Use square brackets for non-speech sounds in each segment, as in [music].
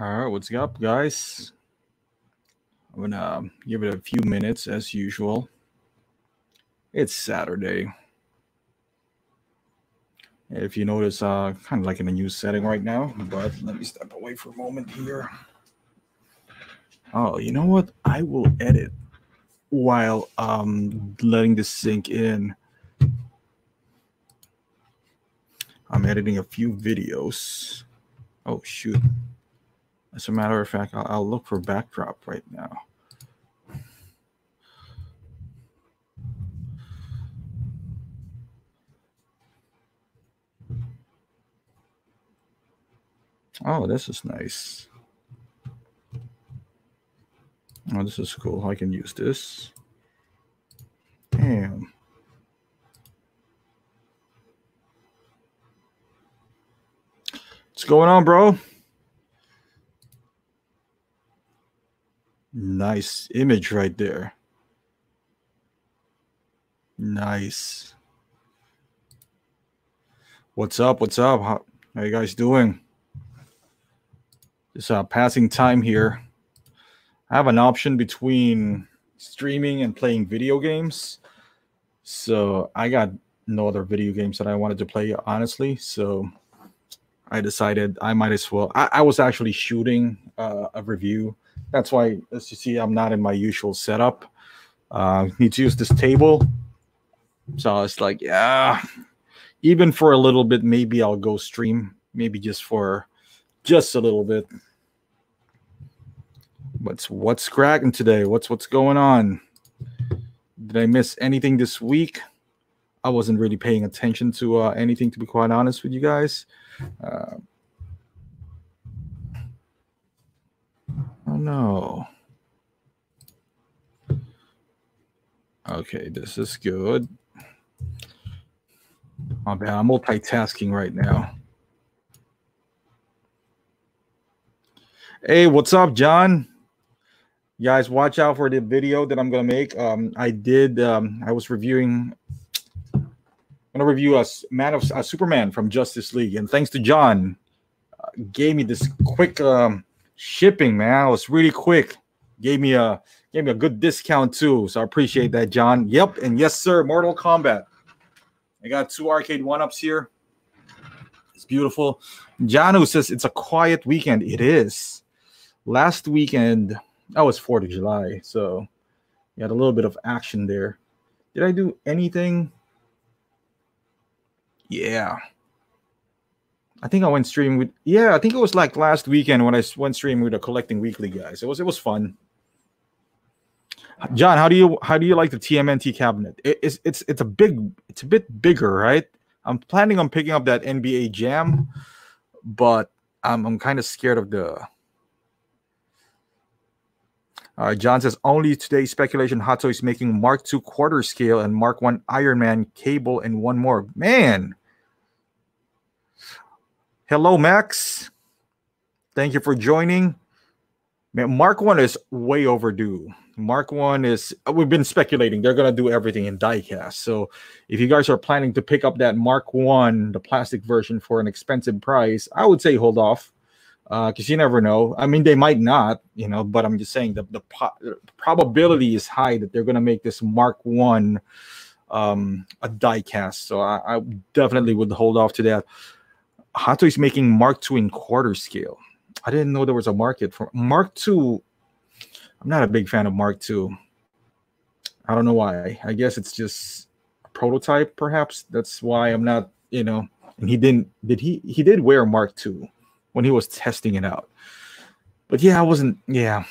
All right, what's up, guys? I'm gonna um, give it a few minutes as usual. It's Saturday. If you notice, uh, kind of like in a new setting right now, but let me step away for a moment here. Oh, you know what? I will edit while um letting this sink in. I'm editing a few videos. Oh shoot. As a matter of fact, I'll, I'll look for backdrop right now. Oh, this is nice. Oh, this is cool. I can use this. Damn. What's going on, bro? Nice image right there. Nice. What's up? What's up? How, how you guys doing? Just uh, passing time here. I have an option between streaming and playing video games. So I got no other video games that I wanted to play, honestly. So I decided I might as well. I, I was actually shooting uh, a review that's why, as you see, I'm not in my usual setup. Uh, need to use this table. So it's like, yeah, even for a little bit, maybe I'll go stream, maybe just for just a little bit. What's what's cracking today? What's what's going on? Did I miss anything this week? I wasn't really paying attention to uh, anything, to be quite honest with you guys. Uh, Oh no. Okay, this is good. Oh man, I'm multitasking right now. Hey, what's up, John? Guys, watch out for the video that I'm gonna make. Um, I did. Um, I was reviewing. I'm gonna review a man of a Superman from Justice League, and thanks to John, uh, gave me this quick um, shipping, man. It was really quick. Gave me a gave me a good discount too. So I appreciate that, John. Yep, and yes, sir. Mortal Kombat. I got two arcade one-ups here. It's beautiful. Janu says it's a quiet weekend. It is. Last weekend, that was 4th of July. So you had a little bit of action there. Did I do anything? Yeah. I think I went streaming with yeah, I think it was like last weekend when I went streaming with the collecting weekly guys. It was it was fun. John, how do you how do you like the TMNT cabinet? It, it's it's it's a big it's a bit bigger, right? I'm planning on picking up that NBA Jam, but I'm I'm kind of scared of the. Uh, John says only today speculation Hot Toys making Mark II quarter scale and Mark One Iron Man cable and one more. Man, Hello, Max. Thank you for joining. Man, Mark One is way overdue. Mark One is we've been speculating they're gonna do everything in diecast. So if you guys are planning to pick up that Mark One, the plastic version for an expensive price, I would say hold off. because uh, you never know. I mean, they might not, you know, but I'm just saying the, the, po- probability is high that they're going to make this Mark One um, a diecast. So I, I definitely would hold off to that. Hato is making Mark II in quarter scale. I didn't know there was a market for Mark II. I'm not a big fan of Mark II. I don't know why. I guess it's just a prototype, perhaps. That's why I'm not, you know. And he didn't. Did he? He did wear Mark II when he was testing it out. But yeah, I wasn't. Yeah,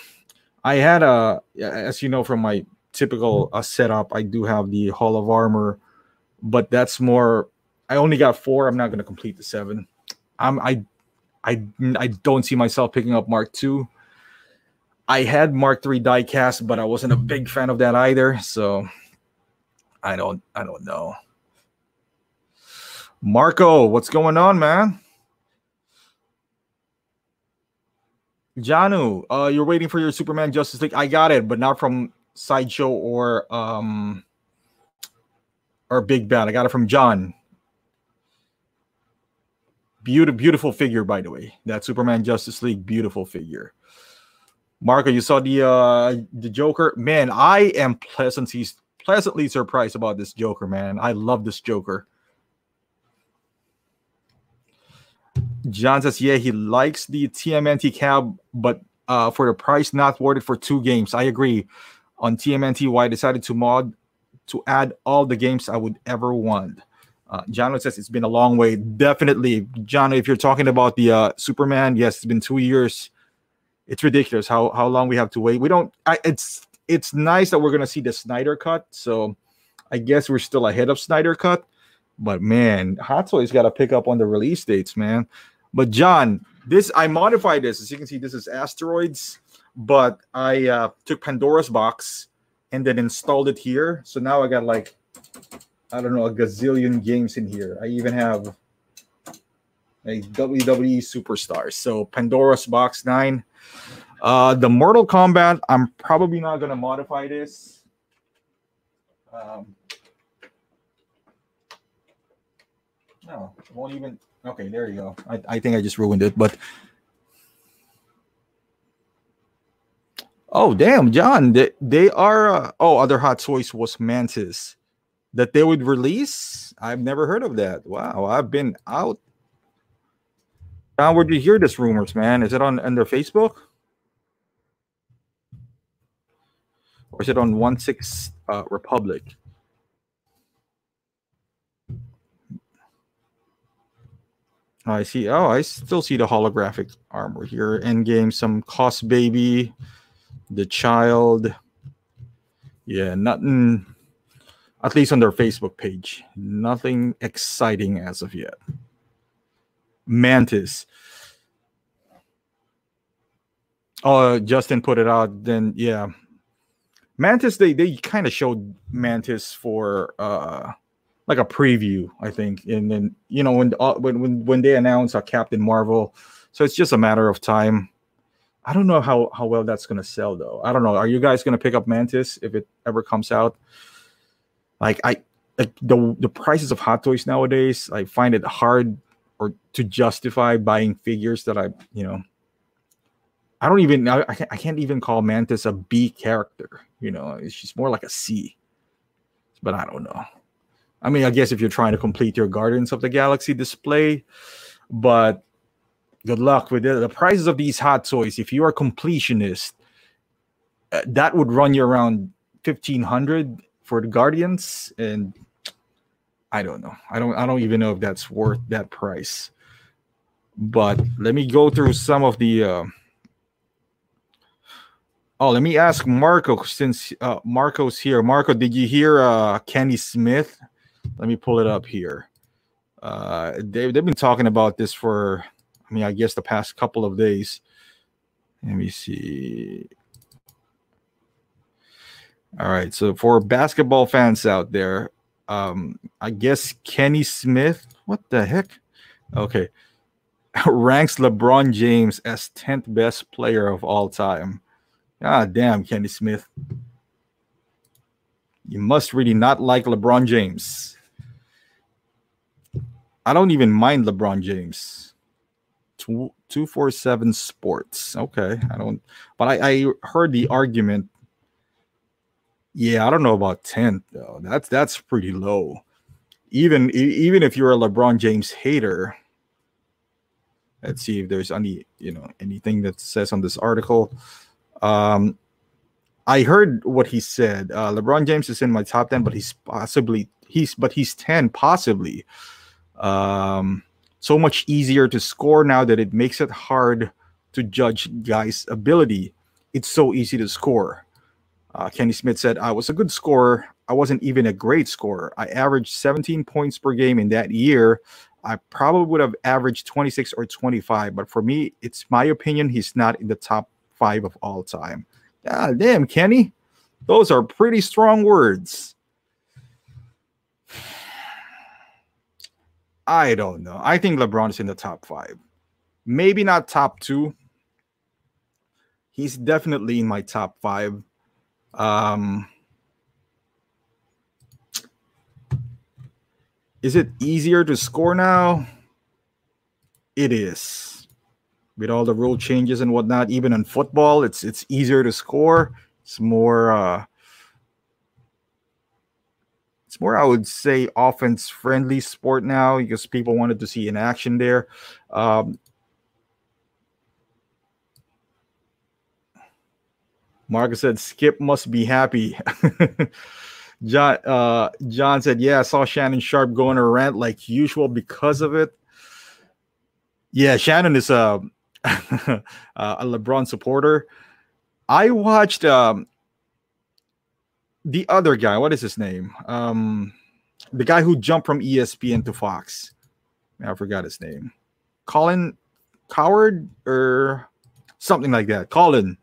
I had a, as you know from my typical uh, setup, I do have the Hall of Armor, but that's more I only got four. I'm not going to complete the seven. I'm I I I don't see myself picking up Mark II. I had Mark III diecast, but I wasn't a big fan of that either. So I don't I don't know. Marco, what's going on, man? Janu, uh, you're waiting for your Superman Justice League. I got it, but not from Sideshow or um or Big Bad. I got it from John. Beautiful, beautiful figure, by the way. That Superman Justice League, beautiful figure. Marco, you saw the uh the Joker. Man, I am pleasantly pleasantly surprised about this Joker, man. I love this Joker. John says, yeah, he likes the TMNT cab, but uh, for the price, not worth it for two games. I agree. On TMNT, why I decided to mod to add all the games I would ever want. Uh, John says it's been a long way. Definitely, John. If you're talking about the uh, Superman, yes, it's been two years. It's ridiculous how how long we have to wait. We don't. I, it's it's nice that we're gonna see the Snyder cut. So I guess we're still ahead of Snyder cut. But man, Hot Toys got to pick up on the release dates, man. But John, this I modified this. As you can see, this is asteroids, but I uh, took Pandora's box and then installed it here. So now I got like I don't know a gazillion games in here. I even have a WWE superstars. So Pandora's box nine. Uh, the Mortal Kombat. I'm probably not gonna modify this. Um, no, won't even Okay, there you go. I, I think I just ruined it, but oh damn, John, they, they are uh, oh other hot choice was Mantis that they would release. I've never heard of that. Wow, I've been out. John, where'd you hear this rumors, man? Is it on under Facebook? Or is it on One Six uh, Republic? I see. Oh, I still see the holographic armor here. Endgame, some cost baby, the child. Yeah, nothing. At least on their Facebook page, nothing exciting as of yet. Mantis. Oh, Justin put it out. Then yeah, Mantis. They they kind of showed Mantis for uh like a preview, I think. And then you know when uh, when when when they announce a Captain Marvel, so it's just a matter of time. I don't know how how well that's gonna sell though. I don't know. Are you guys gonna pick up Mantis if it ever comes out? Like I like the the prices of hot toys nowadays, I find it hard or to justify buying figures that I you know. I don't even I, I can't even call Mantis a B character. You know, just more like a C. But I don't know. I mean, I guess if you're trying to complete your Guardians of the Galaxy display, but good luck with it. The prices of these hot toys, if you are a completionist, uh, that would run you around 1500 for the Guardians and I don't know. I don't I don't even know if that's worth that price. But let me go through some of the uh, Oh, let me ask Marco since uh, Marco's here. Marco, did you hear uh, Kenny Smith let me pull it up here. Uh, they, they've been talking about this for, I mean, I guess the past couple of days. Let me see. All right. So for basketball fans out there, um, I guess Kenny Smith, what the heck? Okay. [laughs] ranks LeBron James as 10th best player of all time. God damn, Kenny Smith. You must really not like LeBron James. I don't even mind LeBron James. Two two four seven sports. Okay, I don't. But I, I heard the argument. Yeah, I don't know about tenth though. That's that's pretty low. Even even if you're a LeBron James hater. Let's see if there's any you know anything that says on this article. Um, I heard what he said. Uh, LeBron James is in my top ten, but he's possibly he's but he's ten possibly um, so much easier to score now that it makes it hard to judge guys' ability. It's so easy to score. Uh, Kenny Smith said, I was a good scorer. I wasn't even a great scorer. I averaged 17 points per game in that year. I probably would have averaged 26 or 25, but for me, it's my opinion he's not in the top five of all time. God damn, Kenny. Those are pretty strong words. I don't know. I think LeBron is in the top five. Maybe not top two. He's definitely in my top five. Um, is it easier to score now? it is. With all the rule changes and whatnot, even in football, it's it's easier to score. It's more uh it's more, I would say, offense friendly sport now because people wanted to see in action there. Um, Marcus said, Skip must be happy. [laughs] John uh, John said, Yeah, I saw Shannon Sharpe go on a rant like usual because of it. Yeah, Shannon is a, [laughs] a LeBron supporter. I watched um, the other guy. What is his name? Um, the guy who jumped from ESPN to Fox. I forgot his name. Colin Cowherd or something like that. Colin.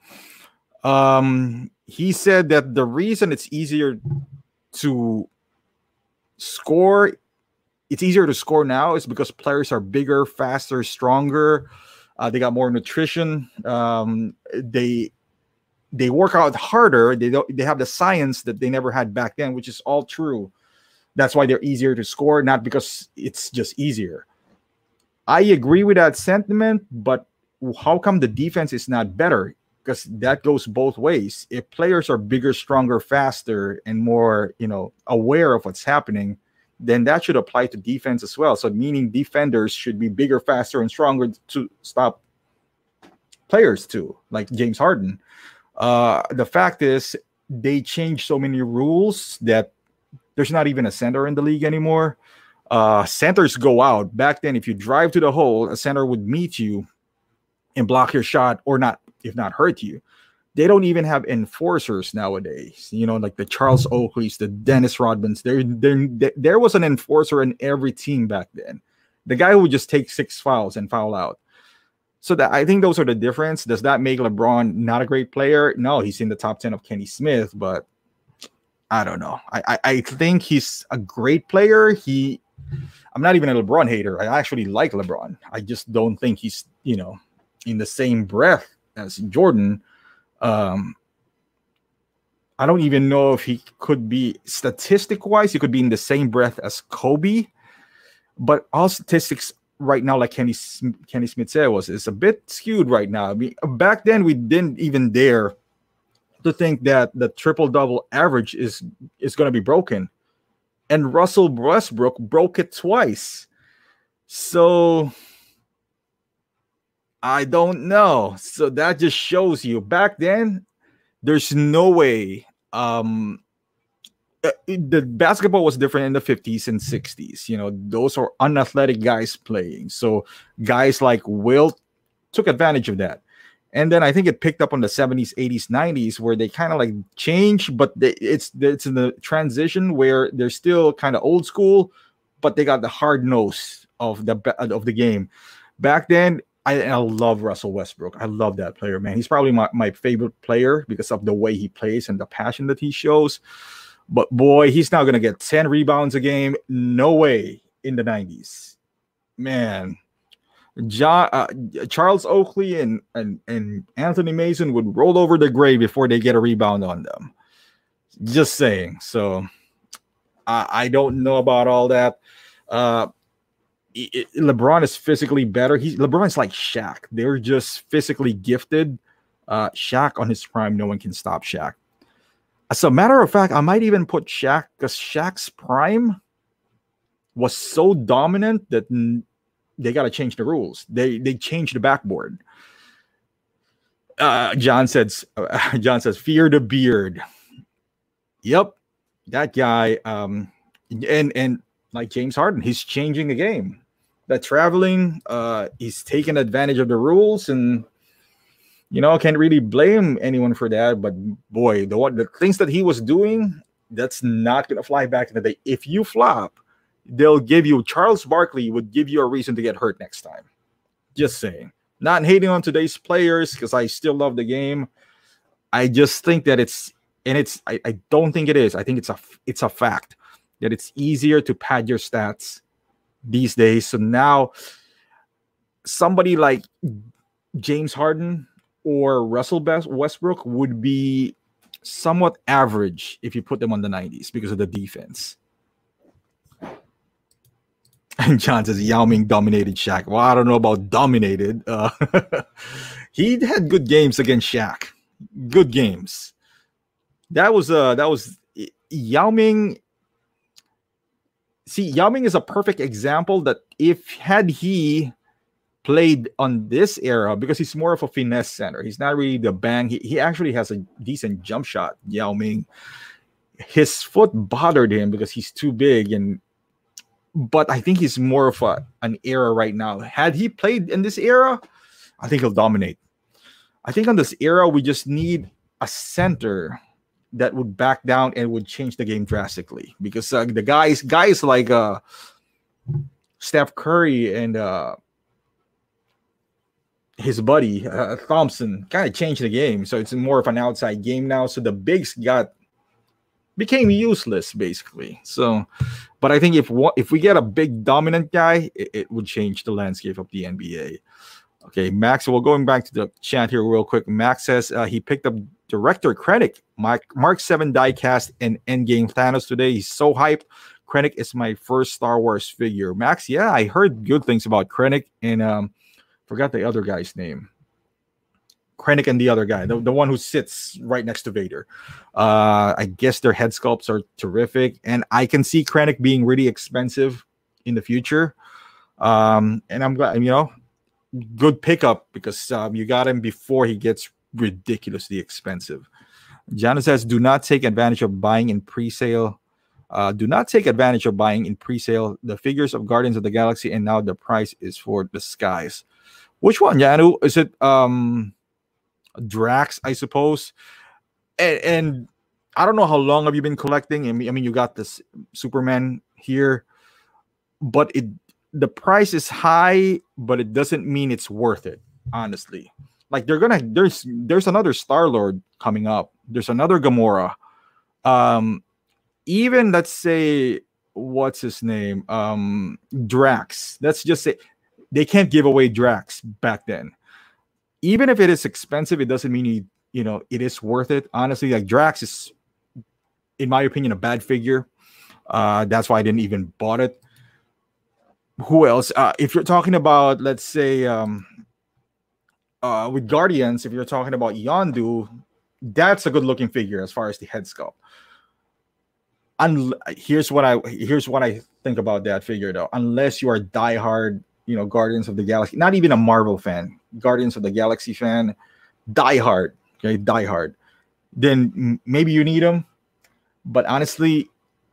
Um, he said that the reason it's easier to score, it's easier to score now is because players are bigger, faster, stronger. Uh, they got more nutrition. Um, they they work out harder. They don't. They have the science that they never had back then, which is all true. That's why they're easier to score, not because it's just easier. I agree with that sentiment, but how come the defense is not better? Because that goes both ways. If players are bigger, stronger, faster, and more, you know, aware of what's happening, then that should apply to defense as well. So meaning defenders should be bigger, faster, and stronger to stop players too, like James Harden. Uh, the fact is, they changed so many rules that there's not even a center in the league anymore. Uh, centers go out. Back then, if you drive to the hole, a center would meet you and block your shot or not if not hurt you. They don't even have enforcers nowadays. You know, like the Charles mm-hmm. Oakleys, the Dennis Rodmans. There, there, there was an enforcer in every team back then. The guy who would just take six fouls and foul out. So that I think those are the difference. Does that make LeBron not a great player? No, he's in the top 10 of Kenny Smith, but I don't know. I, I, I think he's a great player. He I'm not even a LeBron hater. I actually like LeBron. I just don't think he's, you know, in the same breath as Jordan, um, I don't even know if he could be statistic wise, he could be in the same breath as Kobe. But all statistics right now, like Kenny Kenny Smith said, was is a bit skewed right now. I mean, back then we didn't even dare to think that the triple double average is is going to be broken, and Russell Westbrook broke it twice. So I don't know. So that just shows you back then, there's no way. Um, uh, the basketball was different in the 50s and 60s. You know, those are unathletic guys playing. So guys like Wilt took advantage of that. And then I think it picked up on the 70s, 80s, 90s, where they kind of like change, but they, it's it's in the transition where they're still kind of old school, but they got the hard nose of the of the game. Back then, I, I love Russell Westbrook. I love that player, man. He's probably my, my favorite player because of the way he plays and the passion that he shows. But boy, he's now going to get 10 rebounds a game. No way in the 90s. Man, John, uh, Charles Oakley and, and, and Anthony Mason would roll over the grave before they get a rebound on them. Just saying. So I, I don't know about all that. Uh, it, LeBron is physically better. He's LeBron's like Shaq. They're just physically gifted. Uh, Shaq on his prime, no one can stop Shaq. As a matter of fact, I might even put Shaq because Shaq's prime was so dominant that they got to change the rules. They they changed the backboard. Uh, John says, uh, [laughs] John says, fear the beard. Yep, that guy. Um, and and like James Harden, he's changing the game that traveling. Uh, he's taking advantage of the rules, and you know, I can't really blame anyone for that. But boy, the the things that he was doing, that's not gonna fly back in the day. If you flop, they'll give you Charles Barkley would give you a reason to get hurt next time. Just saying. Not hating on today's players because I still love the game. I just think that it's and it's I, I don't think it is. I think it's a it's a fact that it's easier to pad your stats these days. So now somebody like James Harden or Russell Westbrook would be somewhat average if you put them on the 90s because of the defense. And John says Yao Ming dominated Shaq. Well, I don't know about dominated. Uh, [laughs] he had good games against Shaq. Good games. That was uh that was Yao Ming. See, Yao Ming is a perfect example that if had he played on this era because he's more of a finesse center. He's not really the bang. He, he actually has a decent jump shot, Yao Ming. His foot bothered him because he's too big and but I think he's more of a, an era right now. Had he played in this era, I think he'll dominate. I think on this era, we just need a center that would back down and would change the game drastically because uh, the guys guys like uh Steph Curry and uh his buddy uh, Thompson kind of changed the game, so it's more of an outside game now. So the bigs got became useless basically. So, but I think if if we get a big dominant guy, it, it would change the landscape of the NBA. Okay, Max. Well, going back to the chat here real quick. Max says uh, he picked up director Krennic, Mark Mark Seven diecast and Endgame Thanos today. He's so hyped. Krennic is my first Star Wars figure. Max, yeah, I heard good things about Krennic, and um, forgot the other guy's name. Krennic and the other guy, the, the one who sits right next to Vader. Uh, I guess their head sculpts are terrific, and I can see Krennic being really expensive in the future. Um, and I'm glad, you know, good pickup because um, you got him before he gets ridiculously expensive. Jana says, "Do not take advantage of buying in pre-sale. Uh, do not take advantage of buying in pre-sale the figures of Guardians of the Galaxy, and now the price is for the skies." Which one, Janu? Is it um Drax, I suppose? And, and I don't know how long have you been collecting. I mean, I mean, you got this Superman here, but it the price is high, but it doesn't mean it's worth it. Honestly, like they're gonna there's there's another Star Lord coming up. There's another Gamora. Um, even let's say what's his name um drax let's just say they can't give away Drax back then. Even if it is expensive, it doesn't mean you, you know it is worth it. Honestly, like Drax is, in my opinion, a bad figure. Uh, that's why I didn't even bought it. Who else? Uh, if you're talking about, let's say, um, uh, with Guardians, if you're talking about Yondu, that's a good looking figure as far as the head sculpt. And here's what I here's what I think about that figure though. Unless you are diehard you know Guardians of the Galaxy, not even a Marvel fan, Guardians of the Galaxy fan, die hard, okay, die hard, then maybe you need them. But honestly,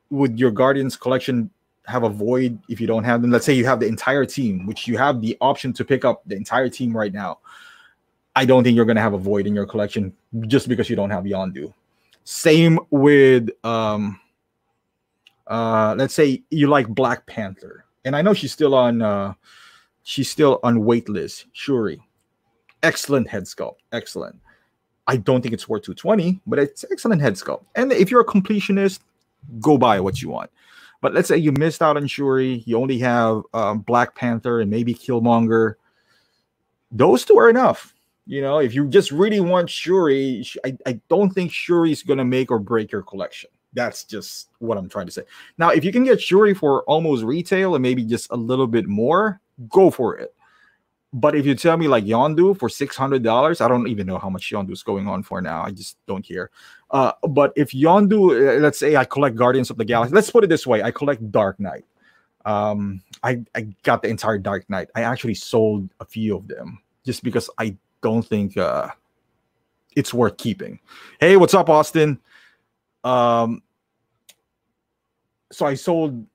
would your Guardians collection have a void if you don't have them? Let's say you have the entire team, which you have the option to pick up the entire team right now. I don't think you're going to have a void in your collection just because you don't have Yondu. Same with um uh let's say you like Black Panther. And I know she's still on uh she's still on waitlist. Shuri, excellent head sculpt, excellent. I don't think it's worth 220, but it's excellent head sculpt. And if you're a completionist, go buy what you want. But let's say you missed out on Shuri, you only have um, Black Panther and maybe Killmonger. Those two are enough. You know, if you just really want Shuri, I, I don't think Shuri is going to make or break your collection. That's just what I'm trying to say. Now, if you can get Shuri for almost retail and maybe just a little bit more, go for it. But if you tell me like Yondu for six hundred dollars, I don't even know how much Yondu is going on for now. I just don't care. Uh, but if Yondu, uh, let's say I collect Guardians of the Galaxy, let's put it this way: I collect Dark Knight. Um, I I got the entire Dark Knight. I actually sold a few of them just because I don't think uh, it's worth keeping. Hey, what's up, Austin? Um, so I sold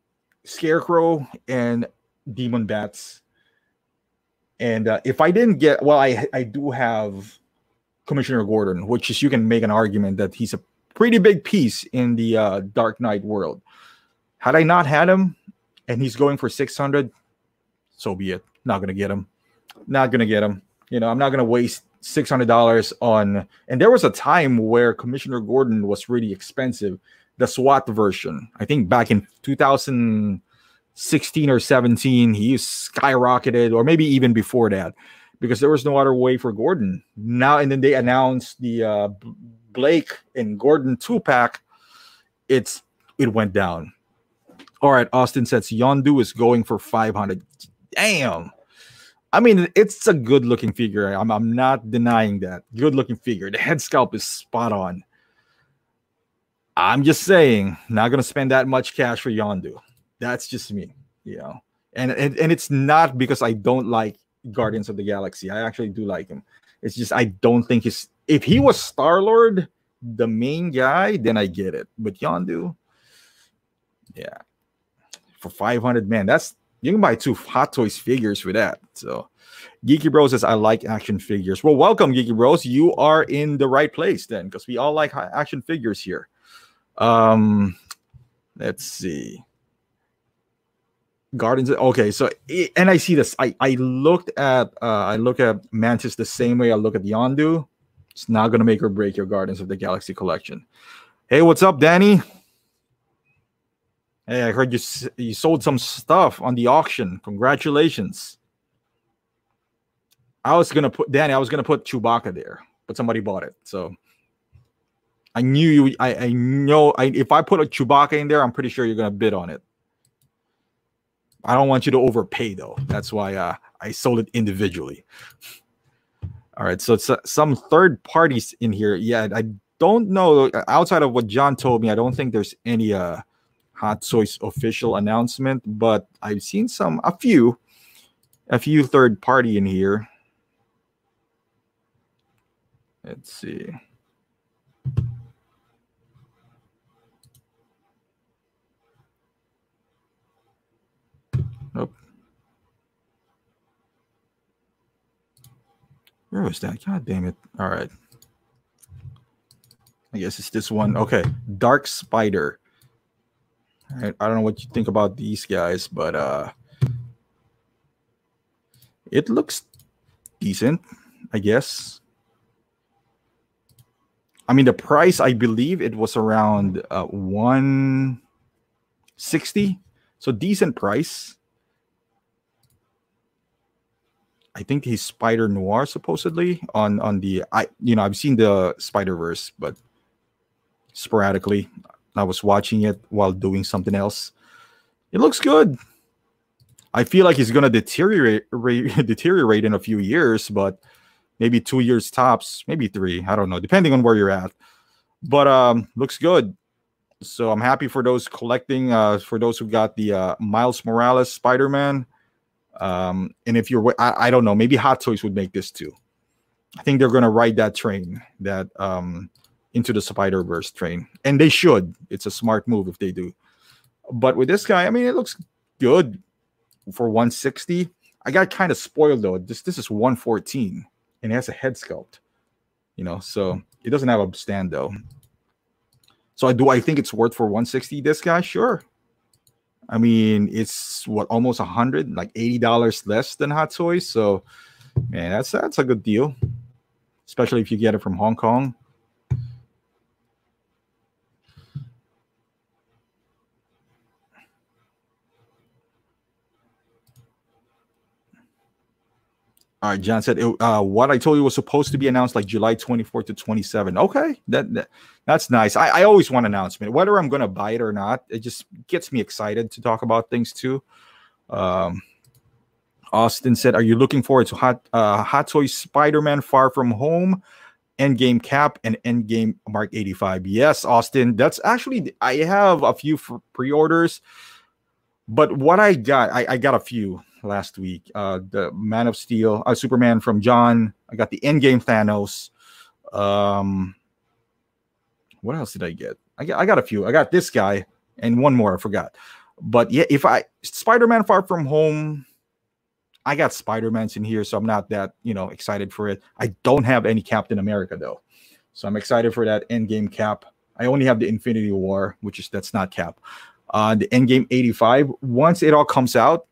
Scarecrow and demon bats. And uh, if I didn't get, well, I I do have Commissioner Gordon, which is you can make an argument that he's a pretty big piece in the uh, Dark Knight world. Had I not had him, and he's going for six hundred, so be it. Not gonna get him. Not gonna get him. You know, I'm not gonna waste six hundred dollars on. And there was a time where Commissioner Gordon was really expensive. The SWAT version, I think, back in 2016 or 17, he skyrocketed, or maybe even before that, because there was no other way for Gordon. Now, and then they announced the uh, Blake and Gordon two pack. It's it went down. All right, Austin says Yondu is going for 500. Damn. I mean, it's a good looking figure. I'm, I'm not denying that. Good looking figure. The head sculpt is spot on. I'm just saying, not gonna spend that much cash for Yondu. That's just me, you know. And, and and it's not because I don't like Guardians of the Galaxy. I actually do like him. It's just I don't think he's if he was Star Lord, the main guy, then I get it. But Yondu, yeah, for 500, man, that's you can buy two Hot Toys figures for that. So Geeky Bros says, I like action figures. Well, welcome, Geeky Bros. You are in the right place then, because we all like action figures here. Um, let's see. Gardens. Okay, so and I see this. I I looked at uh I look at Mantis the same way I look at Yondu. It's not gonna make or break your Guardians of the Galaxy collection. Hey, what's up, Danny? Hey, I heard you you sold some stuff on the auction. Congratulations. I was gonna put Danny. I was gonna put Chewbacca there, but somebody bought it. So I knew you. I, I know. I, if I put a Chewbacca in there, I'm pretty sure you're gonna bid on it. I don't want you to overpay though. That's why uh, I sold it individually. All right, so it's uh, some third parties in here. Yeah, I don't know outside of what John told me. I don't think there's any uh Hot Toys official announcement, but I've seen some a few a few third party in here. Let's see. Nope. Where was that? God damn it. All right. I guess it's this one. Okay. Dark Spider. Right. I don't know what you think about these guys, but uh it looks decent, I guess. I mean the price, I believe it was around uh 160. So decent price. I think he's Spider Noir supposedly on on the I you know I've seen the Spider Verse, but sporadically I was watching it while doing something else. It looks good. I feel like he's gonna deteriorate re, [laughs] deteriorate in a few years, but maybe two years tops, maybe three. I don't know, depending on where you're at. But um, looks good. So I'm happy for those collecting. Uh, for those who got the uh, Miles Morales Spider Man um, and if you're, I, I don't know, maybe Hot Toys would make this too. I think they're to ride that train, that um, into the Spider Verse train, and they should. It's a smart move if they do. But with this guy, I mean, it looks good for 160. I got kind of spoiled though. This this is 114, and it has a head sculpt, you know, so it doesn't have a stand though. So I do I think it's worth for 160. This guy, sure, I mean, it's what almost a hundred, like eighty dollars less than Hot Toys. So, man, that's that's a good deal, especially if you get it from Hong Kong. All right, John said uh, what I told you was supposed to be announced like July 24th to 27. Okay, that, that that's nice. I, I always want announcement, whether I'm going to buy it or not. It just gets me excited to talk about things too. Um, Austin said, "Are you looking forward to Hot uh, Hot Toy Spider-Man Far From Home, Endgame Cap, and Endgame Mark 85?" Yes, Austin. That's actually I have a few pre-orders, but what I got, I, I got a few last week. Uh, the Man of Steel, uh, Superman from John. I got the Endgame Thanos. Um, what else did I get? I got I got a few. I got this guy and one more. I forgot. But yeah, if I Spider-Man Far From Home, I got Spider-Man's in here, so I'm not that you know excited for it. I don't have any Captain America though, so I'm excited for that Endgame Cap. I only have the Infinity War, which is that's not Cap. Uh, the Endgame 85. Once it all comes out,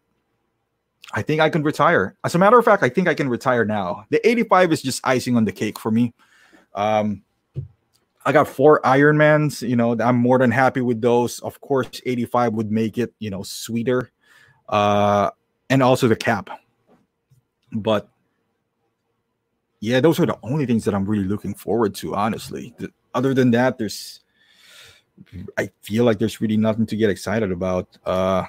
I think I can retire. As a matter of fact, I think I can retire now. The 85 is just icing on the cake for me. Um, I got four Ironmans. You know, I'm more than happy with those. Of course, 85 would make it, you know, sweeter. Uh, and also the cap. But yeah, those are the only things that I'm really looking forward to, honestly. The, other than that, there's I feel like there's really nothing to get excited about. Uh,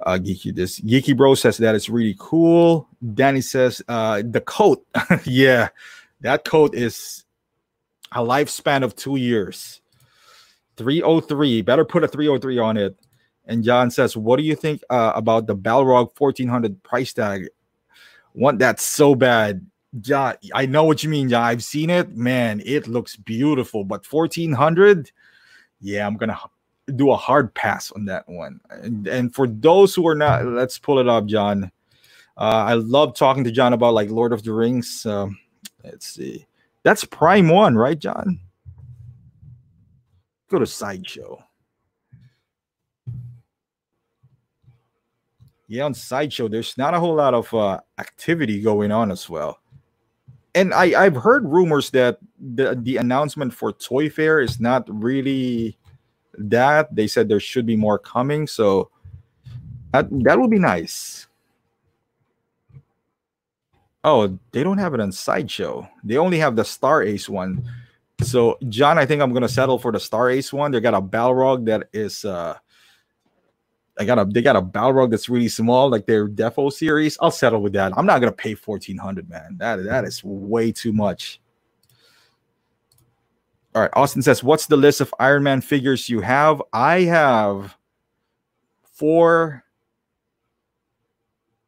uh, Geeky this Geeky Bro says that it's really cool. Danny says uh, the coat, [laughs] yeah, that coat is a lifespan of two years. 303. Better put a 303 on it. And John says, What do you think uh, about the Balrog 1400 price tag? Want that so bad. John, I know what you mean, John. I've seen it. Man, it looks beautiful. But 1400, yeah, I'm to do a hard pass on that one. And, and for those who are not, let's pull it up, John. Uh, I love talking to John about like Lord of the Rings. Um, let's see. That's Prime One, right, John? Go to Sideshow. Yeah, on Sideshow, there's not a whole lot of uh, activity going on as well. And I, I've heard rumors that the, the announcement for Toy Fair is not really that. They said there should be more coming. So that, that would be nice. Oh, they don't have it on Sideshow. They only have the Star Ace one. So, John, I think I'm gonna settle for the Star Ace one. They got a Balrog that is uh I got a they got a Balrog that's really small, like their Defo series. I'll settle with that. I'm not gonna pay 1400 man. That that is way too much. All right, Austin says, What's the list of Iron Man figures you have? I have four.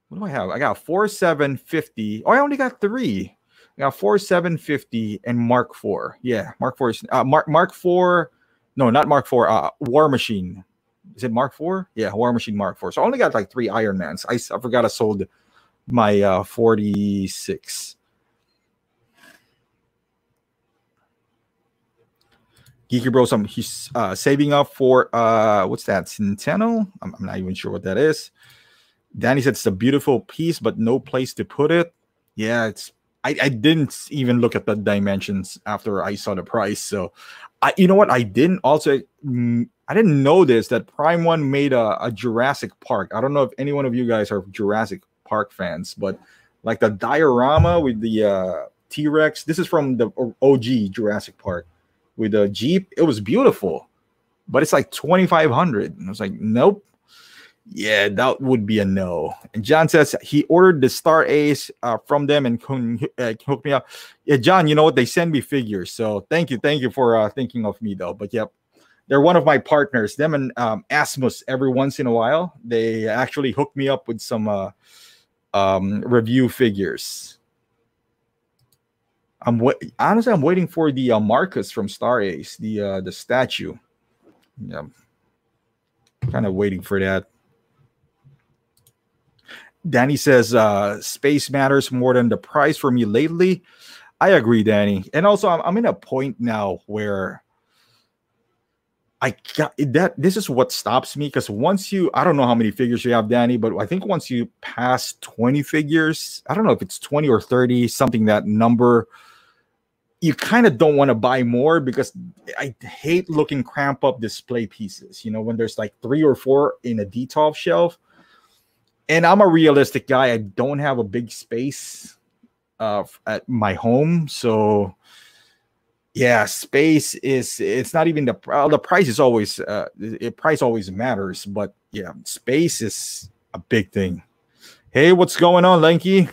What do I have? I got four 750. Oh, I only got three. I got four seven fifty and Mark four. Yeah, Mark four is uh, Mark Mark four. No, not Mark four. Uh, War Machine. Is it Mark four? Yeah, War Machine Mark four. So I only got like three Iron Mans. I, I forgot I sold my uh, forty six. Geeky Bros, I'm he's uh, saving up for uh what's that Centeno? I'm, I'm not even sure what that is. Danny said it's a beautiful piece, but no place to put it. Yeah, it's I, I didn't even look at the dimensions after I saw the price. So, I you know what I didn't also mm, I didn't know this that Prime One made a, a Jurassic Park. I don't know if any one of you guys are Jurassic Park fans, but like the diorama with the uh, T Rex. This is from the OG Jurassic Park with a Jeep. It was beautiful, but it's like twenty five hundred. And I was like, nope. Yeah, that would be a no. And John says he ordered the Star Ace uh, from them and uh, me up. Yeah, John, you know what? They send me figures. So thank you. Thank you for uh, thinking of me, though. But yep, they're one of my partners. Them and um, Asmus, every once in a while, they actually hook me up with some uh, um, review figures. I'm honestly, I'm waiting for the uh, Marcus from Star Ace, the uh, the statue. Yeah, kind of waiting for that. Danny says uh, space matters more than the price for me lately. I agree, Danny. And also, I'm, I'm in a point now where I got that. This is what stops me because once you, I don't know how many figures you have, Danny, but I think once you pass 20 figures, I don't know if it's 20 or 30, something that number, you kind of don't want to buy more because I hate looking cramp up display pieces. You know, when there's like three or four in a Detolf shelf and I'm a realistic guy. I don't have a big space uh, at my home, so yeah, space is it's not even the well, the price is always uh, it price always matters, but yeah, space is a big thing. Hey, what's going on, Lanky?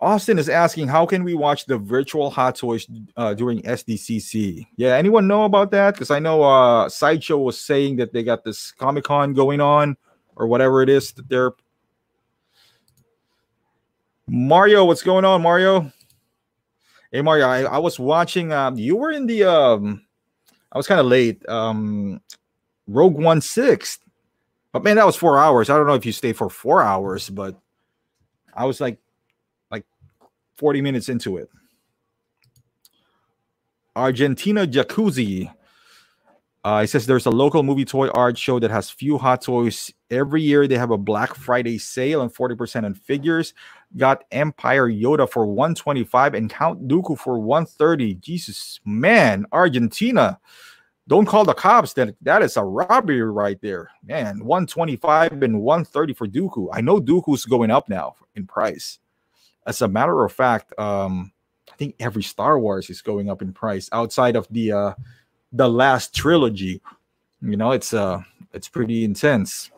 Austin is asking, how can we watch the virtual Hot Toys uh, during SDCC? Yeah, anyone know about that? Because I know uh, Sideshow was saying that they got this Comic Con going on or whatever it is that they're. Mario, what's going on, Mario? Hey, Mario, I, I was watching. Um, you were in the. Um, I was kind of late. Um, Rogue One Six, but man, that was four hours. I don't know if you stayed for four hours, but I was like 40 minutes into it. Argentina Jacuzzi. Uh, it says there's a local movie toy art show that has few hot toys. Every year they have a Black Friday sale and 40% on figures. Got Empire Yoda for 125 and Count Dooku for 130. Jesus, man, Argentina. Don't call the cops. That that is a robbery right there, man. 125 and 130 for Dooku. I know Dooku's going up now in price as a matter of fact, um, I think every Star Wars is going up in price outside of the uh the last trilogy. You know, it's uh it's pretty intense.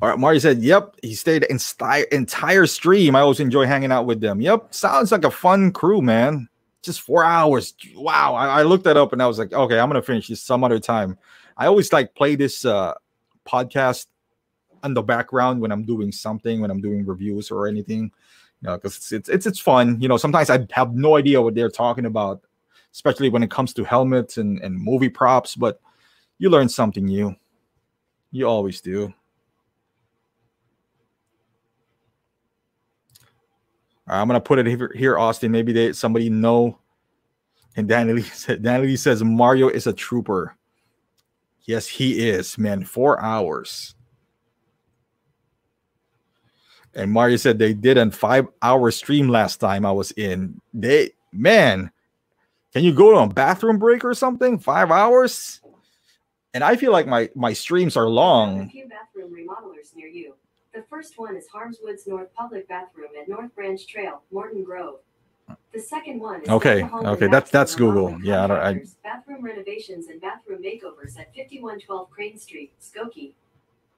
All right, Mario said, "Yep, he stayed entire entire stream. I always enjoy hanging out with them. Yep, sounds like a fun crew, man. Just four hours. Wow. I, I looked that up and I was like, okay, I'm gonna finish this some other time. I always like play this uh podcast in the background when I'm doing something, when I'm doing reviews or anything, you know, because it's, it's it's it's fun. You know, sometimes I have no idea what they're talking about, especially when it comes to helmets and and movie props. But you learn something new. You always do. I'm gonna put it here, here Austin. Maybe they somebody know. And Danny Lee, [laughs] said, Danny Lee says Mario is a trooper. Yes, he is, man. Four hours. And Mario said they did a five hour stream last time I was in. They man, can you go to a bathroom break or something? Five hours? And I feel like my my streams are long. A few bathroom remodelers near you. The first one is Harmswoods North Public Bathroom at North Branch Trail, Morton Grove. The second one is okay. Okay, that's that's Google. Yeah, I, I bathroom renovations and bathroom makeovers at 5112 Crane Street, Skokie.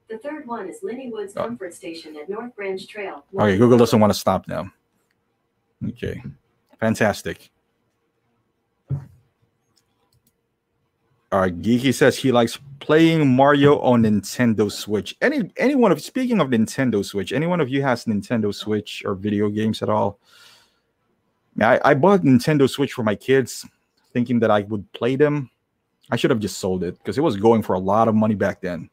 The third one is Linne Woods oh. Comfort Station at North Branch Trail. Okay, Google doesn't want to stop now. Okay, fantastic. All right, Geeky says he likes playing Mario on Nintendo Switch. Any anyone of speaking of Nintendo Switch, any one of you has Nintendo Switch or video games at all? I, I bought Nintendo Switch for my kids, thinking that I would play them. I should have just sold it because it was going for a lot of money back then.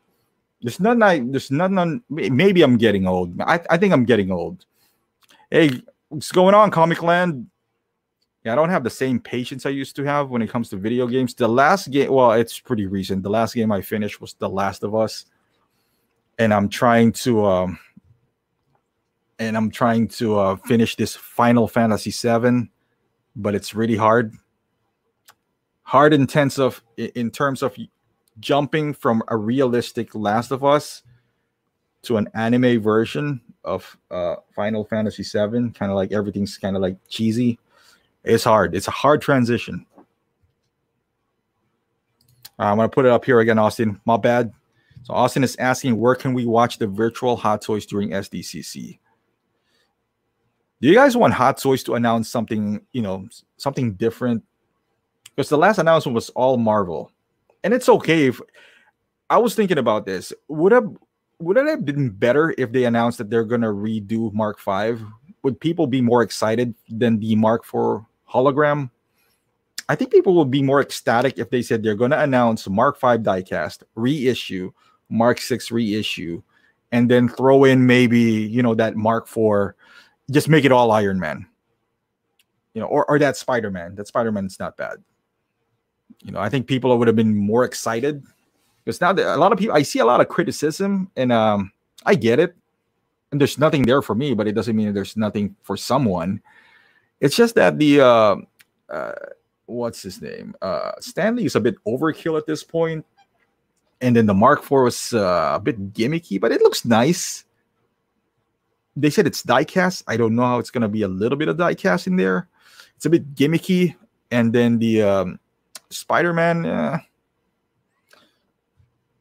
There's nothing I there's nothing on maybe I'm getting old. I, I think I'm getting old. Hey, what's going on, Comic Land? Yeah, I don't have the same patience I used to have when it comes to video games. The last game, well, it's pretty recent. The last game I finished was The Last of Us, and I'm trying to, um, and I'm trying to uh, finish this Final Fantasy VII, but it's really hard. Hard intensive in terms of jumping from a realistic Last of Us to an anime version of uh, Final Fantasy VII. Kind of like everything's kind of like cheesy it's hard. It's a hard transition. Uh, I'm to put it up here again, Austin. My bad. So Austin is asking, where can we watch the virtual Hot Toys during SDCC? Do you guys want Hot Toys to announce something, you know, something different? Because the last announcement was all Marvel, and it's okay if I was thinking about this. Would have would it have been better if they announced that they're gonna redo Mark Five? Would people be more excited than the Mark Four hologram. I think people will be more ecstatic if they said they're to announce Mark V diecast reissue, Mark Six reissue, and then throw in maybe you know that Mark IV, just make it all Iron Man. You know, or or that Spider Man. That Spider Man's not bad. You know, I think people would have been more excited because now a lot of people, I see a lot of criticism, and um, I get it. And there's nothing there for me, but it doesn't mean there's nothing for someone. It's just that the uh, uh, what's his name? Uh, Stan Lee is a bit overkill at this point, and then the Mark IV was uh, a bit gimmicky, but it looks nice. They said it's diecast. I don't know how it's gonna be a little bit of diecast in there. It's a bit gimmicky, and then the um, Spider-Man. Uh,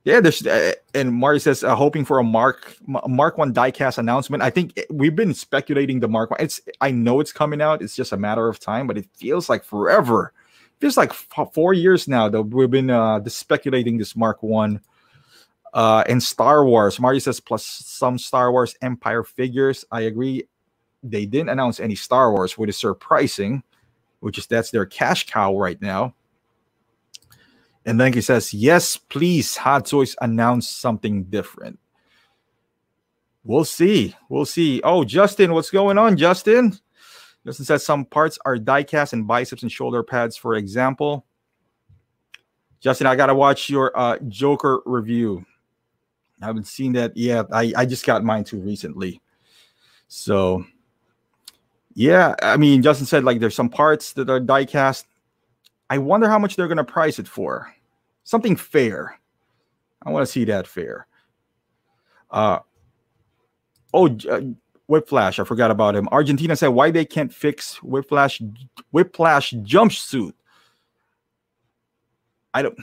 yeah, there's uh, and Mario says uh, hoping for a Mark Mark One diecast announcement. I think we've been speculating the Mark One. It's I know it's coming out. It's just a matter of time, but it feels like forever. It feels like f- four years now that we've been uh, speculating this Mark One. Uh, and Star Wars, Mario says plus some Star Wars Empire figures. I agree. They didn't announce any Star Wars, which is surprising, which is that's their cash cow right now. And then he says, Yes, please, Hot Toys announce something different. We'll see. We'll see. Oh, Justin, what's going on, Justin? Justin says some parts are diecast and biceps and shoulder pads, for example. Justin, I gotta watch your uh, Joker review. I haven't seen that yet. I, I just got mine too recently. So yeah, I mean, Justin said like there's some parts that are diecast I wonder how much they're going to price it for. Something fair. I want to see that fair. Uh, oh, uh, Whiplash. I forgot about him. Argentina said why they can't fix Whiplash Whiplash jumpsuit. I don't.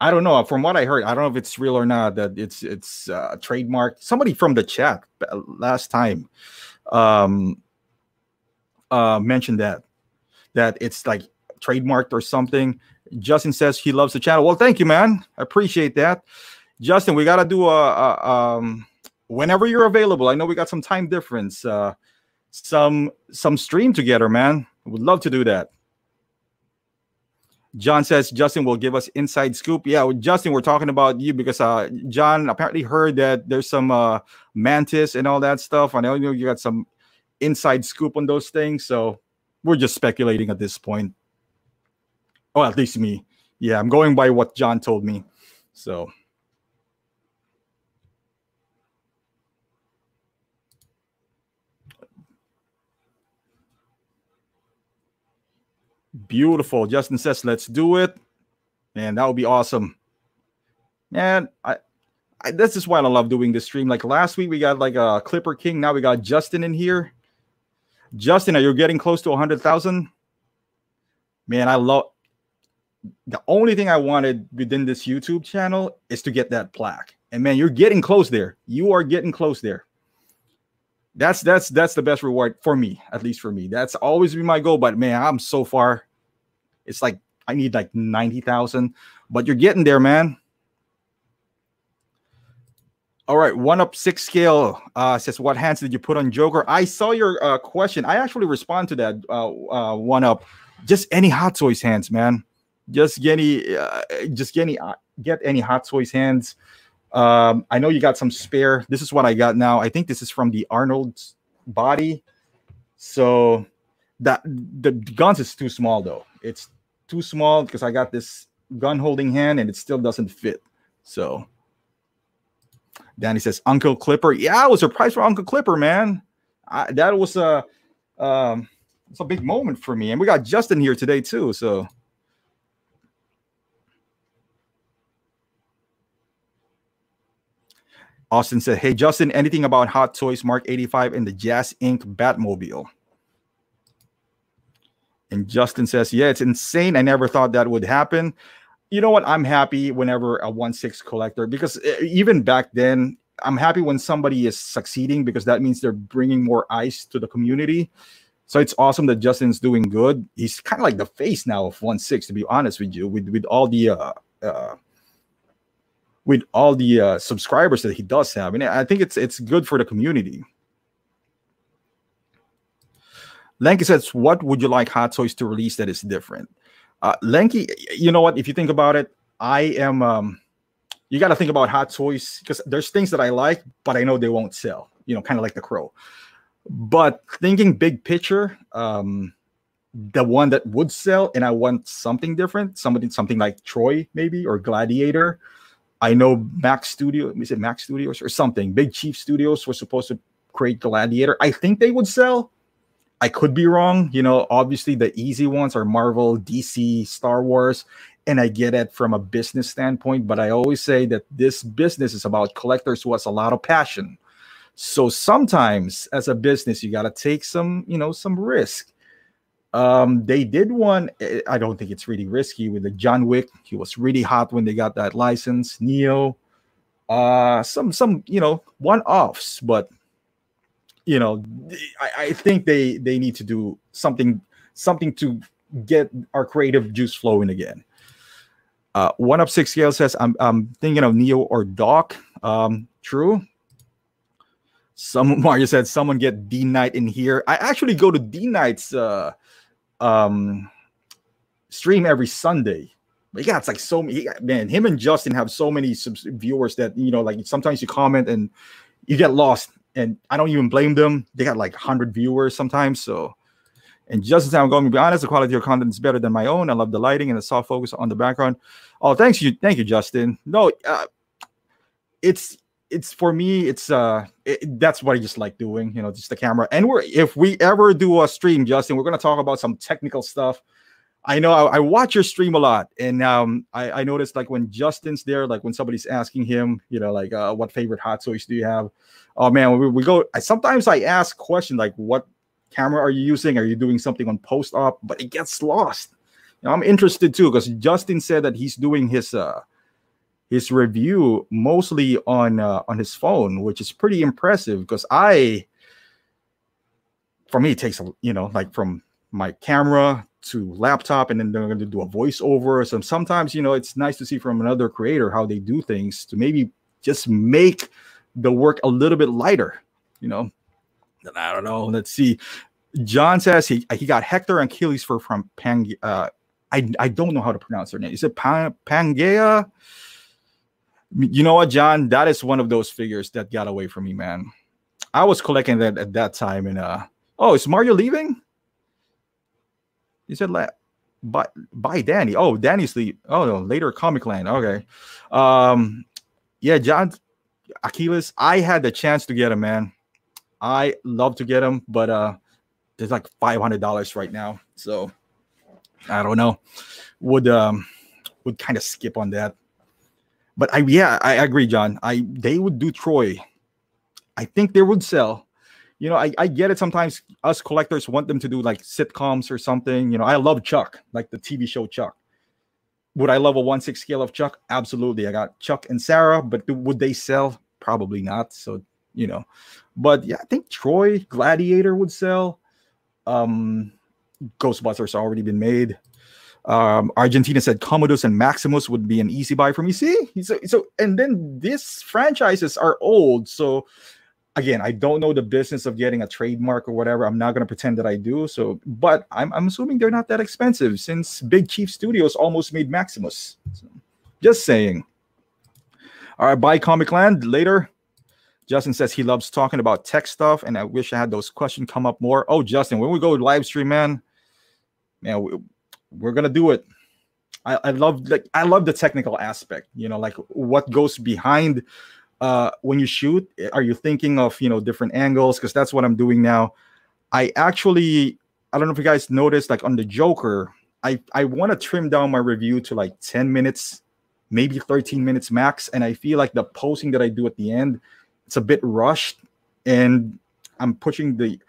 I don't know. From what I heard, I don't know if it's real or not. That it's it's uh, trademark. Somebody from the chat last time um, uh, mentioned that that it's like trademarked or something. Justin says he loves the channel. Well, thank you, man. I appreciate that. Justin, we gotta do a, a um, whenever you're available. I know we got some time difference. Uh, some some stream together, man. Would love to do that. John says Justin will give us inside scoop. Yeah, Justin, we're talking about you because uh, John apparently heard that there's some uh, mantis and all that stuff. I know you got some inside scoop on those things, so we're just speculating at this point. Oh, at least me. Yeah, I'm going by what John told me. So. Beautiful. Justin says, let's do it. Man, that would be awesome. Man, I, I this is why I love doing this stream. Like last week, we got like a Clipper King. Now we got Justin in here. Justin, are you getting close to 100,000? Man, I love the only thing I wanted within this YouTube channel is to get that plaque. And man, you're getting close there. You are getting close there. That's that's that's the best reward for me, at least for me. That's always been my goal. But man, I'm so far. It's like I need like 90,000, but you're getting there, man. All right, one up six scale uh, says, "What hands did you put on Joker?" I saw your uh, question. I actually respond to that uh, uh, one up. Just any Hot Toys hands, man. Just get any, uh, just get any, uh, get any Hot Toys hands. Um, I know you got some spare. This is what I got now. I think this is from the Arnold's body. So that the guns is too small though. It's too small because I got this gun holding hand and it still doesn't fit. So Danny says Uncle Clipper. Yeah, I was surprised for Uncle Clipper, man. I, that was a um, it's a big moment for me. And we got Justin here today too. So Austin said, Hey, Justin, anything about Hot Toys Mark 85 and the Jazz Inc. Batmobile? And Justin says, Yeah, it's insane. I never thought that would happen. You know what? I'm happy whenever a 1 6 collector, because eh, even back then, I'm happy when somebody is succeeding because that means they're bringing more ice to the community. So it's awesome that Justin's doing good. He's kind of like the face now of 1 6, to be honest with you, with, with all the uh, uh, with all the uh, subscribers that he does have. And I think it's it's good for the community. Lanky says, "What would you like Hot Toys to release that is different?" Uh, Lanky, you know what? If you think about it, I am. Um, you got to think about Hot Toys because there's things that I like, but I know they won't sell. You know, kind of like the Crow. But thinking big picture, um, the one that would sell, and I want something different, somebody something like Troy maybe or Gladiator I know Max Studio, is it Max Studios or something? Big Chief Studios was supposed to create Gladiator. I think they would sell. I could be wrong. You know, obviously the easy ones are Marvel, DC, Star Wars, and I get it from a business standpoint. But I always say that this business is about collectors who has a lot of passion. So sometimes, as a business, you got to take some, you know, some risk. Um, they did one. Eh, I don't think it's really risky with the John Wick. He was really hot when they got that license. Neo, uh, some some you know one offs, but you know, I, I think they they need to do something something to get our creative juice flowing again. Uh, one up six scale says I'm I'm thinking of Neo or Doc. Um, true. Some [laughs] Mario said someone get D Night in here. I actually go to D Night's uh um stream every Sunday. But it's like so many man. Him and Justin have so many viewers that you know, like sometimes you comment and you get lost, and I don't even blame them. They got like hundred viewers sometimes. So, and Justin, I'm going to be honest, the quality of your content is better than my own. I love the lighting and the soft focus on the background. Oh, thanks you, thank you, Justin. No, uh, it's it's for me it's uh it, that's what i just like doing you know just the camera and we're if we ever do a stream justin we're going to talk about some technical stuff I know I, I, watch your stream a lot, and um, I, I noticed like when Justin's there, like when somebody's asking him, you know, like uh, what favorite hot toys do you have? Oh man, we, we go. I, sometimes I ask questions like, what camera are you using? Are you doing something on post op? But it gets lost. You know, I'm interested too because Justin said that he's doing his uh his review mostly on uh, on his phone, which is pretty impressive because I, for me, it takes a you know like from my camera to laptop and then they're going to do a voiceover. So sometimes you know it's nice to see from another creator how they do things to maybe just make the work a little bit lighter you know? I don't know. Let's see. John says he he got hector and achilles for from pang uh i i don't know how to pronounce their name. Is it Pang, pangea you know what john that is one of those figures that got away from me man i was collecting that at that time and uh oh is mario leaving he said, "Let by by Danny." Oh, Danny's the oh no later Comic Land. Okay, um, yeah, John Achilles. I had the chance to get him, man. I love to get him, but uh, there's like five hundred dollars right now, so I don't know. Would um would kind of skip on that. But I yeah, I agree, John. I they would do Troy. I think they would sell you know, I, I get it. Sometimes us collectors want them to do like sitcoms or something. You know, I love Chuck, like the TV show Chuck. Would I love a one six scale of Chuck? Absolutely. I got Chuck and Sarah, but would they sell? Probably not. So you know, but yeah, I think Troy Gladiator would sell. Um, Ghostbusters already been made. Um, Argentina said Commodus and Maximus would be an easy buy for me. See, so so, and then these franchises are old, so again, I don't know the business of getting a trademark or whatever. I'm not going to pretend that I do. So, but I'm, I'm assuming they're not that expensive since Big Chief Studios almost made Maximus. So, just saying. All right, buy Comic Land later. Justin says he loves talking about tech stuff, and I wish I had those questions come up more. Oh, Justin, when we go live stream, man, man, we're gonna do it. I, I love like I love the technical aspect, you know, like what goes behind uh, when you shoot, are you thinking of you know different angles? Because that's what I'm doing now. I actually, I don't know if you guys noticed, like on the Joker, I I want to trim down my review to like 10 minutes, maybe 13 minutes max, and I feel like the posting that I do at the end, it's a bit rushed, and I'm pushing the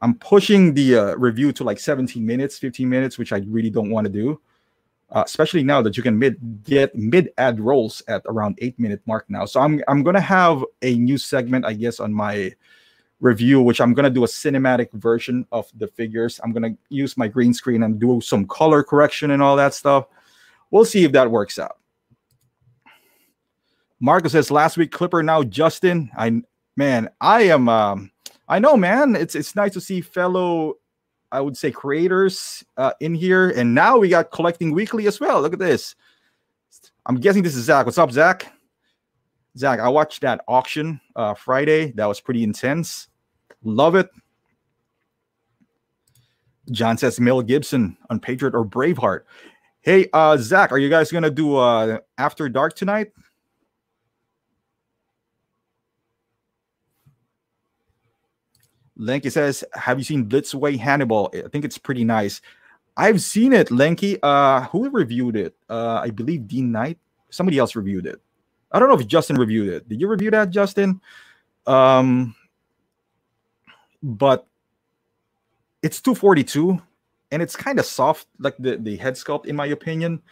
I'm pushing the uh, review to like 17 minutes, 15 minutes, which I really don't want to do uh, especially now that you can mid get mid ad rolls at around eight minute mark now. So I'm I'm gonna have a new segment, I guess, on my review, which I'm gonna do a cinematic version of the figures. I'm gonna use my green screen and do some color correction and all that stuff. We'll see if that works out. Marcus says last week Clipper, now Justin. I man, I am um I know, man. It's it's nice to see fellow I would say creators uh, in here, and now we got collecting weekly as well. Look at this. I'm guessing this is Zach. What's up, Zach? Zach, I watched that auction uh, Friday. That was pretty intense. Love it. John says Mel Gibson on Patriot or Braveheart. Hey, uh, Zach, are you guys gonna do uh, After Dark tonight? Lenky says, "Have you seen Blitzway Hannibal? I think it's pretty nice. I've seen it, Lenky. Uh, who reviewed it? Uh, I believe Dean Knight. Somebody else reviewed it. I don't know if Justin reviewed it. Did you review that, Justin? Um, but it's 242 and it's kind of soft, like the, the head sculpt, in my opinion.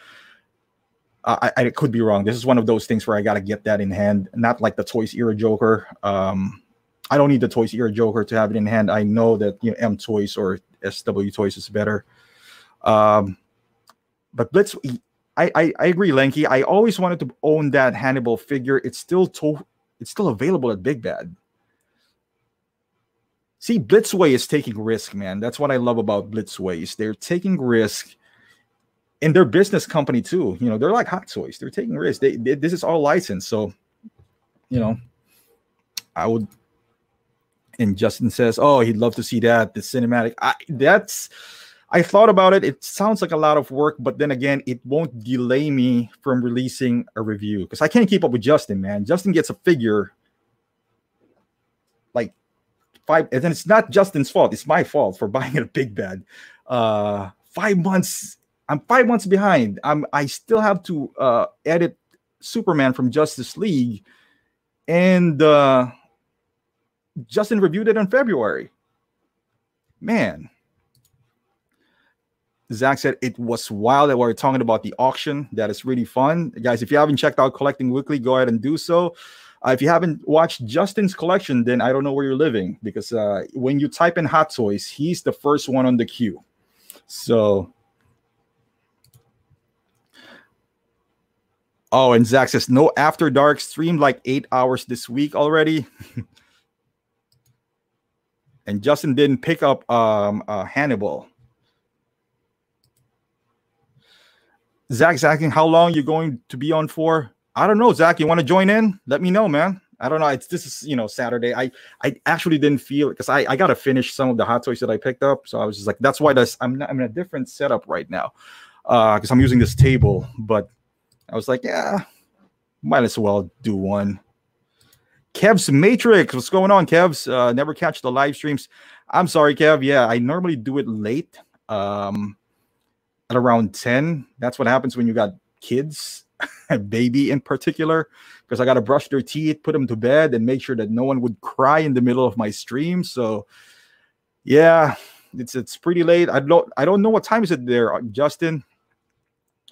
I, I could be wrong. This is one of those things where I got to get that in hand, not like the Toys Era Joker. Um, I don't need the Toys Era Joker to have it in hand. I know that you know M Toys or SW Toys is better. Um, but Blitz, I, I I agree, Lanky. I always wanted to own that Hannibal figure. It's still to, it's still available at Big Bad. See, Blitzway is taking risk, man. That's what I love about Blitzway is They're taking risk in their business company too. You know, they're like Hot Toys. They're taking risk. They, they this is all licensed, so you know, I would and Justin says, "Oh, he'd love to see that the cinematic." I, that's I thought about it. It sounds like a lot of work, but then again, it won't delay me from releasing a review because I can't keep up with Justin, man. Justin gets a figure like five, and then it's not Justin's fault. It's my fault for [laughs] buying it a big bad. Uh, five months I'm five months behind. I'm I still have to uh, edit Superman from Justice League, and uh, Justin reviewed it in February. Man, Zach said it was wild that we are talking about the auction. That is really fun, guys. If you haven't checked out Collecting Weekly, go ahead and do so. Uh, if you haven't watched Justin's collection, then I don't know where you're living because uh, when you type in Hot Toys, he's the first one on the queue. So, oh, and Zach says no after dark stream like eight hours this week already. [laughs] and Justin didn't pick up um, uh, Hannibal. Zach, asking how long you're going to be on for. I don't know, Zach. You want to join in? Let me know, man. I don't know. It's this is you know Saturday. I I actually didn't feel it because I I got to finish some of the hot toys that I picked up. So I was just like, that's why this I'm not, I'm in a different setup right now, uh, because I'm using this table. But I was like, yeah, might as well do one. Kev's Matrix, what's going on, Kev's? Uh, never catch the live streams. I'm sorry, Kev. Yeah, I normally do it late. Um, at around 10. That's what happens when you got kids, [laughs] a baby in particular, because I got to brush their teeth, put them to bed, and make sure that no one would cry in the middle of my stream. So, yeah, it's it's pretty late. I don't I don't know what time is it there, Justin.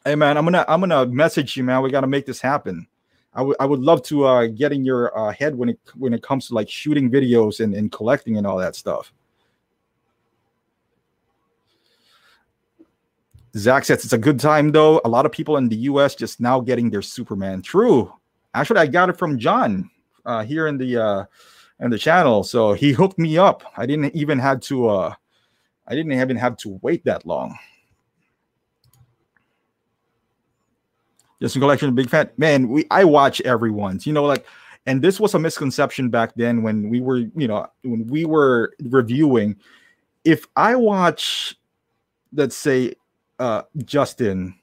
Hey man, I'm gonna I'm gonna message you, man. We got to make this happen. I would I would love to uh, get in your uh, head when it when it comes to like shooting videos and, and collecting and all that stuff. Zach says it's a good time though. A lot of people in the US just now getting their Superman. True. Actually, I got it from John uh, here in the uh, in the channel. So he hooked me up. I didn't even have to uh, I didn't even have to wait that long. Just a collection, big fan. Man, we I watch everyone's, you know, like and this was a misconception back then when we were, you know, when we were reviewing. If I watch, let's say, uh, Justin,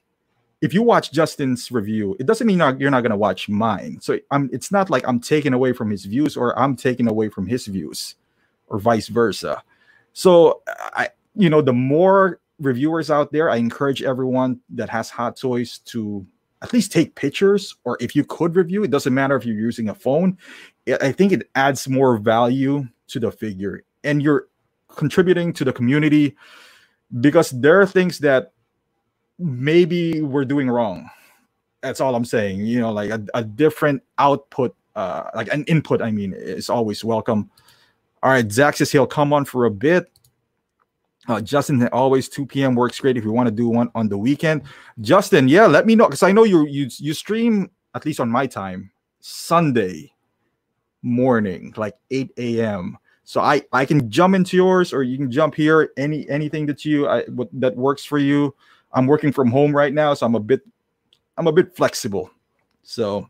if you watch Justin's review, it doesn't mean you're not, you're not to watch mine. So I'm, it's not like I'm taking away from his views or I'm taking away from his views or vice versa. So I, you know, the more reviewers out there, I encourage everyone that has hot toys to at least take pictures or if you could review, it doesn't matter if you're using a phone. I think it adds more value to the figure and you're contributing to the community because there are things that maybe we're doing wrong. That's all I'm saying. You know, like a, a different output, uh, like an input, I mean, is always welcome. All right, Zach says he'll come on for a bit. Uh, Justin, always 2 p.m. works great if you want to do one on the weekend. Justin, yeah, let me know because I know you you you stream at least on my time Sunday morning, like 8 a.m. So I I can jump into yours or you can jump here. Any anything that you I, that works for you. I'm working from home right now, so I'm a bit I'm a bit flexible. So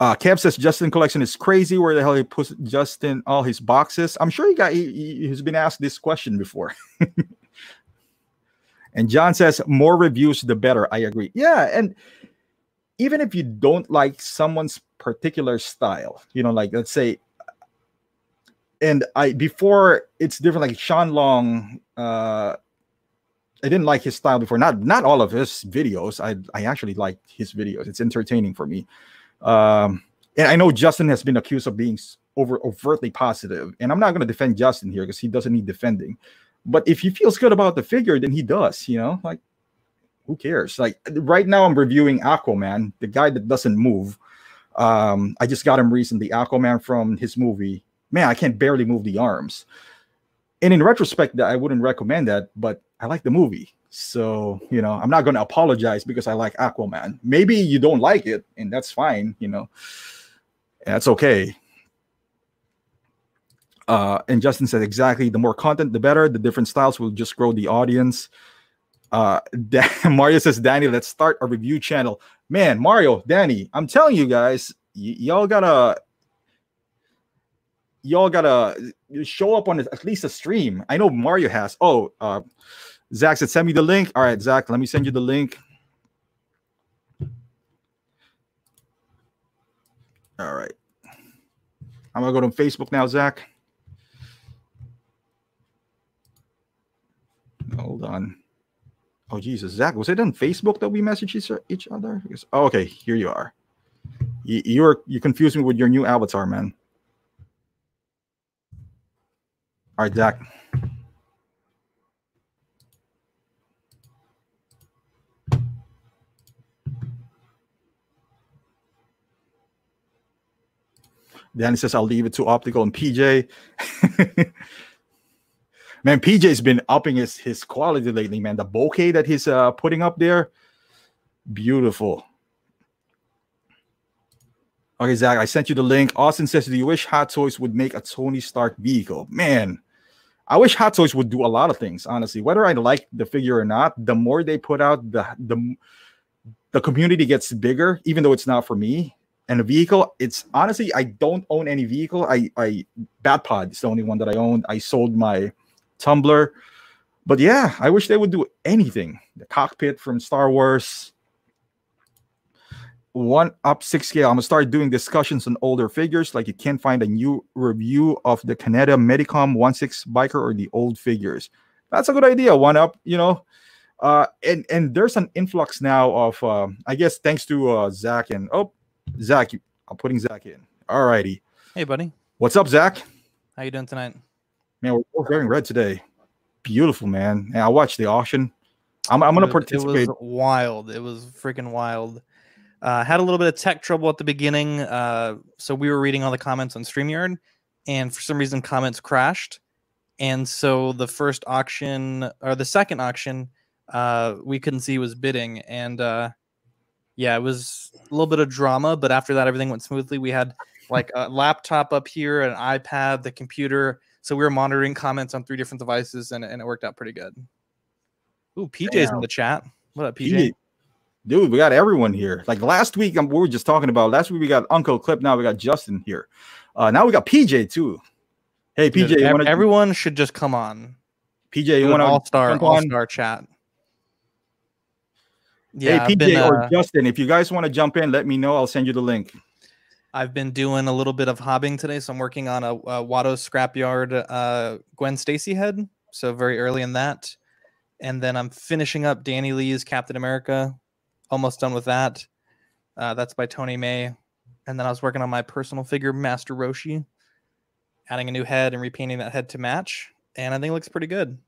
uh Kev says Justin collection is crazy. Where the hell he puts Justin all his boxes? I'm sure he got he, he's been asked this question before. [laughs] and John says more reviews the better. I agree. Yeah, and even if you don't like someone's particular style, you know, like let's say and I before it's different. Like Sean Long, uh, I didn't like his style before. Not not all of his videos. I I actually like his videos. It's entertaining for me. Um, and I know Justin has been accused of being over overtly positive, and I'm not going to defend Justin here because he doesn't need defending. But if he feels good about the figure, then he does. You know, like who cares? Like right now, I'm reviewing Aquaman, the guy that doesn't move. Um, I just got him recently, Aquaman from his movie man, I can't barely move the arms. And in retrospect, I wouldn't recommend that, but I like the movie. So, you know, I'm not going to apologize because I like Aquaman. Maybe you don't like it, and that's fine, you know, that's okay. Uh, and Justin said exactly the more content, the better. The different styles will just grow the audience. Uh, [laughs] Mario says, Danny, let's start a review channel. Man, Mario, Danny, I'm telling you guys, y- y'all gotta y'all gotta show up on at least a stream. I know Mario has. Oh, uh, Zach said, send me the link. All right, Zach, let me send you the link. All right. I'm gonna go to Facebook now, Zach. Hold on. Oh Jesus, Zach, was it on Facebook that we messaged each- other? Oh, okay, here you are. You, you're you confused me with your new avatar, man. All right, Zach. Danny says I'll leave it to optical and PJ. [laughs] man, PJ's been upping his his quality lately, man. The bokeh that he's uh putting up there, beautiful. Okay, Zach, I sent you the link. Austin says, "Do you wish Hot Toys would make a Tony Stark vehicle?" Man, I wish Hot Toys would do a lot of things. Honestly, whether I like the figure or not, the more they put out, the the the community gets bigger. Even though it's not for me, and a vehicle, it's honestly I don't own any vehicle. I I Batpod is the only one that I own. I sold my Tumbler, but yeah, I wish they would do anything. The cockpit from Star Wars, one up six scale. I'm gonna start doing discussions on older figures. Like you can't find a new review of the Canada Medicom one six biker or the old figures. That's a good idea. One up, you know. Uh, and and there's an influx now of uh, I guess thanks to uh, Zach and oh Zach, you- I'm putting Zach in. All righty. Hey, buddy. What's up, Zach? How you doing tonight? Man, we're both wearing red today. Beautiful, man. And I watched the auction. I'm, I'm gonna participate. It was wild. It was freaking wild. Uh, had a little bit of tech trouble at the beginning. Uh, so we were reading all the comments on StreamYard, and for some reason, comments crashed. And so the first auction or the second auction, uh, we couldn't see was bidding. And uh, yeah, it was a little bit of drama. But after that, everything went smoothly. We had like a laptop up here, an iPad, the computer. So we were monitoring comments on three different devices, and, and it worked out pretty good. Ooh, PJ's in the chat. What up, PJ? Dude, we got everyone here. Like last week, um, we were just talking about. Last week we got Uncle Clip. Now we got Justin here. Uh, now we got PJ too. Hey PJ, Dude, you want to? everyone should just come on. PJ, you want to? all star all star chat. Yeah, hey PJ been, or uh, Justin, if you guys want to jump in, let me know. I'll send you the link. I've been doing a little bit of hobbing today, so I'm working on a, a Watto Scrapyard uh, Gwen Stacy head. So very early in that, and then I'm finishing up Danny Lee's Captain America. Almost done with that. Uh, that's by Tony May, and then I was working on my personal figure Master Roshi, adding a new head and repainting that head to match, and I think it looks pretty good.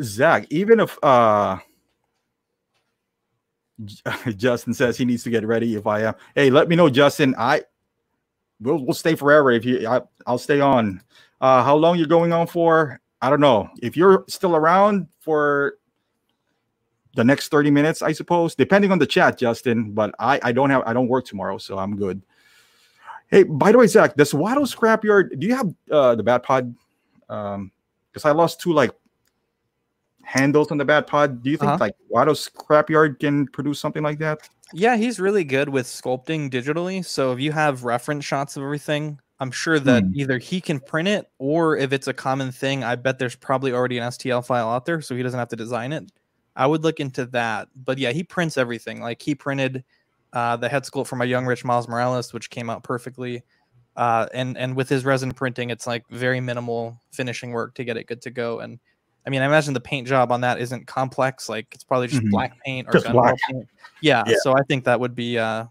Zach, even if uh [laughs] Justin says he needs to get ready if I am. Hey, let me know, Justin. I we'll we'll stay forever if you I, I'll stay on. Uh how long you're going on for? I don't know. If you're still around for the next 30 minutes, I suppose, depending on the chat, Justin. But I I don't have I don't work tomorrow, so I'm good. Hey, by the way, Zach, does Watto Scrapyard, do you have uh the Bat Pod? Um, because I lost two like handles on the Bat Pod. Do you think Uh-huh. like Watto Scrapyard can produce something like that? Yeah, he's really good with sculpting digitally. So if you have reference shots of everything, I'm sure that Hmm. either he can print it or if it's a common thing, I bet there's probably already an STL file out there so he doesn't have to design it. I would look into that. But yeah, he prints everything. Like he printed uh, the head sculpt for my young rich Miles Morales, which came out perfectly. Uh, and and with his resin printing, it's like very minimal finishing work to get it good to go. And I mean, I imagine the paint job on that isn't complex. Like it's probably just Mhm. black paint or Just black. paint. Yeah, Yeah. So I think that would be. Uh,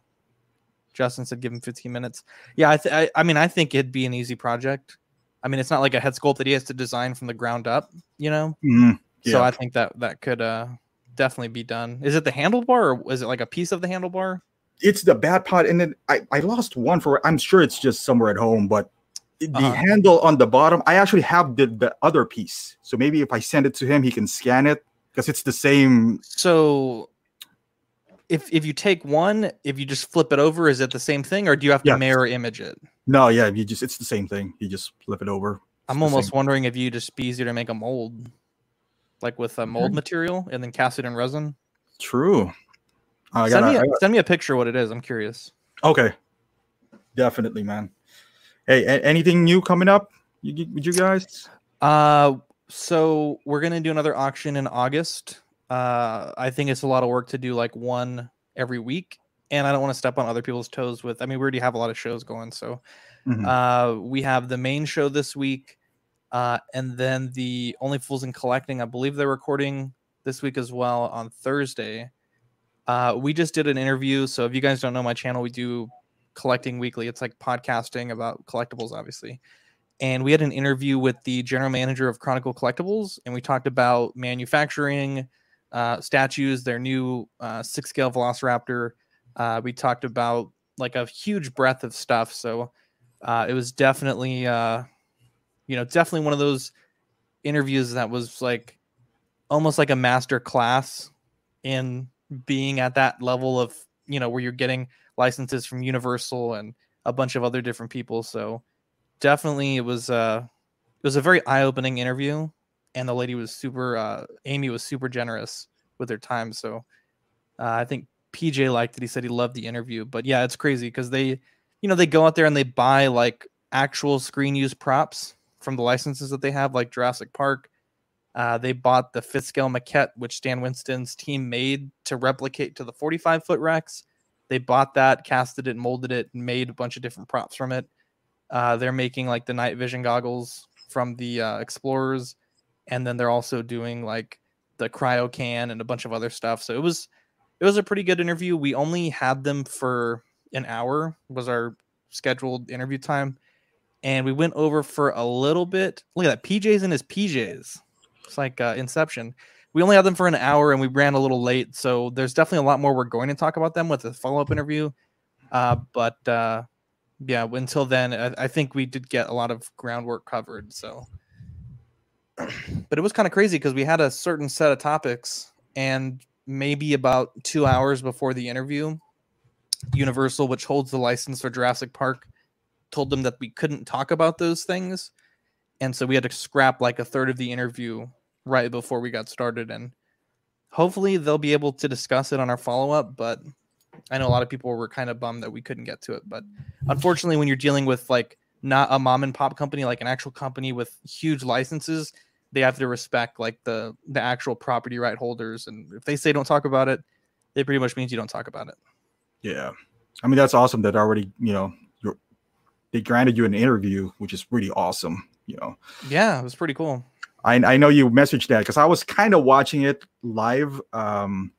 Justin said give him 15 minutes. Yeah, I, th- I I mean I think it'd be an easy project. I mean it's not like a head sculpt that he has to design from the ground up, you know. Mhm. So I think that that could uh definitely be done. Is it the handlebar or is it like a piece of the handlebar? It's the Bat Pod, and then I, I lost one for I'm sure it's just somewhere at home, but the Uh-huh. handle on the bottom, I actually have the, the other piece. So maybe if I send it to him, he can scan it because it's the same. So if if you take one, if you just flip it over, is it the same thing, or do you have to mirror image it? No, yeah, you just it's the same thing. You just flip it over. I'm almost wondering if you just be easier to make a mold, like with a mold material and then cast it in resin. True. I send, gotta, me a, gotta- send me a picture of what it is. I'm curious. okay. Definitely, man. Hey, anything new coming up? You, you- with you guys? Uh, so we're gonna do another auction in August. Uh, I think it's a lot of work to do like one every week, and I don't want to step on other people's toes. With I mean, we already have a lot of shows going, so Mhm. uh, we have the main show this week. Uh, and then the Only Fools in Collecting, I believe they're recording this week as well on Thursday. Uh, we just did an interview. So if you guys don't know my channel, we do collecting weekly. It's like podcasting about collectibles, obviously. And we had an interview with the general manager of Chronicle Collectibles, and we talked about manufacturing uh, statues, their new uh, six scale Velociraptor. Uh, we talked about like a huge breadth of stuff. So uh, it was definitely, uh, you know, definitely one of those interviews that was like almost like a master class in being at that level of, you know, where you're getting licenses from Universal and a bunch of other different people. So definitely it was uh it was a very eye-opening interview and the lady was super uh Amy was super generous with her time. So uh, I think PJ liked it. He said he loved the interview. But yeah, it's crazy because they you know, they go out there and they buy like actual screen use props from the licenses that they have, like Jurassic Park. Uh, they bought the fifth scale maquette, which Stan Winston's team made to replicate to the 45 foot Rex. They bought that, casted it, molded it, and made a bunch of different props from it. Uh, they're making like the night vision goggles from the uh, Explorers, and then they're also doing like the cryo can and a bunch of other stuff. So it was it was a pretty good interview. We only had them for an hour was our scheduled interview time, and we went over for a little bit. Look at that, PJs in his PJs. It's like uh, Inception. We only had them for an hour, and we ran a little late. So there's definitely a lot more we're going to talk about them with a follow up interview. Uh, but uh, yeah, until then, I, I think we did get a lot of groundwork covered. So, but it was kind of crazy because we had a certain set of topics, and maybe about two hours before the interview, Universal, which holds the license for Jurassic Park, told them that we couldn't talk about those things. And so we had to scrap like a third of the interview right before we got started. And hopefully they'll be able to discuss it on our follow up. But I know a lot of people were kind of bummed that we couldn't get to it. But unfortunately, when you're dealing with like not a mom and pop company, like an actual company with huge licenses, they have to respect like the the actual property right holders. And if they say don't talk about it, it pretty much means you don't talk about it. Yeah, I mean that's awesome that already you know you're, they granted you an interview, which is really awesome. You know. Yeah, it was pretty cool. I I know you messaged that because I was kind of watching it live. Um,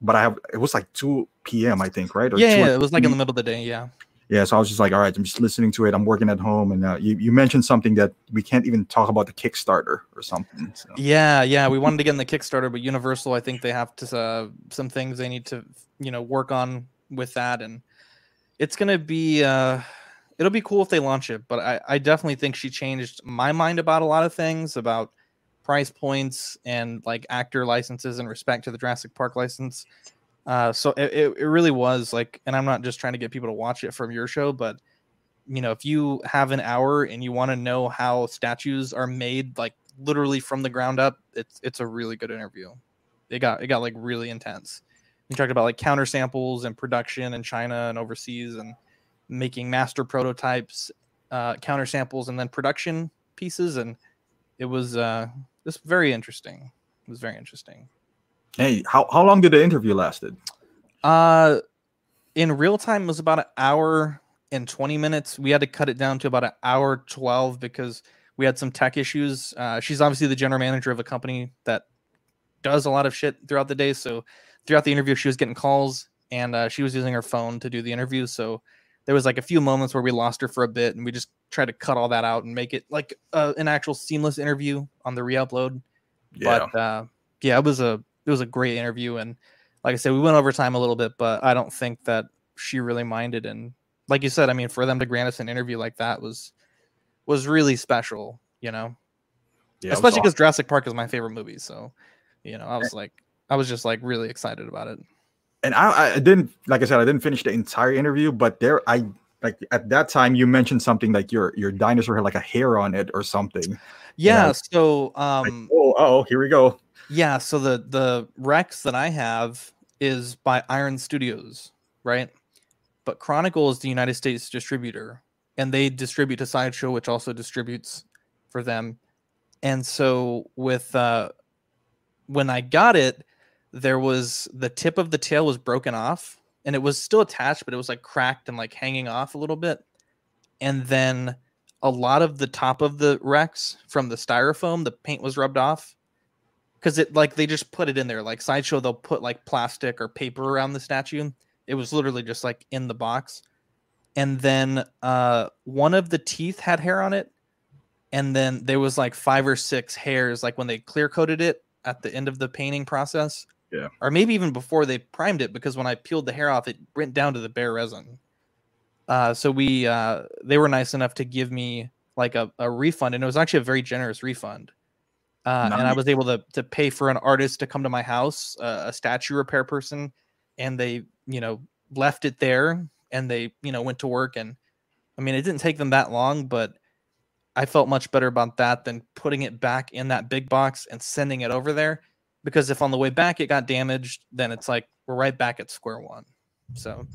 but I have it was like 2 p.m. I think, right? Or yeah, yeah, it was like in the middle of the day. Yeah. Yeah, so I was just like, all right, I'm just listening to it. I'm working at home, and uh, you you mentioned something that we can't even talk about the Kickstarter or something. So. Yeah, yeah, we wanted to get in the Kickstarter, but Universal, I think they have to uh, some things they need to you know work on with that, and it's gonna be uh, it'll be cool if they launch it. But I I definitely think she changed my mind about a lot of things about price points and like actor licenses and respect to the Jurassic Park license. Uh, so it, it really was like, and I'm not just trying to get people to watch it from your show, but you know, if you have an hour and you want to know how statues are made, like literally from the ground up, it's it's a really good interview. It got it got like really intense. We talked about like counter samples and production in China and overseas, and making master prototypes, uh, counter samples, and then production pieces, and it was uh, this very interesting. It was very interesting. Hey, how, how long did the interview lasted? Uh in real time it was about an hour and 20 minutes. We had to cut it down to about an hour 12 because we had some tech issues. Uh, she's obviously the general manager of a company that does a lot of shit throughout the day. So throughout the interview, she was getting calls and uh, she was using her phone to do the interview. So there was like a few moments where we lost her for a bit and we just tried to cut all that out and make it like uh, an actual seamless interview on the re-upload. Yeah. But uh, yeah, it was a it was a great interview and like I said, we went over time a little bit, but I don't think that she really minded. And like you said, I mean, for them to grant us an interview like that was was really special, you know. Yeah, Especially because awesome. Jurassic Park is my favorite movie, so you know, I was like, I was just like really excited about it. And I, I didn't, like I said, I didn't finish the entire interview, but there, I like at that time you mentioned something like your your dinosaur had like a hair on it or something. Yeah. so um like, oh, oh, here we go. Yeah, so the the Rex that I have is by Iron Studios, right? But Chronicle is the United States distributor, and they distribute to Sideshow, which also distributes for them. And so with uh, when I got it, there was the tip of the tail was broken off, and it was still attached, but it was like cracked and like hanging off a little bit. And then a lot of the top of the Rex from the styrofoam, the paint was rubbed off. Cause it like they just put it in there. Like sideshow, they'll put like plastic or paper around the statue. It was literally just like in the box. And then uh one of the teeth had hair on it. And then there was like five or six hairs, like when they clear coated it at the end of the painting process. Yeah. Or maybe even before they primed it, because when I peeled the hair off, it went down to the bare resin. Uh, so we uh, they were nice enough to give me like a, a refund, and it was actually a very generous refund. Uh, And I was able to to pay for an artist to come to my house, uh, a statue repair person, and they you know left it there, and they you know went to work, and I mean it didn't take them that long, but I felt much better about that than putting it back in that big box and sending it over there, because if on the way back it got damaged, then it's like we're right back at square one. So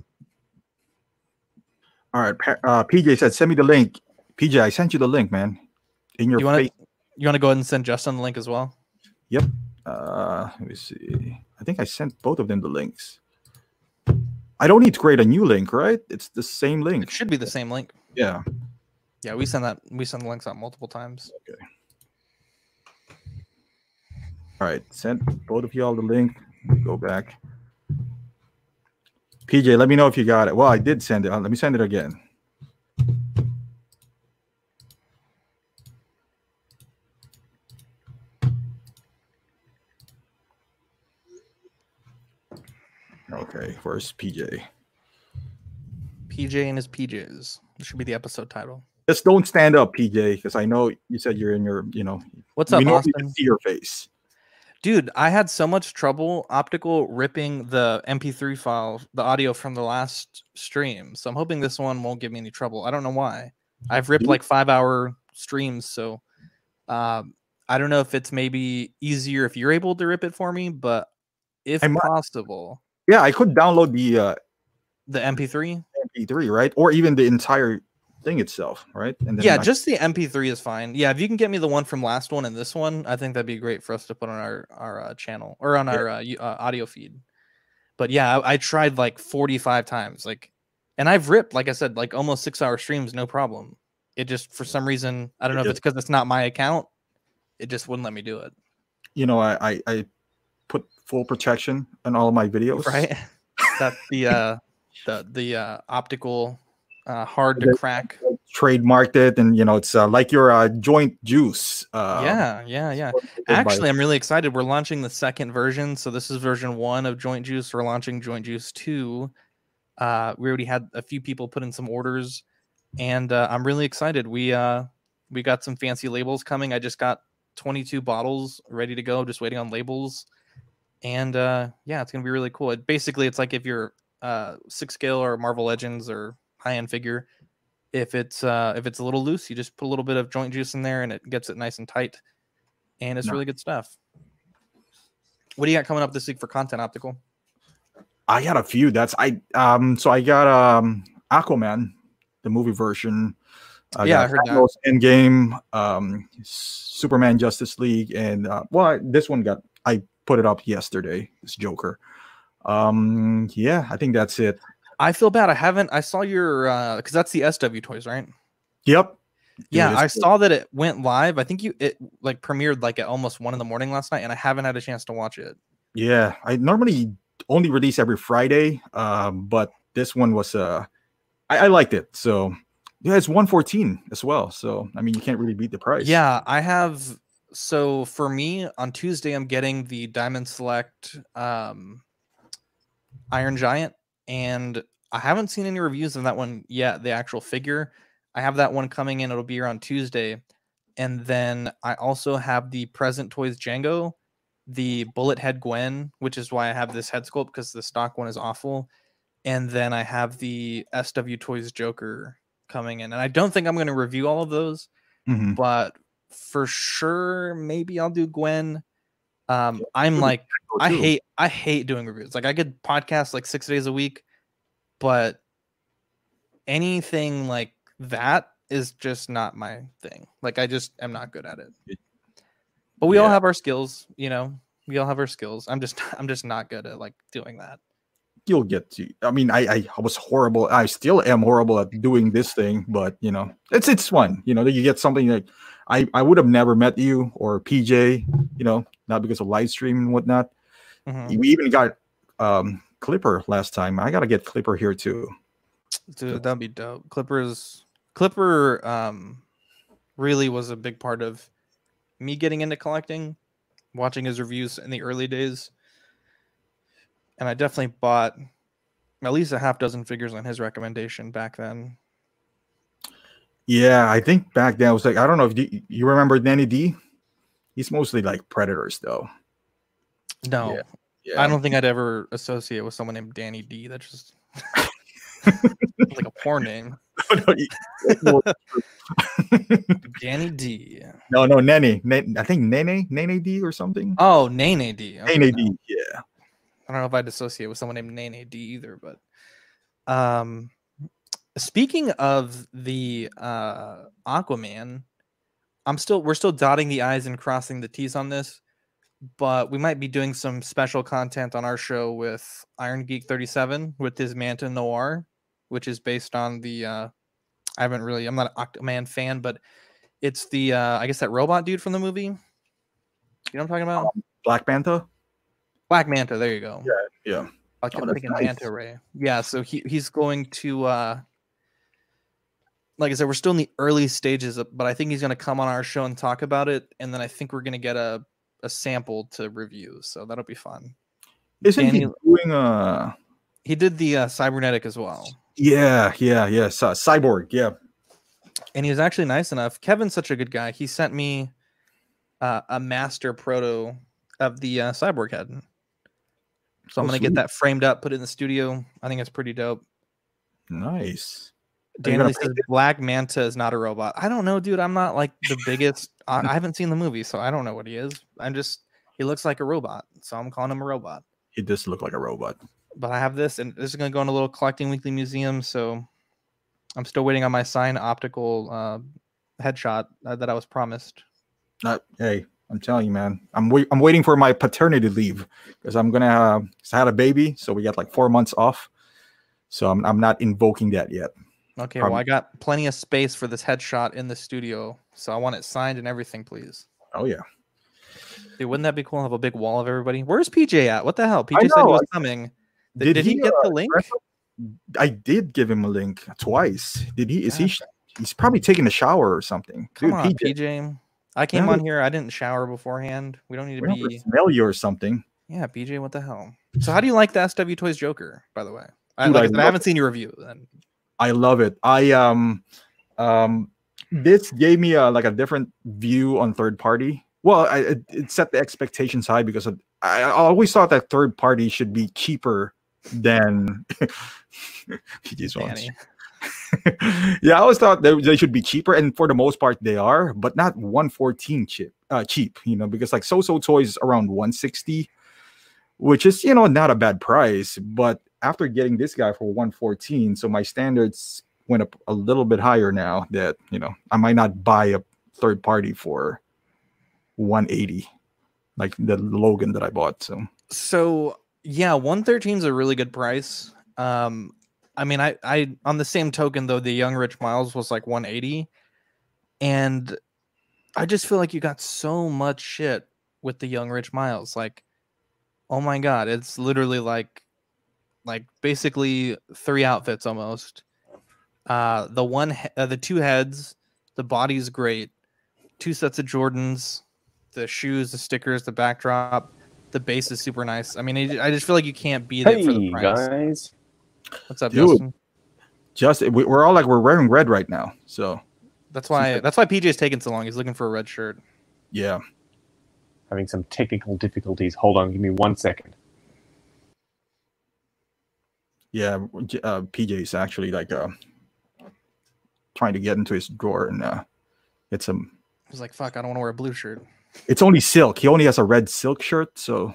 All right. Uh, PJ said, send me the link. PJ, I sent you the link, man. In your You wanna- face. you want to go ahead and send Justin the link as well? Yep. Uh, let me see. I think I sent both of them the links. I don't need to create a new link, right? It's the same link. It should be the same link. Yeah. Yeah, we send that we send the links out multiple times. All right. Sent both of y'all the link. Let me Go back. PJ, let me know if you got it. Well, I did send it. Uh, Let me send it again. Okay, where's PJ? PJ and his PJs. This should be the episode title. Just don't stand up, PJ, because I know you said you're in your, you know, What's up, we Austin? see your face. Dude, I had so much trouble optical ripping the MP3 file, the audio from the last stream. So I'm hoping this one won't give me any trouble. I don't know why. I've ripped like five hour streams, so um, I don't know if it's maybe easier if you're able to rip it for me, but if might- possible, Yeah, I could download the uh, the MP3. MP3, right? Or even the entire thing itself, right? And yeah, I- just the MP3 is fine. Yeah, if you can get me the one from last one and this one, I think that'd be great for us to put on our our uh, channel or on Yeah. our uh, uh, audio feed. But yeah, I, I tried like 45 times, like, and I've ripped, like I said, like almost six hour streams, no problem. It just for some reason, I don't It know if it's because it's not my account, it just wouldn't let me do it. you know, I, I I put full protection on all of my videos. Right? [laughs] That's the uh the the uh optical uh hard to crack. Trademarked it, and you know, it's uh, like your uh, joint juice. Uh, yeah, yeah, yeah. Actually, I'm really excited. We're launching the second version. So this is version one of Joint Juice. We're launching Joint Juice two. Uh, we already had a few people put in some orders, and uh, I'm really excited. We uh, we got some fancy labels coming. I just got 22 bottles ready to go, just waiting on labels. And uh, yeah, it's gonna be really cool. It, basically, it's like if you're uh, six scale or Marvel Legends or high end figure. If it's uh, if it's a little loose, you just put a little bit of joint juice in there, and it gets it nice and tight and it's Nice. really good stuff. What do you got coming up this week for content optical? I got a few. That's I um. So I got um Aquaman, the movie version. Yeah, I heard that. Thanos Endgame, um, Superman Justice League, and uh, well, I- this one got I put it up yesterday. This Joker. Um, yeah, I think that's it. I feel bad. I haven't. I saw your uh because that's the SW toys, right? Yep. Dude, yeah, I good. saw that it went live. I think you it like premiered like at almost one in the morning last night, and I haven't had a chance to watch it. Yeah, I normally only release every Friday, um, but this one was uh, I, I liked it. So yeah, it's one fourteen as well. So I mean, you can't really beat the price. Yeah, I have. So for me on Tuesday, I'm getting the Diamond Select um, Iron Giant, and I haven't seen any reviews of that one yet. The actual figure, I have that one coming in. It'll be here on Tuesday, and then I also have the Present Toys Django, the Bullet Head Gwen, which is why I have this head sculpt because the stock one is awful, and then I have the SW Toys Joker coming in, and I don't think I'm going to review all of those Mhm. but for sure maybe i'll do gwen um i'm like i hate i hate doing reviews like i could podcast like six days a week but anything like that is just not my thing like i just am not good at it but we all have our skills you know we all have our skills i'm just [laughs] i'm just not good at like doing that you'll get to. I mean, I, I I was horrible. I still am horrible at doing this thing, but you know, it's it's fun. You know, that you get something like I I would have never met you or PJ. You know, not because of live stream and whatnot. Mhm. We even got um Clipper last time. I gotta get Clipper here too. Dude, that'd be dope. Clippers, Clipper, um, really was a big part of me getting into collecting, watching his reviews in the early days, and I definitely bought at least a half dozen figures on his recommendation back then. Yeah, I think back then I was like, I don't know if you, you remember Danny D. He's mostly like predators though. No, Yeah, Yeah, I don't think I'd ever associate with someone named Danny D. That just [laughs] like a porn name. no, no, [laughs] Danny D. no, no, Nene. Nene. I think Nene, Nene D or something. Oh, Nene D. Okay, Nene no. D. Yeah. I don't know if I'd associate with someone named Nene D either, but um speaking of the uh Aquaman, I'm still we're still dotting the I's and crossing the T's on this, but we might be doing some special content on our show with Iron Geek 37 with his Manta Noir, which is based on the uh I haven't really I'm not an Aquaman fan, but it's the uh I guess that robot dude from the movie. You know what I'm talking about? Black Panther. Black Manta, there you go. Yeah. I kept that's thinking nice. Manta Ray. Yeah, so he he's going to uh like I said, we're still in the early stages, of, but I think he's going to come on our show and talk about it, and then I think we're going to get a a sample to review, so that'll be fun. Isn't he doing uh? He did the uh, cybernetic as well, Yeah, yeah, yeah. Cy- Cyborg. Yeah. and he was actually nice enough. Kevin's such a good guy. He sent me uh, a master proto of the uh, cyborg head, so I'm Oh, going to sweet. get that framed up, put it in the studio. I think it's pretty dope. Nice. Danny says Black Manta is not a robot. I don't know, dude. I'm not like the biggest. [laughs] I, I haven't seen the movie, so I don't know what he is. I'm just he looks like a robot, so I'm calling him a robot. He does look like a robot. But I have this, and this is gonna go in a little collecting weekly museum. So I'm still waiting on my signed optical uh, headshot uh, that I was promised. Not. Hey, I'm telling you, man. I'm wait. I'm waiting for my paternity leave because I'm gonna. Uh, I had a baby, so we got like four months off. So I'm. I'm not invoking that yet. Okay, well Um, I got plenty of space for this headshot in the studio, so I want it signed and everything, please. Oh yeah. Dude, wouldn't that be cool? Have a big wall of everybody. Where's PJ at? What the hell? PJ said he was coming. Did, did he, get uh, the link? I did give him a link twice. Did he? Is he? He's probably taking a shower or something. Come Dude, on, PJ, PJ. I came Yeah. on here. I didn't shower beforehand. We don't need to we be. smell you or something. Yeah, PJ. What the hell? So, how do you like the SW Toys Joker? By the way, I, like I, I said, I love haven't seen your review. Then I love it. I um um this gave me a like a different view on third party. Well, I, it, it set the expectations high because of, I, I always thought that third party should be cheaper than [laughs] PJ's ones. [laughs] Yeah, I always thought they, they should be cheaper, and for the most part, they are, but not 114 chip Uh, cheap, you know, because like So So Toys is around 160, which is you know not a bad price. But after getting this guy for 114, so my standards went up a little bit higher now. That you know I might not buy a third party for 180, like the Logan that I bought. So So yeah, one thirteen is a really good price. Um, I mean, I I on the same token though, the Young Rich Miles was like one eighty, and I just feel like you got so much shit with the Young Rich Miles. Like, oh my god, it's literally like, like basically three outfits almost. Uh, the one, he- uh, the two heads, the body's great. Two sets of Jordans, the shoes, the stickers, the backdrop the base is super nice. I mean, I I just feel like you can't beat it for the price. guys, What's up, Dude. Justin? just we, we're all like we're wearing red right now. So That's why that's why PJ's taking so long. He's looking for a red shirt. yeah, having some technical difficulties. Hold on, give me one second. Yeah. Uh, PJ is actually like uh trying to get into his drawer and uh it's a He's like, "Fuck, I don't want to wear a blue shirt." it's only silk. He only has a red silk shirt, so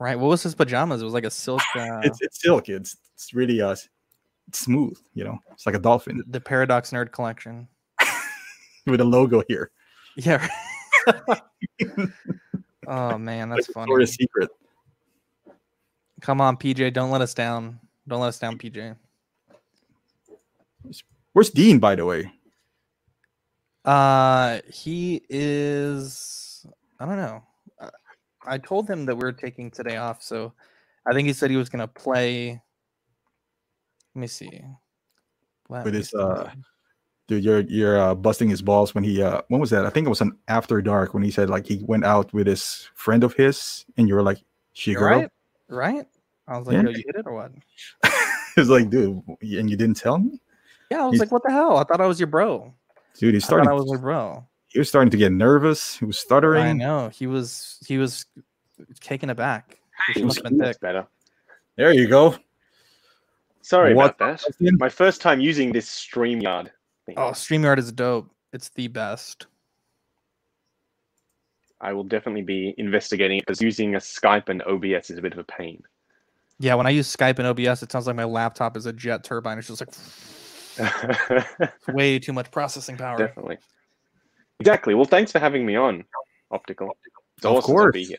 Right? What was his pajamas? It was like a silk. [sighs] Uh, it's it's silk. It's it's really uh it's smooth. You know, it's like a dolphin the Paradox Nerd Collection. [laughs] with a logo here. Yeah. [laughs] oh man, that's Like funny. Secret. Come on, PJ, don't let us down. Don't let us down, PJ. Where's Dean, by the way? Uh, he is. I don't know. I told him that we are taking today off, so I think he said he was gonna play. Let me see. Let With me his, uh, Dude, you're you're uh, busting his balls when he uh when was that? I think it was an after dark when he said like he went out with his friend of his and you were like, she girl. right, right. I was like, Yeah. "Yo, you hit it or what?" [laughs] it's like, dude, and you didn't tell me? Yeah, I was He's- like, "What the hell?" I thought I was your bro. Dude, he's I starting thought I was your bro. he was starting to get nervous. He was stuttering. I know he was. He was taking it back. He It must been thick. better. There you go. Sorry What- about that. Justin? My first time using this StreamYard thing. Oh, Streamyard is dope. It's the best. I will definitely be investigating it because using a Skype and OBS is a bit of a pain. Yeah, when I use Skype and OBS, it sounds like my laptop is a jet turbine. It's just like [laughs] way too much processing power. definitely. Exactly. Well, thanks for having me on, Optical. It's Of awesome to be course. here.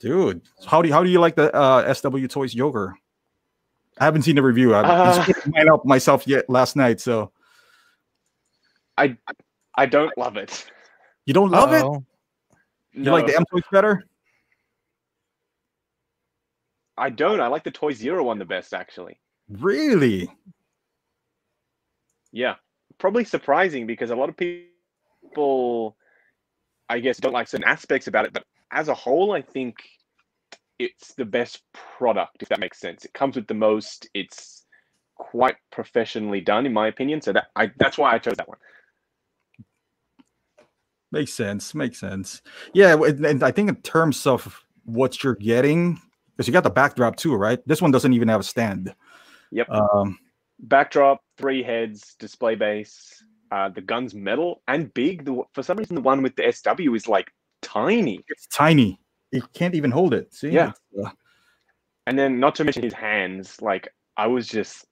Dude, how do you, how do you like the uh, SW Toys Joker? I haven't seen the review. I Uh, uh, mine up myself yet last night. So I I don't love it. you don't love it? Uh-oh. You like the M Toys better? I don't. I like the Toy Zero one the best, actually. Really? Yeah, probably surprising because a lot of people, I guess, don't like certain aspects about it. But as a whole, I think it's the best product, if that makes sense. It comes with the most. It's quite professionally done, in my opinion. So that I that's why I chose that one. Makes sense. Makes sense. Yeah, and, and I think in terms of what you're getting, because you got the backdrop too, right? This one doesn't even have a stand. Yep. Um, Backdrop, three heads, display base. Uh, the gun's metal and big. The, for some reason, the one with the SW is like tiny. it's tiny. You can't even hold it. See? Yeah. Uh, And then, not to mention his hands. Like I was just,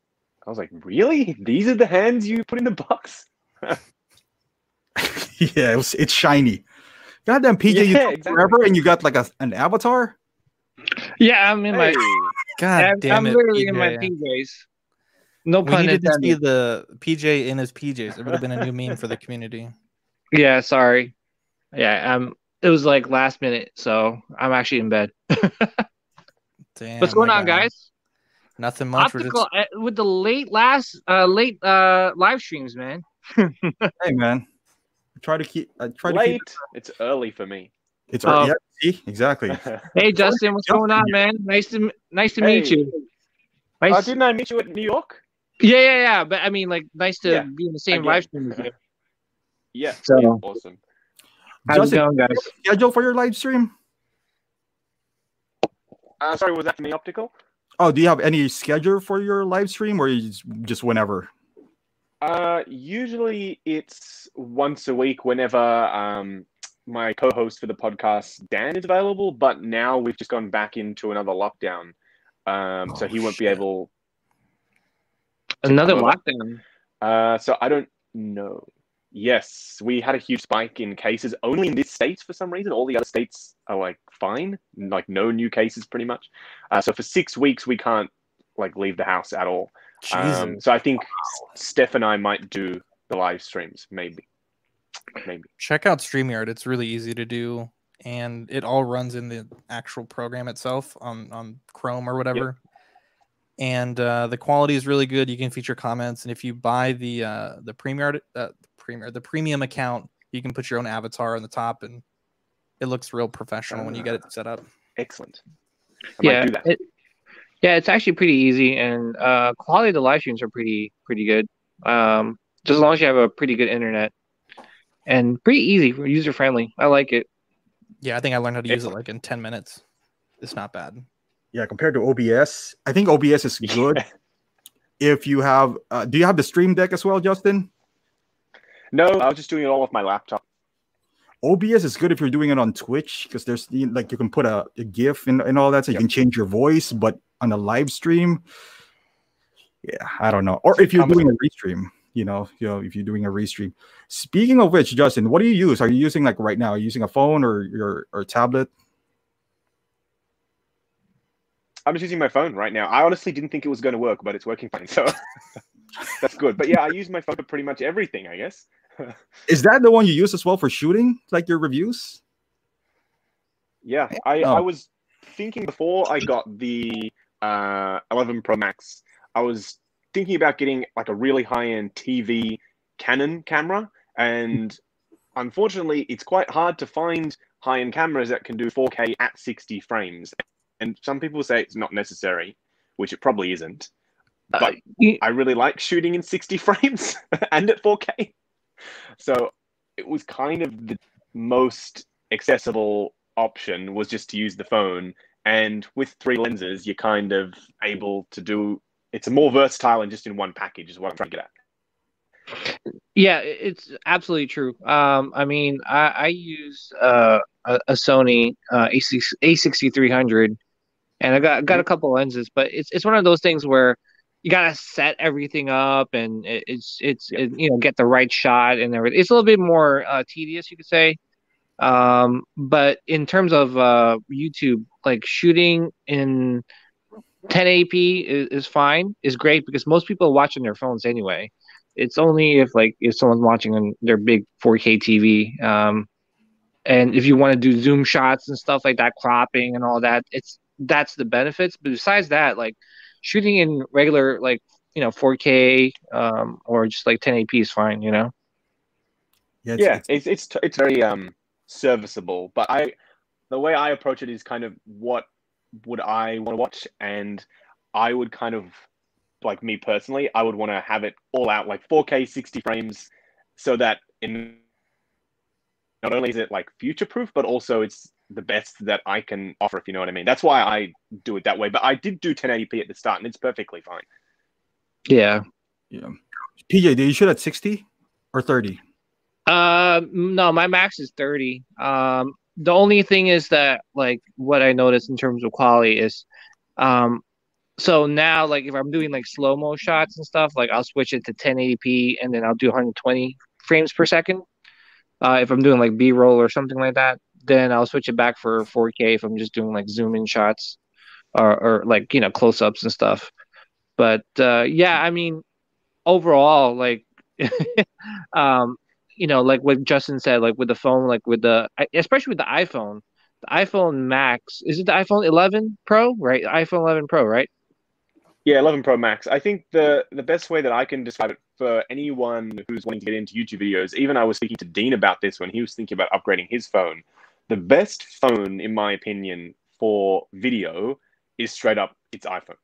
I was like, really? These are the hands you put in the box? [laughs] yeah, it was, it's shiny. Goddamn PJ, you Yeah, took exactly. forever and you got like a, an avatar? Yeah, I'm in my. God I'm, damn I'm it! literally in my PJs. No We pun needed to see the PJ in his PJs. It would have been a new meme for the community. Yeah, sorry. Yeah, um, it was like last minute, so I'm actually in bed. [laughs] Damn, What's going on, guy. guys? Nothing much. Optical just uh, with the late last, uh, late uh live streams, man. [laughs] Hey man. I try to keep I try to keep It's early for me. It's Oh. yeah, see? Exactly. [laughs] Hey, Justin, what's going on, man? Nice to nice to meet you. Oh, Nice. didn't I meet you at New York? yeah, yeah, yeah. But I mean, like, nice to Yeah, be in the same live stream with you. Yeah. So- yeah, awesome. How's it going, guys? schedule for your live stream? Uh, sorry, was that for me, Optical? Oh, do you have any schedule for your live stream or you just, just whenever? Uh, usually it's once a week whenever um, my co-host for the podcast Dan is available. But now we've just gone back into another lockdown, um, so Oh, he won't be able. Another lockdown. Uh, so I don't know. Yes, we had a huge spike in cases only in this state for some reason. All the other states are like fine, like no new cases pretty much. Uh, so for six weeks we can't like leave the house at all. Um, so I think Steph and I might do the live streams, maybe. Maybe. Check out StreamYard. It's really easy to do, and it all runs in the actual program itself on on Chrome or whatever. And uh, the quality is really good. You can feature comments, and if you buy the uh, the premium uh, premier the premium account, you can put your own avatar on the top, and it looks real professional when you get it set up. Excellent. I yeah, might do that. it- yeah, it's actually pretty easy, and uh, quality of the live streams are pretty pretty good. Um, just as long as you have a pretty good internet, and pretty easy, user friendly. I like it. Yeah, I think I learned how to use it like in ten minutes. It's not bad. Yeah, compared to OBS, I think OBS is good [laughs] if you have. Uh, do you have the Stream Deck as well, Justin? no, I was just doing it all off my laptop. OBS is good if you're doing it on Twitch because there's like you can put a, a GIF and, and all that, so you can change your voice. But on a live stream, yeah, I don't know. Or if you're Um, doing a restream, you know, you know, if you're doing a restream. Speaking of which, Justin, what do you use? Are you using like right now? Are you using a phone or your or tablet? I'm just using my phone right now. I honestly didn't think it was going to work, but it's working fine. So [laughs] that's good. But yeah, I use my phone for pretty much everything, I guess. [laughs] Is that the one you use as well for shooting, like your reviews? Yeah, I, Oh. I was thinking before I got the uh, 11 Pro Max, I was thinking about getting like a really high end TV Canon camera. And unfortunately, it's quite hard to find high end cameras that can do 4K at 60 frames. And some people say it's not necessary, which it probably isn't. Uh, But you- I really like shooting in 60 [laughs] frames [laughs] and at 4K. So it was kind of the most accessible option was just to use the phone. And with three lenses, you're kind of able to do it's more versatile and just in one package is what I'm trying to get at. Yeah, it's absolutely true. Um, I mean, I, I use uh, a, a Sony uh, A6, A6300, and I got got a couple lenses, but it's it's one of those things where you gotta set everything up, and it, it's it's it, you know get the right shot and everything. It's a little bit more uh, tedious, you could say. Um, but in terms of uh, YouTube, like shooting in 1080p is, is fine, is great because most people are watching their phones anyway. It's only if like if someone's watching on their big 4K TV, um, and if you want to do zoom shots and stuff like that, cropping and all that, it's that's the benefits. But besides that, like shooting in regular like you know 4K um, or just like 1080p is fine. You know. it's- yeah, it's- it's it's it's very um serviceable. But I the way I approach it is kind of what would I want to watch, and I would kind of like me personally, I would want to have it all out like 4K 60 frames, so that in not only is it like future proof, but also it's the best that I can offer. If you know what I mean. That's why I do it that way. But I did do 1080p at the start, and it's perfectly fine. Yeah. yeah. PJ, did you shoot at 60 or 30? Uh, no, my max is 30. Um, the only thing is that like what I noticed in terms of quality is, um, so now like if I'm doing like slow mo shots and stuff, like I'll switch it to 1080p and then I'll do 120 frames per second. Uh, if I'm doing like B roll or something like that, then I'll switch it back for 4K if I'm just doing like zoom in shots or, or like you know close ups and stuff. But uh, yeah, I mean, overall, like, [laughs] um, you know, like what Justin said, like with the phone, like with the, especially with the iPhone, the iPhone Max, is it the iPhone 11 Pro, right? iPhone 11 Pro, right? Yeah, 11 Pro Max. I think the the best way that I can describe it for anyone who's wanting to get into YouTube videos, even I was speaking to Dean about this when he was thinking about upgrading his phone. The best phone, in my opinion, for video is straight up its iPhone.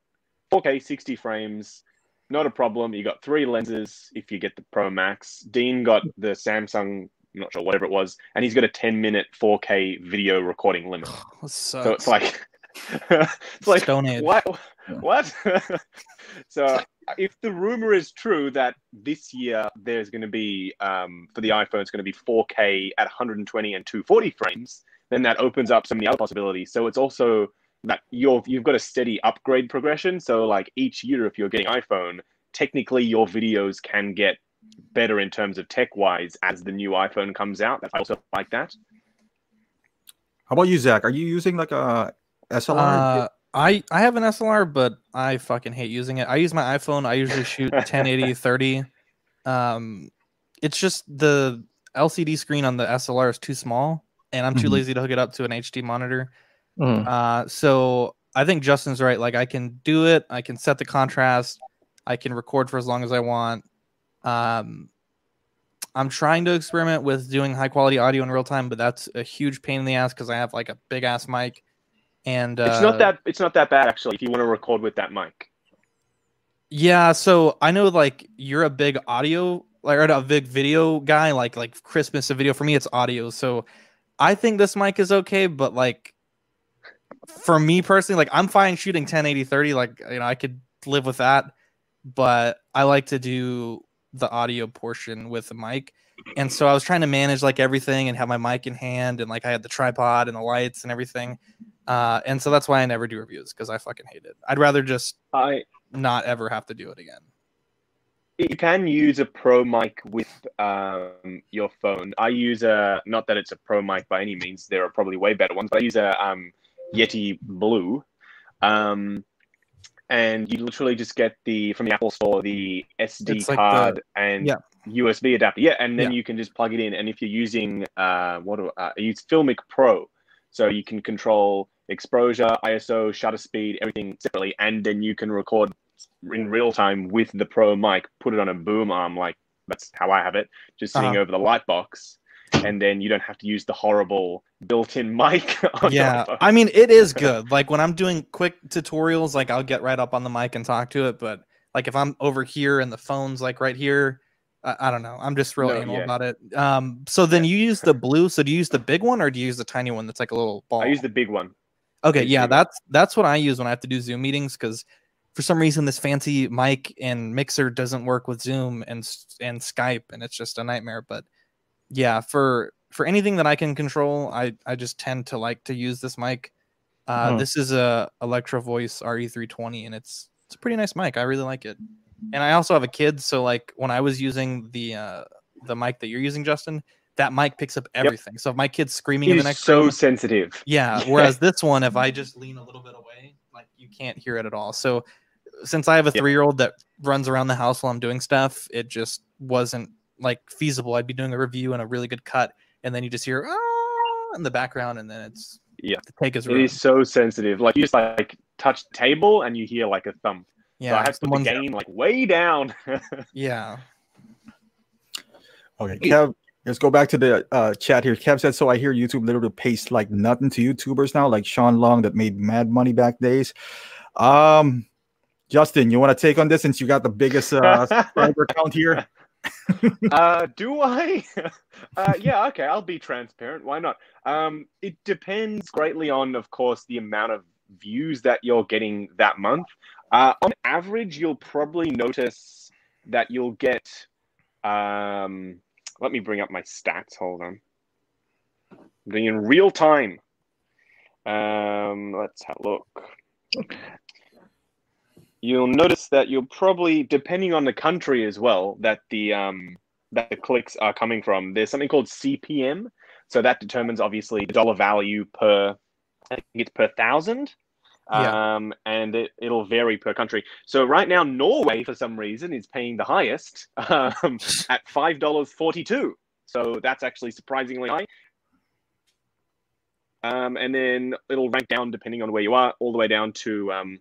4K, 60 frames, not a problem. You got three lenses if you get the Pro Max. Dean got the Samsung, I'm not sure, whatever it was, and he's got a 10 minute 4K video recording limit. [sighs] So, So it's like, [laughs] it's like, Stone Age. what? What? [laughs] so if the rumor is true that this year there's going to be um, for the iPhone it's going to be 4K at 120 and 240 frames, then that opens up so many other possibilities. So it's also that you're you've got a steady upgrade progression. So like each year, if you're getting iPhone, technically your videos can get better in terms of tech wise as the new iPhone comes out. I also like that. How about you, Zach? Are you using like a SLR? Uh, I I have an SLR, but I fucking hate using it. I use my iPhone. I usually shoot [laughs] 1080 30. Um, it's just the LCD screen on the SLR is too small, and I'm too Mhm. lazy to hook it up to an HD monitor. Mhm. Uh, so I think Justin's right. Like I can do it. I can set the contrast. I can record for as long as I want. Um, I'm trying to experiment with doing high quality audio in real time, but that's a huge pain in the ass because I have like a big ass mic, and uh, It's not that it's not that bad actually. If you want to record with that mic. Yeah, so I know like you're a big audio like or a big video guy, like like Christmas a video. For me, it's audio. So I think this mic is okay, but like for me personally, like I'm fine shooting 1080 30, like you know, I could live with that. But I like to do the audio portion with the mic. And so I was trying to manage like everything and have my mic in hand and like I had the tripod and the lights and everything. Uh, and so that's why I never do reviews because I fucking hate it. I'd rather just I not ever have to do it again. you can use a pro mic with um, your phone. I use a not that it's a pro mic by any means. There are probably way better ones, but I use a um, Yeti Blue, Um, and you literally just get the from the Apple Store the SD like card and yeah. USB adapter. Yeah, and then Yeah. you can just plug it in. And if you're using uh, what do uh, use Filmic Pro, so you can control exposure, ISO, shutter speed, everything separately, and then you can record in real time with the Pro mic. Put it on a boom arm, like that's how I have it, just sitting Uh-huh. over the light box. [laughs] And then you don't have to use the horrible built-in mic. [laughs] on yeah i mean it is [laughs] good like when i'm doing quick tutorials like i'll get right up on the mic and talk to it but like if i'm over here and the phone's like right here i, I don't know i'm just real No, anal yeah. about it um so then you use the blue so do you use the big one or do you use the tiny one that's like a little ball I use the big one. okay yeah that's that's what i use when i have to do zoom meetings because for some reason this fancy mic and mixer doesn't work with zoom and and skype and it's just a nightmare but yeah for for anything that i can control i i just tend to like to use this mic uh Hmm. this is a electro voice re320 and it's it's a pretty nice mic i really like it and i also have a kid so like when i was using the uh the mic that you're using justin that mic picks up everything so if my kid's screaming It in the next so room sensitive. yeah. [laughs] Whereas this one, if I just lean a little bit away, like you can't hear it at all. So since I have a Yeah. three year old that runs around the house while I'm doing stuff, it just wasn't like feasible. I'd be doing a review and a really good cut, and then you just hear ah in the background, and then it's Yeah. the take is It ruined. is so sensitive. Like you just like touch the table and you hear like a thump. yeah. so I have to put the someone's- gain like way down. [laughs] yeah. Okay, Kev, let's go back to the uh, chat here. Kev said, "So I hear YouTube literally pays like nothing to YouTubers now, like Sean Long that made mad money back days." Um, Justin, you want to take on this since you got the biggest uh, [laughs] subscriber count here? [laughs] uh, do I? [laughs] uh, yeah, okay. I'll be transparent. Why not? Um, it depends greatly on, of course, the amount of views that you're getting that month. Uh, on average, you'll probably notice that you'll get. Um, let me bring up my stats. Hold on. Doing in real time. Um, let's have a look. You'll notice that you'll probably, depending on the country as well, that the um, that the clicks are coming from. There's something called CPM, so that determines obviously the dollar value per. I think it's per thousand. Yeah. Um, and it, it'll vary per country. So right now, Norway, for some reason, is paying the highest um, [laughs] at five dollars forty-two. So that's actually surprisingly high. Um, and then it'll rank down depending on where you are, all the way down to um,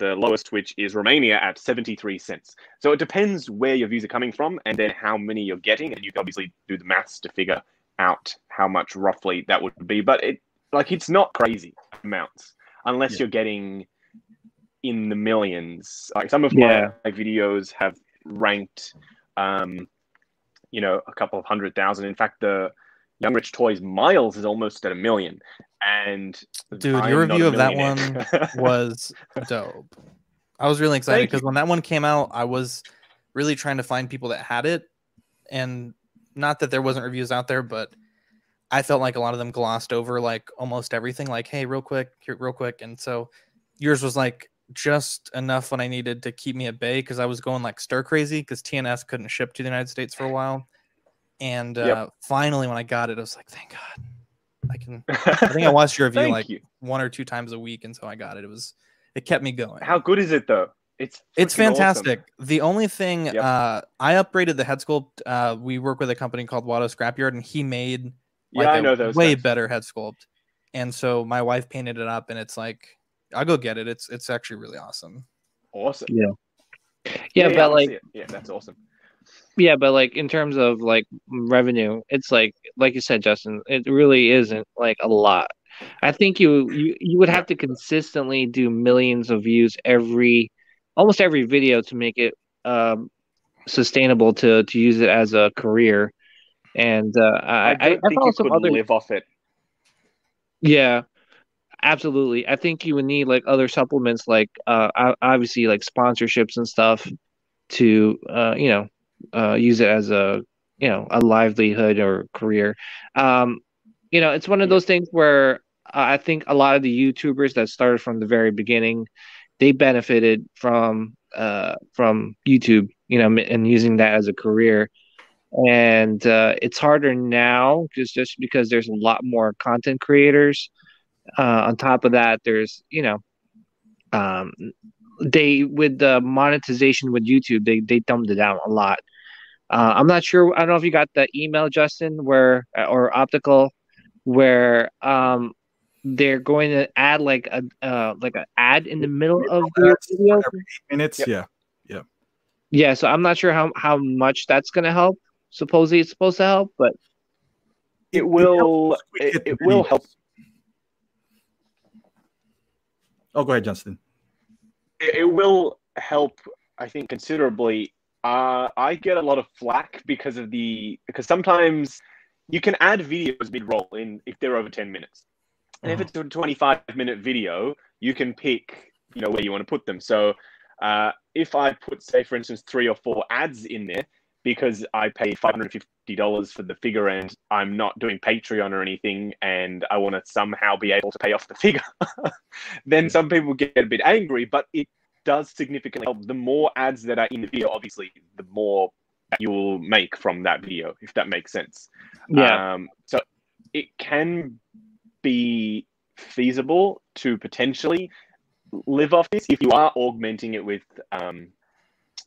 the lowest, which is Romania at 73 cents. So it depends where your views are coming from and then how many you're getting. And you can obviously do the maths to figure out how much roughly that would be. But it like it's not crazy amounts unless Yeah. you're getting in the millions. Like some of Yeah. my videos have ranked um, you know, a couple of hundred thousand. In fact, the Young Rich Toys Miles is almost at a million. And Dude, I'm your review of that one [laughs] was dope. I was really excited because when that one came out, I was really trying to find people that had it, and not that there wasn't reviews out there, but I felt like a lot of them glossed over like almost everything. Like, hey, real quick, real quick, and so yours was like just enough when I needed to keep me at bay because I was going like stir crazy because TNS couldn't ship to the United States for a while, and uh, Yep. finally when I got it, I was like, thank God, I can. [laughs] I think I watched your review like you. one or two times a week and so I got it. It was it kept me going. How good is it though? It's it's freaking awesome. fantastic. The only thing Yep. uh I upgraded the head sculpt. Uh we work with a company called Watto Scrapyard and he made like Yeah, I a know those. way guys. better head sculpt. And so my wife painted it up and it's like I'll go get it. It's it's actually really awesome. Awesome. Yeah, I but wanna like yeah, that's awesome. Yeah, but like in terms of like revenue, it's like like you said, Justin, it really isn't like a lot. I think you you, you would have to consistently do millions of views every almost every video to make it um sustainable to to use it as a career. And uh, I I I, think you could other live off it. yeah, absolutely. I think you would need like other supplements, like uh, obviously like sponsorships and stuff, to uh, you know, uh, use it as a you know a livelihood or career. Um, you know, it's one of those things where I think a lot of the YouTubers that started from the very beginning, they benefited from uh from YouTube, you know, and using that as a career. And uh, it's harder now just just because there's a lot more content creators. Uh, on top of that, there's you know, um, they with the monetization with YouTube, they they dumbed it down a lot. Uh, I'm not sure. I don't know if you got the email, Justin, where or optical, where um they're going to add like a uh like an ad in the middle of the Ads video. every eight minutes. Yep. Yeah. Yeah, so I'm not sure how how much that's going to help. Supposedly it's supposed to help, but It will. helps It, it will help. Oh, go ahead, Justin. It, it will help. I think considerably. Uh, I get a lot of flack because of the because sometimes you can add videos mid roll in if they're over ten minutes, and if Uh-huh. it's a twenty-five minute video, you can pick you know where you want to put them. So uh, if I put say for instance three or four ads in there because I paid five hundred fifty dollars for the figure and I'm not doing Patreon or anything, and I want to somehow be able to pay off the figure, [laughs] then some people get a bit angry. But it does significantly help. The more ads that are in the video, obviously, the more you will make from that video, if that makes sense. yeah, Um, so it can be feasible to potentially live off this if you are augmenting it with, um,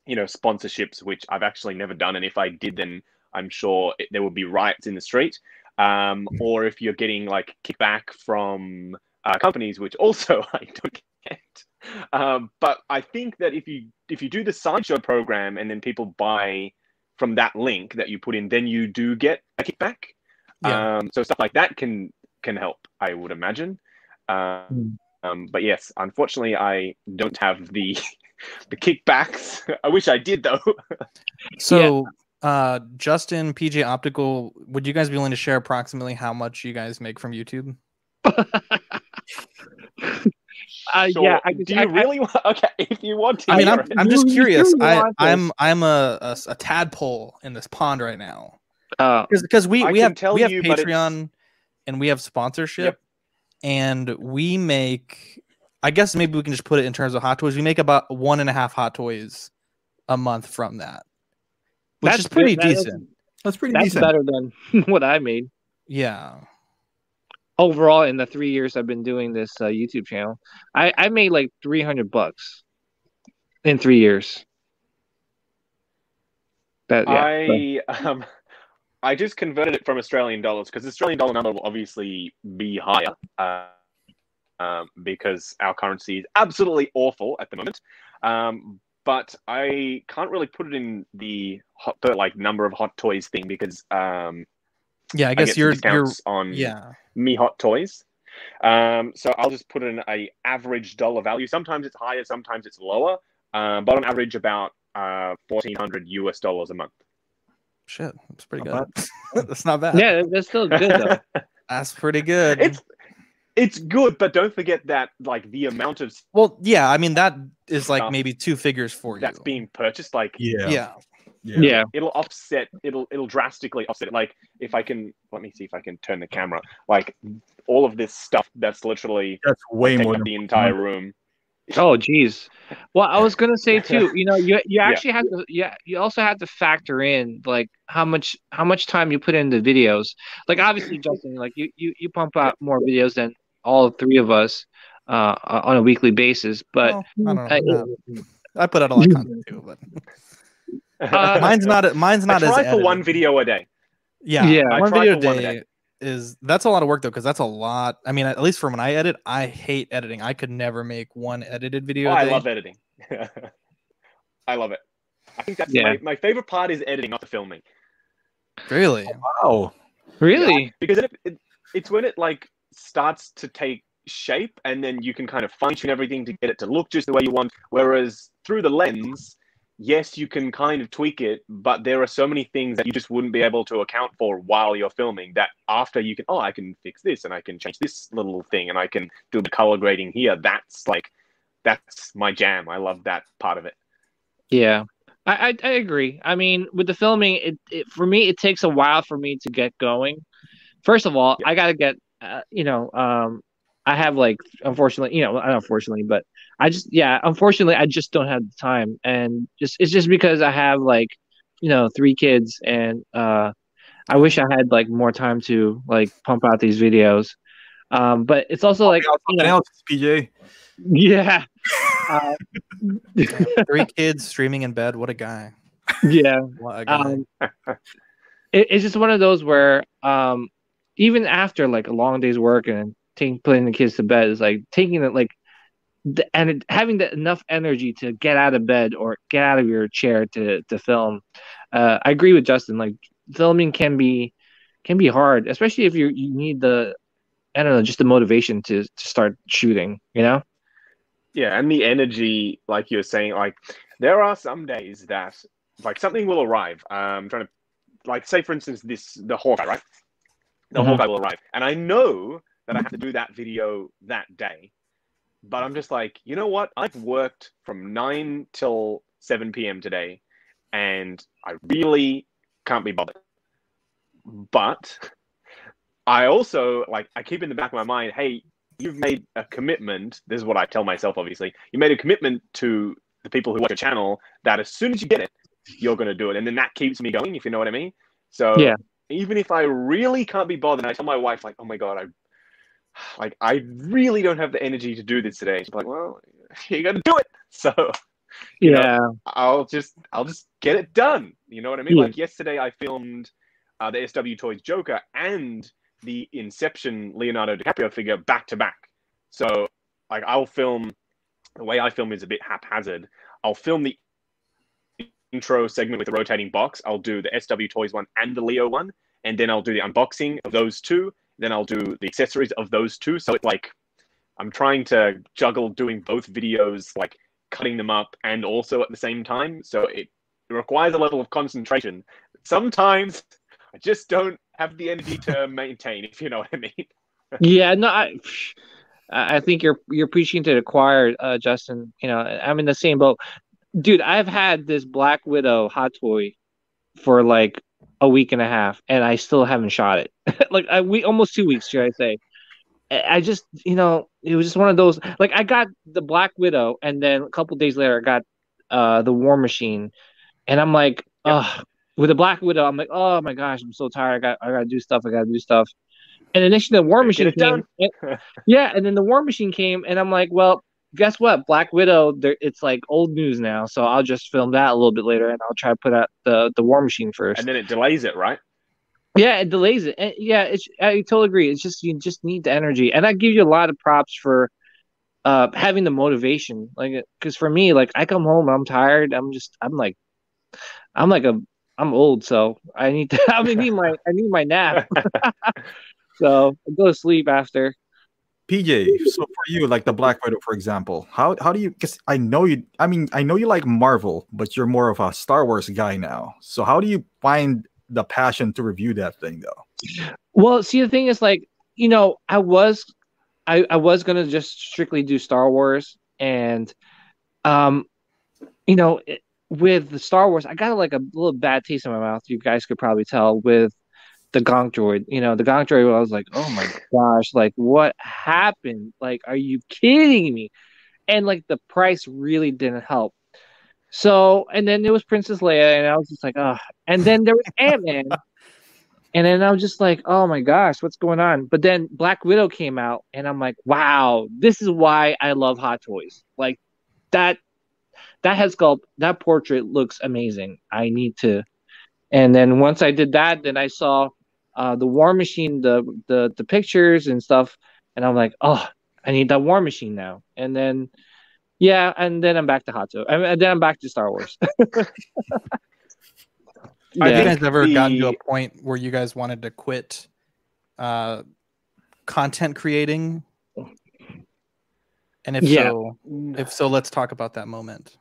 you know, sponsorships, which I've actually never done. And if I did, then I'm sure it, there would be riots in the street. Um, or if you're getting like kickback from uh, companies, which also [laughs] I don't get. Um, but I think that if you if you do the sideshow program and then people buy from that link that you put in, then you do get a kickback. Yeah. Um, so stuff like that can can help, I would imagine. Um, Mm. um, but yes, unfortunately, I don't have the [laughs] the kickbacks. I wish I did though. [laughs] So, uh, Justin, PJ Optical, would you guys be willing to share approximately how much you guys make from YouTube? [laughs] Uh, Sure. yeah, I could- do you I- I- really want? [laughs] Okay, if you want to, I mean, I'm. I'm just You- you curious. I, I'm I'm a, a a tadpole in this pond right now uh, because we we have tell we have you, Patreon and we have sponsorship, Yep. and we make. I guess maybe we can just put it in terms of hot toys. We make about one and a half hot toys a month from that, which That's is pretty good. That is- decent. That's pretty that's decent. better than [laughs] what I made Yeah. Overall in the three years I've been doing this uh, YouTube channel. I I made like three hundred bucks in three years. That yeah. I um, I just converted it from Australian dollars because the Australian dollar number will obviously be higher uh, um, because our currency is absolutely awful at the moment. Um, but I can't really put it in the hot, like number of hot toys thing because um, Yeah, I I guess get you're you're on yeah. me hot toys. Um, so I'll just put in a average dollar value. Sometimes it's higher, sometimes it's lower. Um, but on average, about uh, fourteen hundred US dollars a month. Shit, that's pretty Not good. [laughs] that's not bad. Yeah, that's still good though. [laughs] That's pretty good. it's it's good, but don't forget that like the amount of well, yeah, I mean that is like maybe two figures for you. that's being purchased, like Yeah. yeah. Yeah. yeah. it'll offset. It'll it'll drastically offset. it. Like if I can, let me see if I can turn the camera. Like all of this stuff that's literally That's way more than the entire room. Oh geez. Well, I was gonna say too. [laughs] You know, you you Yeah. actually have to. Yeah, you also have to factor in like how much how much time you put into videos. Like obviously, Justin, like you you you pump out more videos than all three of us uh on a weekly basis. But Well, I don't know. uh, I put out a lot of content too, but Uh, mine's not mine's I not as try for edited. one video a day. Yeah, Yeah. One video a for one a day day. is that's a lot of work though because that's a lot. I mean, at least for when I edit, I hate editing. I could never make one edited video. Oh, a I day. love editing. [laughs] I love it. I think that's Yeah. my, my favorite part is editing, not the filming. Really? Wow. really, because it, it, it's when it like starts to take shape and then you can kind of fine tune everything to get it to look just the way you want whereas through the lens yes you can kind of tweak it but there are so many things that you just wouldn't be able to account for while you're filming that after you can oh i can fix this and i can change this little thing and i can do the color grading here that's like that's my jam i love that part of it yeah. I, I I agree. I mean, with the filming, it, it for me it takes a while for me to get going. First of all, Yeah. I gotta get uh, you know um I have like unfortunately you know unfortunately but I just yeah unfortunately I just don't have the time and just it's just because I have like you know three kids and uh I wish I had like more time to like pump out these videos. Um, but it's also like you Something know, else, PJ. yeah, Uh, [laughs] [laughs] Three kids streaming in bed. What a guy. yeah. What a guy. um, it, it's just one of those where um, even after like a long day's work and taking putting the kids to bed is like taking it like the, and it, having the, enough energy to get out of bed or get out of your chair to to film. Uh, I agree with Justin. Like filming can be can be hard, especially if you you need the I don't know just the motivation to to start shooting. You know. Yeah, and the energy, like you were saying, like there are some days that like something will arrive. Um, I'm trying to like say for instance this the Hawkeye, right? The Mhm. Hawkeye will arrive. And I know that I have to do that video that day. But I'm just like, you know what? I've worked from nine till seven PM today, and I really can't be bothered. But I also like I keep in the back of my mind, hey, you've made a commitment. This is what I tell myself, obviously. You made a commitment to the people who watch your channel that as soon as you get it, you're going to do it. And then that keeps me going, if you know what I mean. So Yeah. even if I really can't be bothered, I tell my wife, like, oh my God, I like I really don't have the energy to do this today. She's like, well, [laughs] you got to do it. So You know, Yeah. I'll just I'll just get it done. You know what I mean? Yeah. Like yesterday, I filmed uh, the SW Toys Joker and the Inception Leonardo DiCaprio figure back to back. So like I'll film the way I film is a bit haphazard. I'll film the intro segment with the rotating box. I'll do the SW Toys one and the Leo one, and then I'll do the unboxing of those two. Then I'll do the accessories of those two. So it's like I'm trying to juggle doing both videos, like cutting them up and also at the same time. So it, it requires a level of concentration. Sometimes I just don't have the energy to [laughs] maintain, if you know what I mean. [laughs] Yeah, no, I, I think you're you're preaching to the choir, uh, Justin. You know, I'm in the same boat, dude. I've had this Black Widow hot toy for like a week and a half, and I still haven't shot it. [laughs] like I we almost two weeks, should I say? I just, you know, it was just one of those. Like I got the Black Widow, and then a couple days later, I got uh the War Machine, and I'm like, oh, with the Black Widow, I'm like, oh my gosh, I'm so tired. I got I gotta do stuff. I gotta do stuff. And initially, the War Machine came. and- [laughs] yeah, and then the War Machine came, and I'm like, well, guess what? Black Widow, there, it's like old news now, so I'll just film that a little bit later, and I'll try to put out the the War Machine first. And then it delays it, right? Yeah, it delays it. And yeah, it's I totally agree. It's just you just need the energy, and I give you a lot of props for uh having the motivation. Like, because for me, like I come home, I'm tired. I'm just I'm like, I'm like a I'm old, so I need to [laughs] I need my I need my nap. [laughs] [laughs] so I go to sleep after. PJ, so for you, like the Black Widow, for example, how how do you? Because I know you. I mean, I know you like Marvel, but you're more of a Star Wars guy now. So how do you find the passion to review that thing, though? Well, see, the thing is, like, you know, I was, I, I was gonna just strictly do Star Wars, and, um, you know, it, with the Star Wars, I got like a little bad taste in my mouth. You guys could probably tell with the Gonk Droid. You know, the Gonk Droid. I was like, oh my [laughs] gosh, like what happened? Like, are you kidding me? And like the price really didn't help. So, and then it was Princess Leia, and I was just like, oh. And then there was [laughs] Ant Man. And then I was just like, oh my gosh, what's going on? But then Black Widow came out, and I'm like, wow, this is why I love Hot Toys. Like that, that head sculpt, that portrait looks amazing. I need to. And then once I did that, then I saw uh, the War Machine, the the the pictures and stuff, and I'm like, oh, I need that War Machine now. And then, yeah, and then I'm back to Hot Toys. And then I'm back to Star Wars. [laughs] Have you think guys ever gotten to a point where you guys wanted to quit uh, content creating? And if Yeah. so, if so, let's talk about that moment.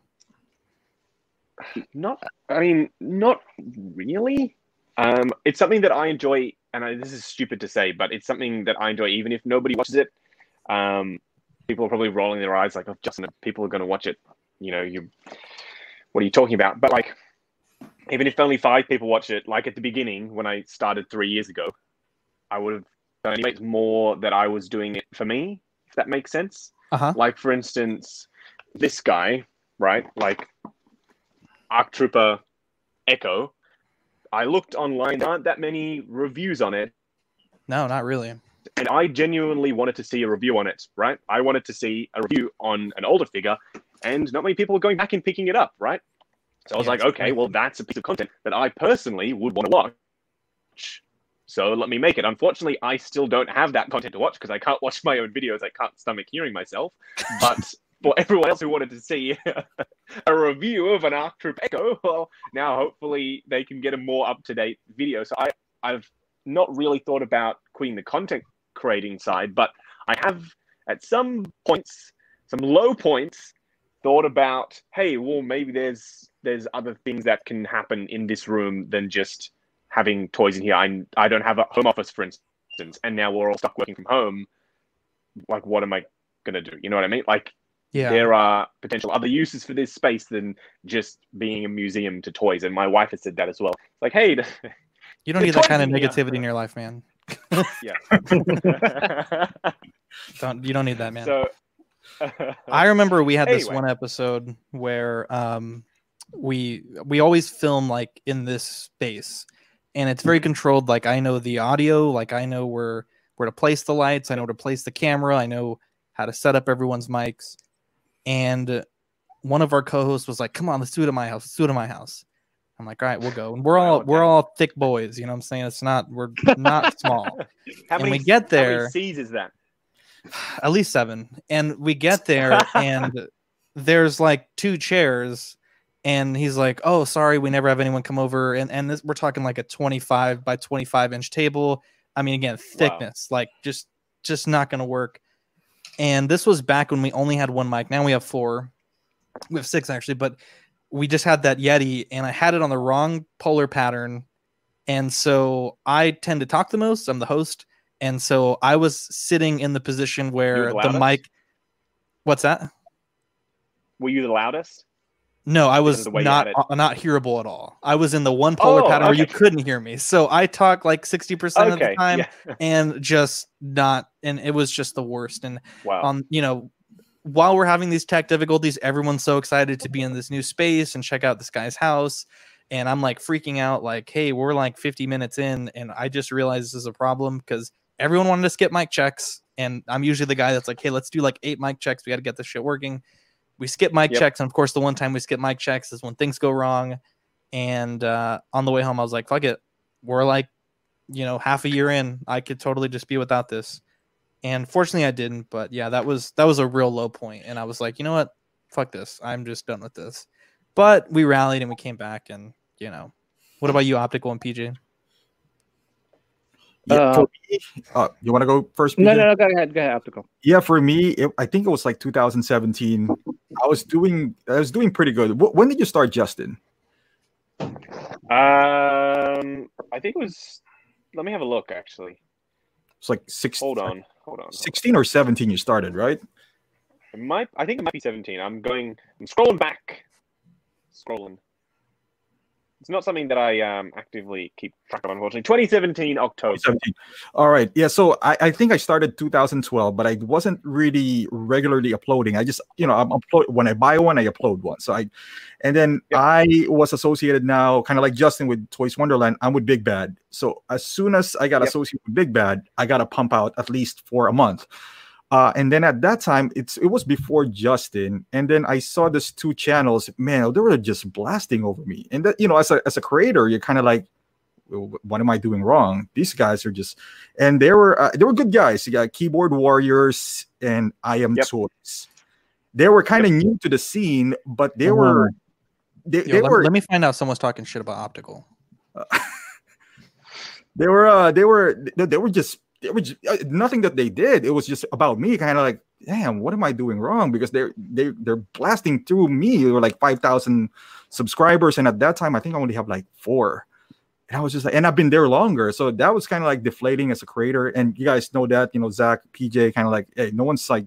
Not, I mean, not really. Um, it's something that I enjoy, and I, this is stupid to say, but it's something that I enjoy, even if nobody watches it. Um, people are probably rolling their eyes, like, "Oh, Justin, people are going to watch it." You know, you, what are you talking about? But like, even if only five people watch it, like at the beginning when I started three years ago, I would have done anyways more that I was doing it for me, if that makes sense. Uh-huh. Like for instance, this guy, right? Like Arc Trooper Echo. I looked online, there aren't that many reviews on it. No, not really. and I genuinely wanted to see a review on it, right? I wanted to see a review on an older figure, and not many people were going back and picking it up, right? So I was Yeah, like, okay, well, that's a piece of content that I personally would want to watch. So let me make it. Unfortunately, I still don't have that content to watch because I can't watch [laughs] my own videos. I can't stomach hearing myself. But for everyone else who wanted to see [laughs] a review of an Arc Echo, well, now hopefully they can get a more up to date video. So I, I've not really thought about quitting the content creating side, but I have at some points, some low points, thought about, hey, well, maybe there's there's other things that can happen in this room than just having toys in here. I I don't have a home office, for instance, and now we're all stuck working from home. Like, what am I gonna do? You know what I mean? Like, Yeah. there are potential other uses for this space than just being a museum to toys. And my wife has said that as well. It's like, hey, [laughs] You don't need that kind of toys- yeah. negativity in your life, man. [laughs] yeah. [laughs] Don't you don't need that, man. so, I remember we had this Anyway. one episode where um we we always film like in this space and it's very controlled like I know the audio, like I know where where to place the lights, I know where to place the camera, I know how to set up everyone's mics. And one of our co-hosts was like, "Come on, let's do it at my house. Let's do it at my house." I'm like, "All right, we'll go." And we're all Wow, we're all thick boys, you know what I'm saying? It's not we're not [laughs] small. how and many, we get how there C's is that? [sighs] at least seven and we get there [laughs] and there's like two chairs and he's like oh sorry we never have anyone come over and and this, we're talking like a 25 by 25 inch table i mean again thickness like just just not gonna work and this was back when we only had one mic now we have four we have six actually but we just had that yeti and i had it on the wrong polar pattern and so i tend to talk the most i'm the host and so I was sitting in the position where the loudest? mic. What's that? Were you the loudest? No, I was not uh, not hearable at all. I was in the one polar Oh, pattern where you couldn't hear me. So I talk like sixty percent of the time, yeah. [laughs] and just not. And it was just the worst. And Wow. um, you know, while we're having these tech difficulties, everyone's so excited to be in this new space and check out this guy's house. And I'm like freaking out, like, hey, we're like 50 minutes in, and I just realized this is a problem because everyone wanted to skip mic checks. And I'm usually the guy that's like, hey, let's do like eight mic checks. We got to get this shit working. We skip mic Yep. checks. And of course, the one time we skip mic checks is when things go wrong. And uh, on the way home, I was like, fuck it. We're like, you know, half a year in. I could totally just be without this and fortunately i didn't but yeah that was that was a real low point and i was like you know what fuck this i'm just done with this but we rallied and we came back and you know what about you optical and pj Yeah, Uh, for me, uh, you want to go first? No, no, no. Go ahead. Go ahead. Optical. Yeah, for me, it, I think it was like 2017. I was doing, I was doing pretty good. Wh- When did you start, Justin? Um, I think it was. Let me have a look. Actually, It's like six, hold on, hold on. 16 or 17. You started, right? It might. I think it might be seventeen. I'm going. I'm scrolling back. Scrolling. It's not something that I um actively keep track of, unfortunately. 2017 October. 17. All right. Yeah. So I, I think I started 2012, but I wasn't really regularly uploading. I just, you know, I'm upload when I buy one, I upload one. So I, and then. I was associated now, kind of like Justin with Toys Wonderland. I'm with Big Bad. So as soon as I got Yep. associated with Big Bad, I got to pump out at least for a month. Uh, and then at that time, it's it was before Justin, and then I saw these two channels. Man, they were just blasting over me. And that you know, as a as a creator, you're kind of like, what am I doing wrong? These guys are just, and they were uh, they were good guys. You got Keyboard Warriors and I Am Yep. Toys. They were kind of new to the scene, but they were they, Yo, they let, were let me find out someone's talking shit about optical [laughs] they were uh they were they, they were just they just, uh, nothing that they did. It was just about me kind of like damn what am i doing wrong? Because they're they, they're blasting through me. They were like 5000 subscribers and at that time i think i only have like four. And i was just like and i've been there longer. So that was kind of like deflating as a creator. And you guys know that you know zach pj kind of like hey no one's like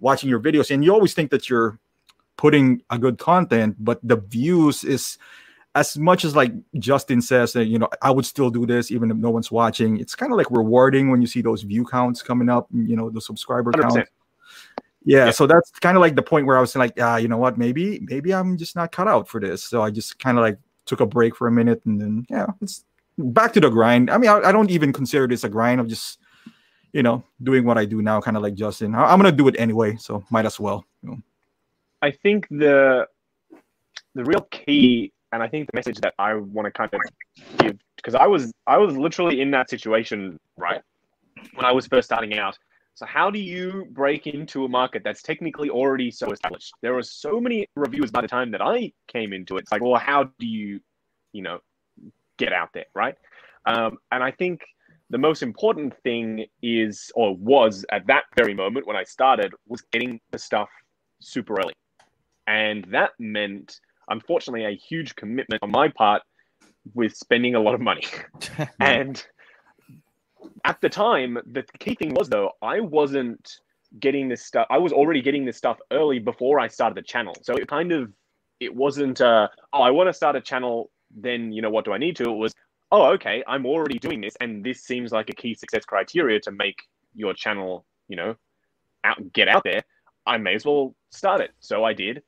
watching your videos. And you always think that you're putting a good content but the views is as much as like Justin says that you know I would still do this even if no one's watching. It's kind of like rewarding when you see those view counts coming up, you know, the subscriber 100%. count. Yeah, Yeah. so that's kind of like the point where I was like, ah, you know what, maybe maybe I'm just not cut out for this. So I just kind of like took a break for a minute and then yeah, it's back to the grind. I mean, I, I don't even consider this a grind. I'm just you know, doing what I do now, kind of like Justin. I- I'm gonna do it anyway, so might as well. You know. I think the the real key, and I think the message that I want to kind of give, because I was I was literally in that situation, right, when I was first starting out. So how do you break into a market that's technically already so established? There were so many reviews by the time that I came into it. It's like, well, how do you, you know, get out there, right? Um, and I think the most important thing is, or was at that very moment when I started, was getting the stuff super early. And that meant, unfortunately, a huge commitment on my part with spending a lot of money. [laughs] [laughs] and at the time, the key thing was, though, I wasn't getting this stuff. I was already getting this stuff early before I started the channel. So it kind of, it wasn't, uh, oh, I want to start a channel, then, you know, what do I need to? It was, oh, okay, I'm already doing this. And this seems like a key success criteria to make your channel, you know, out, get out there. I may as well start it. So I did.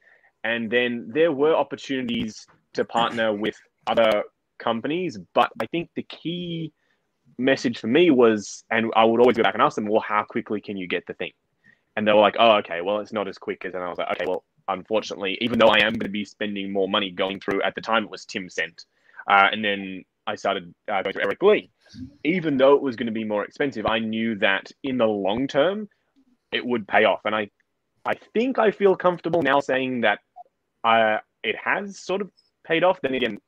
And then there were opportunities to partner with other companies. But I think the key message for me was, and I would always go back and ask them, well, how quickly can you get the thing? And they were like, oh, okay, well, it's not as quick as, and I was like, okay, well, unfortunately, even though I am going to be spending more money going through, at the time it was Tencent. Uh, and then I started uh, going through Eric Lee. Even though it was going to be more expensive, I knew that in the long term, it would pay off. And I, I think I feel comfortable now saying that it has sort of paid off. Then again,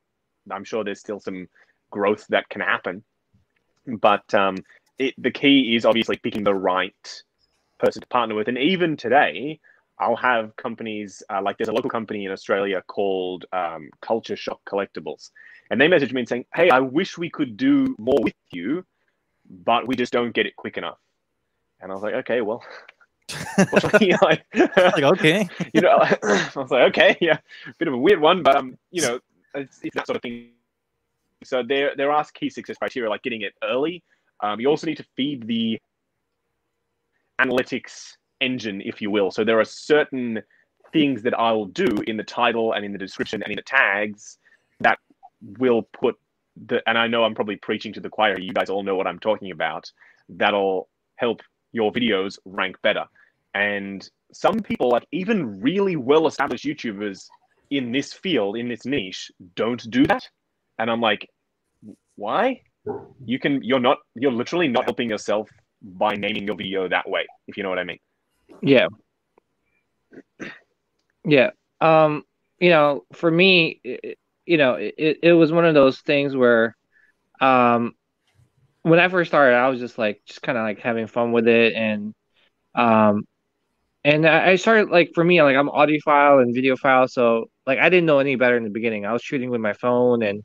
I'm sure there's still some growth that can happen. But um, it, the key is obviously picking the right person to partner with. And even today, I'll have companies uh, like there's a local company in Australia called um, Culture Shock Collectibles, and they message me and saying, "Hey, I wish we could do more with you, but we just don't get it quick enough." And I was like, "Okay, well." You know, like, like okay, [laughs] you know, I was like, okay, yeah, bit of a weird one, but um, you know, it's, it's that sort of thing. So there, there are key success criteria like getting it early. Um, you also need to feed the analytics engine, if you will. So there are certain things that I will do in the title and in the description and in the tags that will put the. And I know I'm probably preaching to the choir. You guys all know what I'm talking about. That'll help your videos rank better. And some people, like even really well established YouTubers in this field, in this niche, don't do that. And I'm like, why? You can, you're not, you're literally not helping yourself by naming your video that way, if you know what I mean. Yeah. Yeah. Um, you know, for me, it, you know, it, it was one of those things where, um, when I first started, I was just like, just kind of like having fun with it. And, um, and I started like, for me, like I'm audiophile and videophile. So like, I didn't know any better in the beginning. I was shooting with my phone and,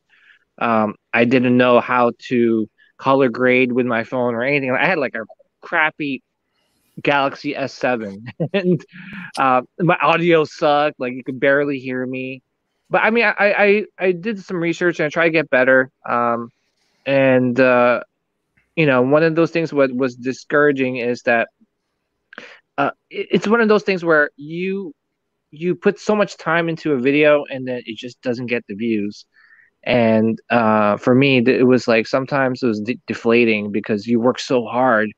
um, I didn't know how to color grade with my phone or anything. I had like a crappy Galaxy S7, [laughs] and uh, my audio sucked. Like you could barely hear me. But I mean, I I, I did some research and I tried to get better. Um, and uh, you know, one of those things what was discouraging is that uh, it, it's one of those things where you you put so much time into a video and then it just doesn't get the views. And uh, for me, it was like sometimes it was de- deflating because you work so hard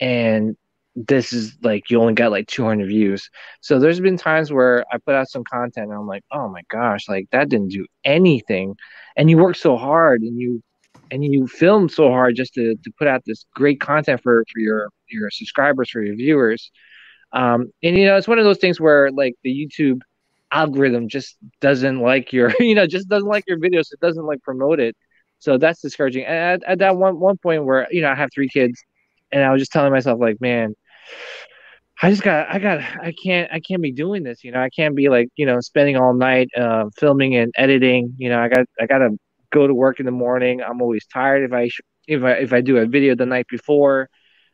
and this is like you only got like 200 views. So there's been times where I put out some content and I'm like, oh my gosh, like that didn't do anything. And you work so hard and you and you film so hard just to, to put out this great content for, for your your subscribers, for your viewers. Um, and you know, it's one of those things where like the YouTube algorithm just doesn't like your, [laughs] you know, just doesn't like your videos. It doesn't like promote it. So that's discouraging. And at, at that one one point where you know I have three kids, and I was just telling myself like, man, I just got, I got, I can't, I can't be doing this. You know, I can't be like, you know, spending all night uh, filming and editing. You know, I got, I got to go to work in the morning. I'm always tired if I, if I, if I do a video the night before,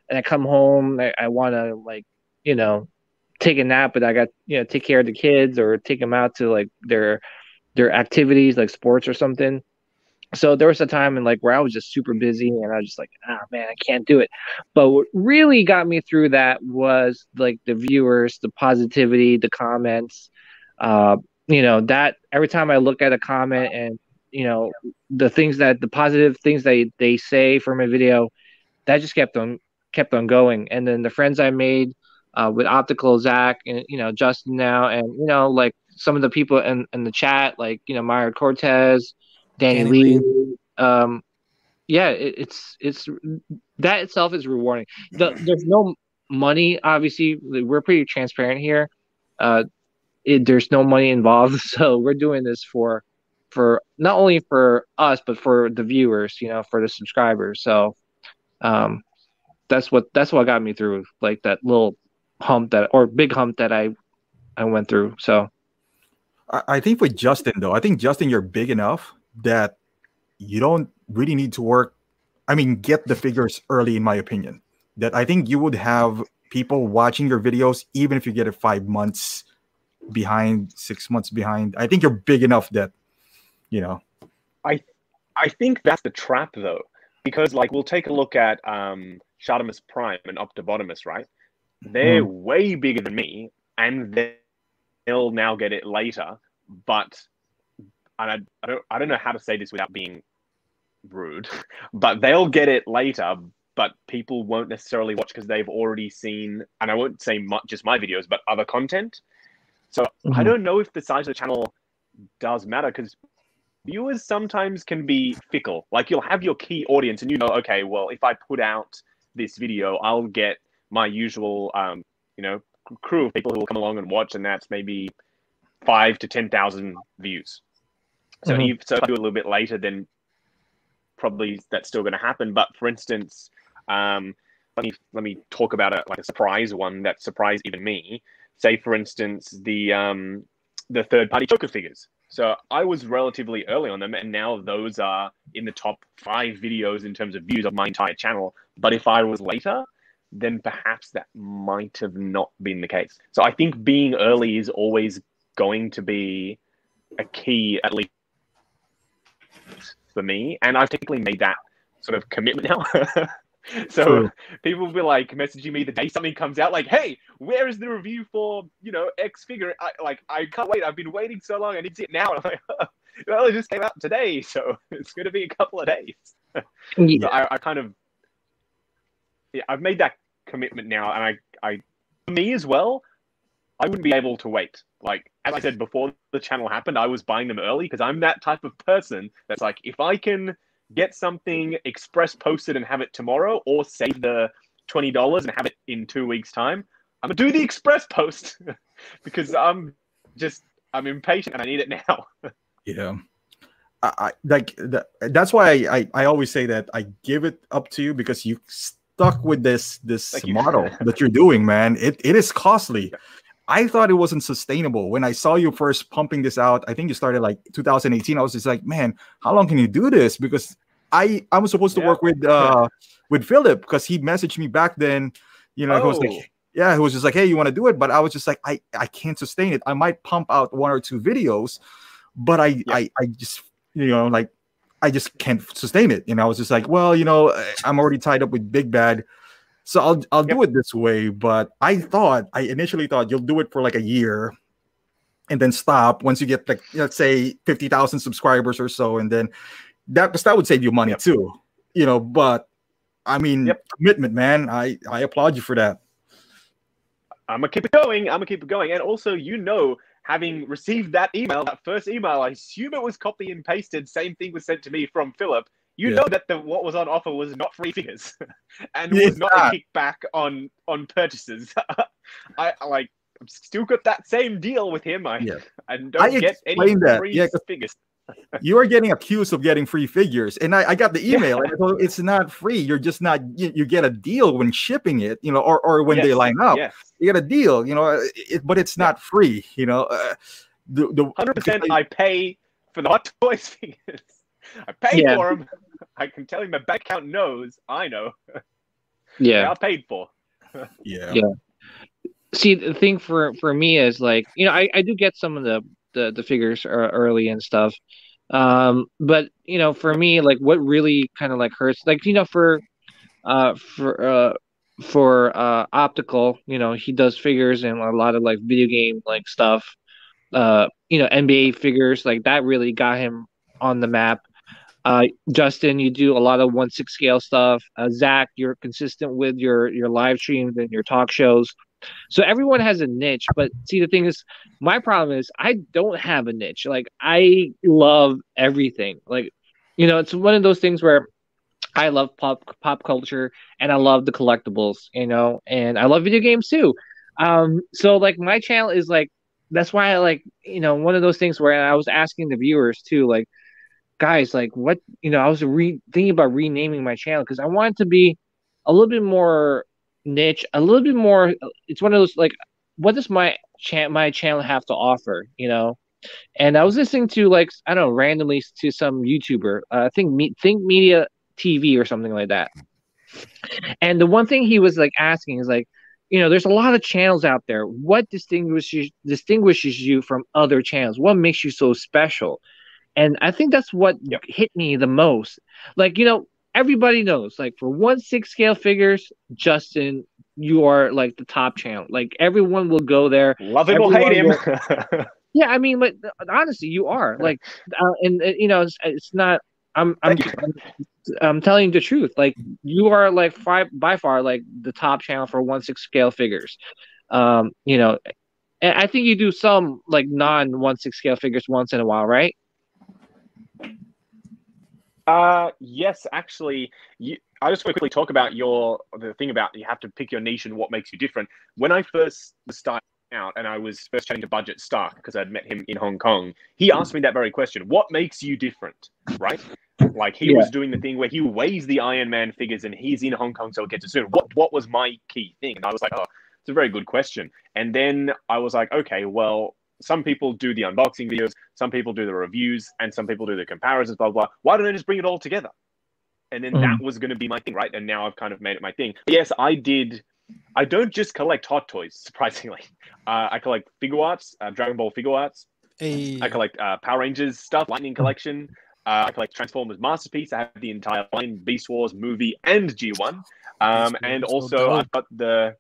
and I come home, I, I want to like, you know, take a nap, but I got, you know, take care of the kids or take them out to like their, their activities like sports or something so there was a time in like where I was just super busy and I was just like, ah oh, man, I can't do it. But what really got me through that was like the viewers, the positivity, the comments. Uh, you know, that every time I look at a comment and you know the things that the positive things that they say for my video, that just kept on kept on going. And then the friends I made uh, with Optical Zach and you know Justin now, and you know like some of the people in, in the chat, like you know Mario Cortez, Danny, Danny Lee. Lee. Um, yeah, it, it's it's that itself is rewarding. The, there's no money, obviously. We're pretty transparent here. Uh, it, there's no money involved, [laughs] so we're doing this for for not only for us but for the viewers, you know, for the subscribers. So, um, that's what that's what got me through like that little hump that or big hump that I I went through. So I, I think with Justin though, I think Justin, you're big enough that you don't really need to work. I mean, get the figures early, in my opinion. That I think you would have people watching your videos, even if you get it five months behind, six months behind. I think you're big enough that, you know. I I think that's the trap though, because like we'll take a look at um Shartimus Prime and Octobotimus, right? They're way bigger than me, and they- they'll now get it later. But and I, I don't I don't know how to say this without being rude, [laughs] but they'll get it later. But people won't necessarily watch because they've already seen, and I won't say much, just my videos, but other content. So I Mhm. don't know if the size of the channel does matter because viewers sometimes can be fickle. Like you'll have your key audience, and you know, okay, well, if I put out this video, I'll get my usual, um, you know, crew of people who will come along and watch, and that's maybe five to ten thousand views. So, Mhm. if, so if I do a little bit later, then probably that's still going to happen. But for instance, um, let me let me talk about a like a surprise one that surprised even me. Say, for instance, the um, the third party Joker figures. So I was relatively early on them, and now those are in the top five videos in terms of views of my entire channel. But if I was later, then perhaps that might have not been the case. So I think being early is always going to be a key, at least for me. And I've technically made that sort of commitment now. [laughs] so True. people will be like messaging me the day something comes out, like, "Hey, where is the review for you know X figure?" I, like, I can't wait. I've been waiting so long. I need to see it now. And [laughs] I'm like, "Well, it just came out today, [laughs] so it's going to be a couple of days." yeah, So I, I kind of, yeah, I've made that commitment now, and I, I, me as well, I wouldn't be able to wait. Like as I said before, the channel happened, I was buying them early because I'm that type of person that's like, if I can get something express posted and have it tomorrow, or save the twenty dollars and have it in two weeks' time, I'm gonna do the express post [laughs] because I'm just I'm impatient and I need it now. Yeah. I, I like that, that's why I, I I always say that I give it up to you because you stuck with this this Thank you. model that you're doing, man. It it is costly. I thought it wasn't sustainable when I saw you first pumping this out. I think you started like 2018. I was just like, man, how long can you do this? Because I I was supposed to Yeah. work with uh with Philip because he messaged me back then. You know, he was Oh. like, yeah, he was just like, hey, you want to do it? But I was just like, I I can't sustain it. I might pump out one or two videos, but I Yeah. I I just you know like I just can't sustain it. You know, I was just like, well, you know, I'm already tied up with Big Bad, so I'll I'll do it this way. But I thought I initially thought you'll do it for like a year, and then stop once you get like let's say fifty thousand subscribers or so, and then that that would save you money Yep. too. You know, but I mean, Yep. commitment, man. I I applaud you for that. I'm gonna keep it going. I'm gonna keep it going. And also, you know, having received that email, that first email, I assume it was copy and pasted. Same thing was sent to me from Philip. You Yeah. know that the what was on offer was not free figures, [laughs] and Yeah. was not a kickback on on purchases. [laughs] I like I've still got that same deal with him. I Yeah. I don't I get any free Yeah, figures. You are getting accused of getting free figures and i, I got the email and I told them, it's not free you're just not you, you get a deal when shipping it you know or, or when they line up Yes, you get a deal you know uh, it, but it's not free you know uh, the, the hundred percent. because I pay for the Hot [laughs] Toys figures. I pay Yeah. for them. I can tell you, my bank account knows. I know. [laughs] Yeah. I paid for. [laughs] yeah Yeah. See, the thing for for me is like, you know, I I do get some of the the the figures early and stuff. Um, but you know, for me, like, what really kind of like hurts, like, you know, for uh for uh for uh optical, you know, he does figures and a lot of like video game like stuff. Uh, you know, NBA figures like that really got him on the map. Uh, Justin, you do a lot of one six scale stuff. Uh, Zach, you're consistent with your your live streams and your talk shows. So everyone has a niche, but see the thing is, my problem is I don't have a niche. Like I love everything. Like you know, it's one of those things where I love pop pop culture and I love the collectibles, you know, and I love video games too. Um, so like my channel is like that's why I like you know one of those things where I was asking the viewers too, like guys, like what you know, I was re- thinking about renaming my channel because I want to be a little bit more niche, a little bit more. It's one of those like, what does my cha- my channel have to offer? You know, and I was listening to like I don't know randomly to some YouTuber. Uh, I think Me- Think Media TV or something like that. And the one thing he was like asking is like, you know, there's a lot of channels out there. What distinguishes distinguishes you from other channels? What makes you so special? And I think that's what Yep. hit me the most. Like, you know, everybody knows, like for one six scale figures, Justin, you are like the top channel. Like everyone will go there. Love him or hate him. Everyone [laughs] Yeah, I mean, but honestly, you are like, uh, and, and you know, it's, it's not. I'm I'm, I'm I'm telling you the truth. Like you are like five by far like the top channel for one six scale figures. Um, you know, and I think you do some like non one six scale figures once in a while, right? Uh, yes, actually, you, I just want to quickly talk about your the thing about you have to pick your niche and what makes you different. When I first started out and I was first chatting to Budget Stark because I'd met him in Hong Kong, he asked me that very question: "What makes you different?" Right? Like he Yeah. was doing the thing where he weighs the Iron Man figures and he's in Hong Kong, so it gets it soon. What what was my key thing? And I was like, "Oh, it's a very good question." And then I was like, "Okay, well." Some people do the unboxing videos, some people do the reviews, and some people do the comparisons, blah, blah, blah. Why don't I just bring it all together? and then that was going to be my thing, right? And now I've kind of made it my thing. But yes, I did. I don't just collect hot toys, [laughs] surprisingly. Uh, I collect figure arts, uh, Dragon Ball figure arts. Hey, I collect uh, Power Rangers stuff, Lightning Collection. Uh, I collect Transformers Masterpiece. I have the entire line, Beast Wars movie and G1. Um, and also so I've got the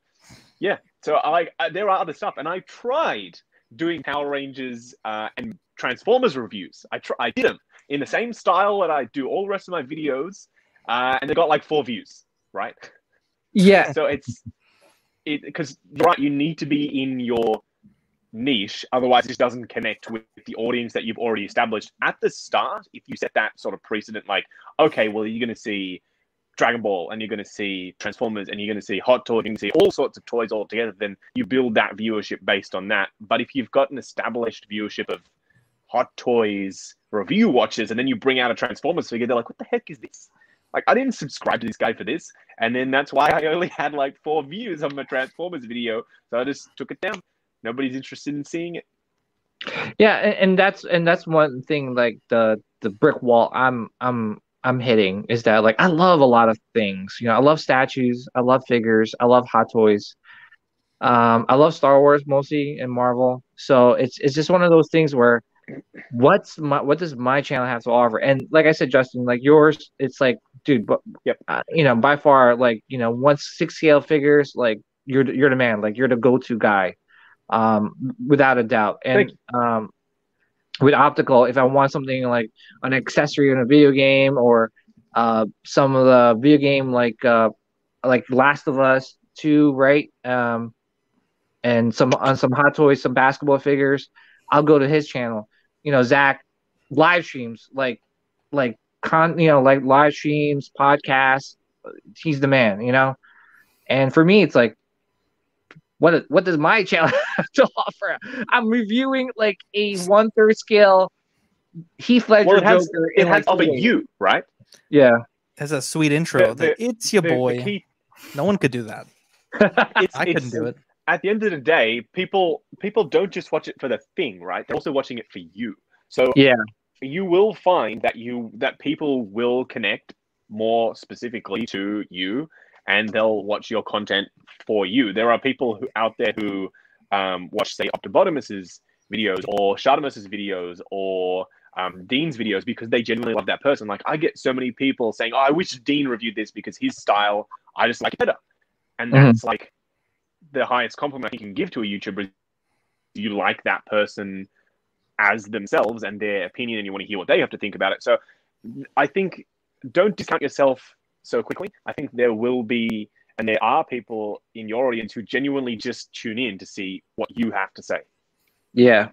yeah. So I like uh, there are other stuff, and I tried doing Power Rangers uh, and Transformers reviews. I tr- I did them in the same style that I do all the rest of my videos, uh, and they got like four views, right? Yeah. So it's it because you're right. You need to be in your niche, otherwise this doesn't connect with the audience that you've already established at the start. If you set that sort of precedent, like okay, well you're going to see Dragon Ball and you're going to see Transformers and you're going to see Hot Toys, going to see all sorts of toys all together, then you build that viewership based on that. But if you've got an established viewership of Hot Toys review watchers and then you bring out a Transformers figure, they're like, what the heck is this? Like, I didn't subscribe to this guy for this. And then that's why I only had like four views on my Transformers video. So I just took it down. Nobody's interested in seeing it. Yeah, and that's and that's one thing like the the brick wall I'm I'm I'm hitting is that like I love a lot of things. You know, I love statues, I love figures, I love hot toys. Um, I love Star Wars mostly and Marvel. So it's it's just one of those things where what's my what does my channel have to offer? And like I said, Justin, like yours, it's like, dude, but Yep. uh, you know, by far, like you know, once six scale figures, like you're the- you're the man, like you're the go to guy, um, without a doubt. And um, with optical, if I want something like an accessory in a video game or uh, some of the video game like uh, like Last of Us Two, right? Um, and some on some hot toys, some basketball figures. I'll go to his channel. You know, Zach live streams like like con you know like live streams, podcasts. He's the man, you know. And for me, it's like, what what does my channel [laughs] have to offer? I'm reviewing like a one third scale Heath Ledger Well, it has, Joker it has like, to offer two days. you, right? Yeah. has a sweet intro. The- like, it's your The- the boy. key- no one could do that. [laughs] it's, I couldn't do it. At the end of the day, people people don't just watch it for the thing, right? They're also watching it for you. So Yeah. you will find that you that people will connect more specifically to you and they'll watch your content for you. There are people who out there who um, watch, say, Octobotimus's videos or Shartimus's videos or um, Dean's videos because they genuinely love that person. Like I get so many people saying, "Oh, I wish Dean reviewed this because his style I just like it better," and Mhm. that's like the highest compliment you can give to a YouTuber. You like that person as themselves and their opinion, and you want to hear what they have to think about it. So I think don't discount yourself so quickly. I think there will be, and there are people in your audience who genuinely just tune in to see what you have to say. Yeah.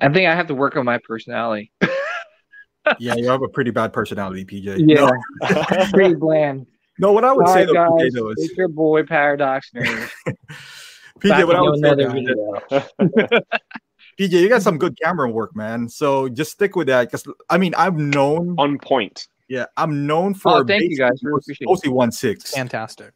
I think I have to work on my personality. [laughs] yeah, you have a pretty bad personality, PJ. Yeah. No, [laughs] Pretty bland. no what I would All say right, though, PJ, though, is it's your boy Paradox [laughs] PJ, Back what I in would say, another though, video. PJ, you got some good camera work, man. So just stick with that, because I mean, I'm known. On point. Yeah, I'm known for. Oh, thank you, guys. basically Really appreciate it. Mostly one six. Fantastic.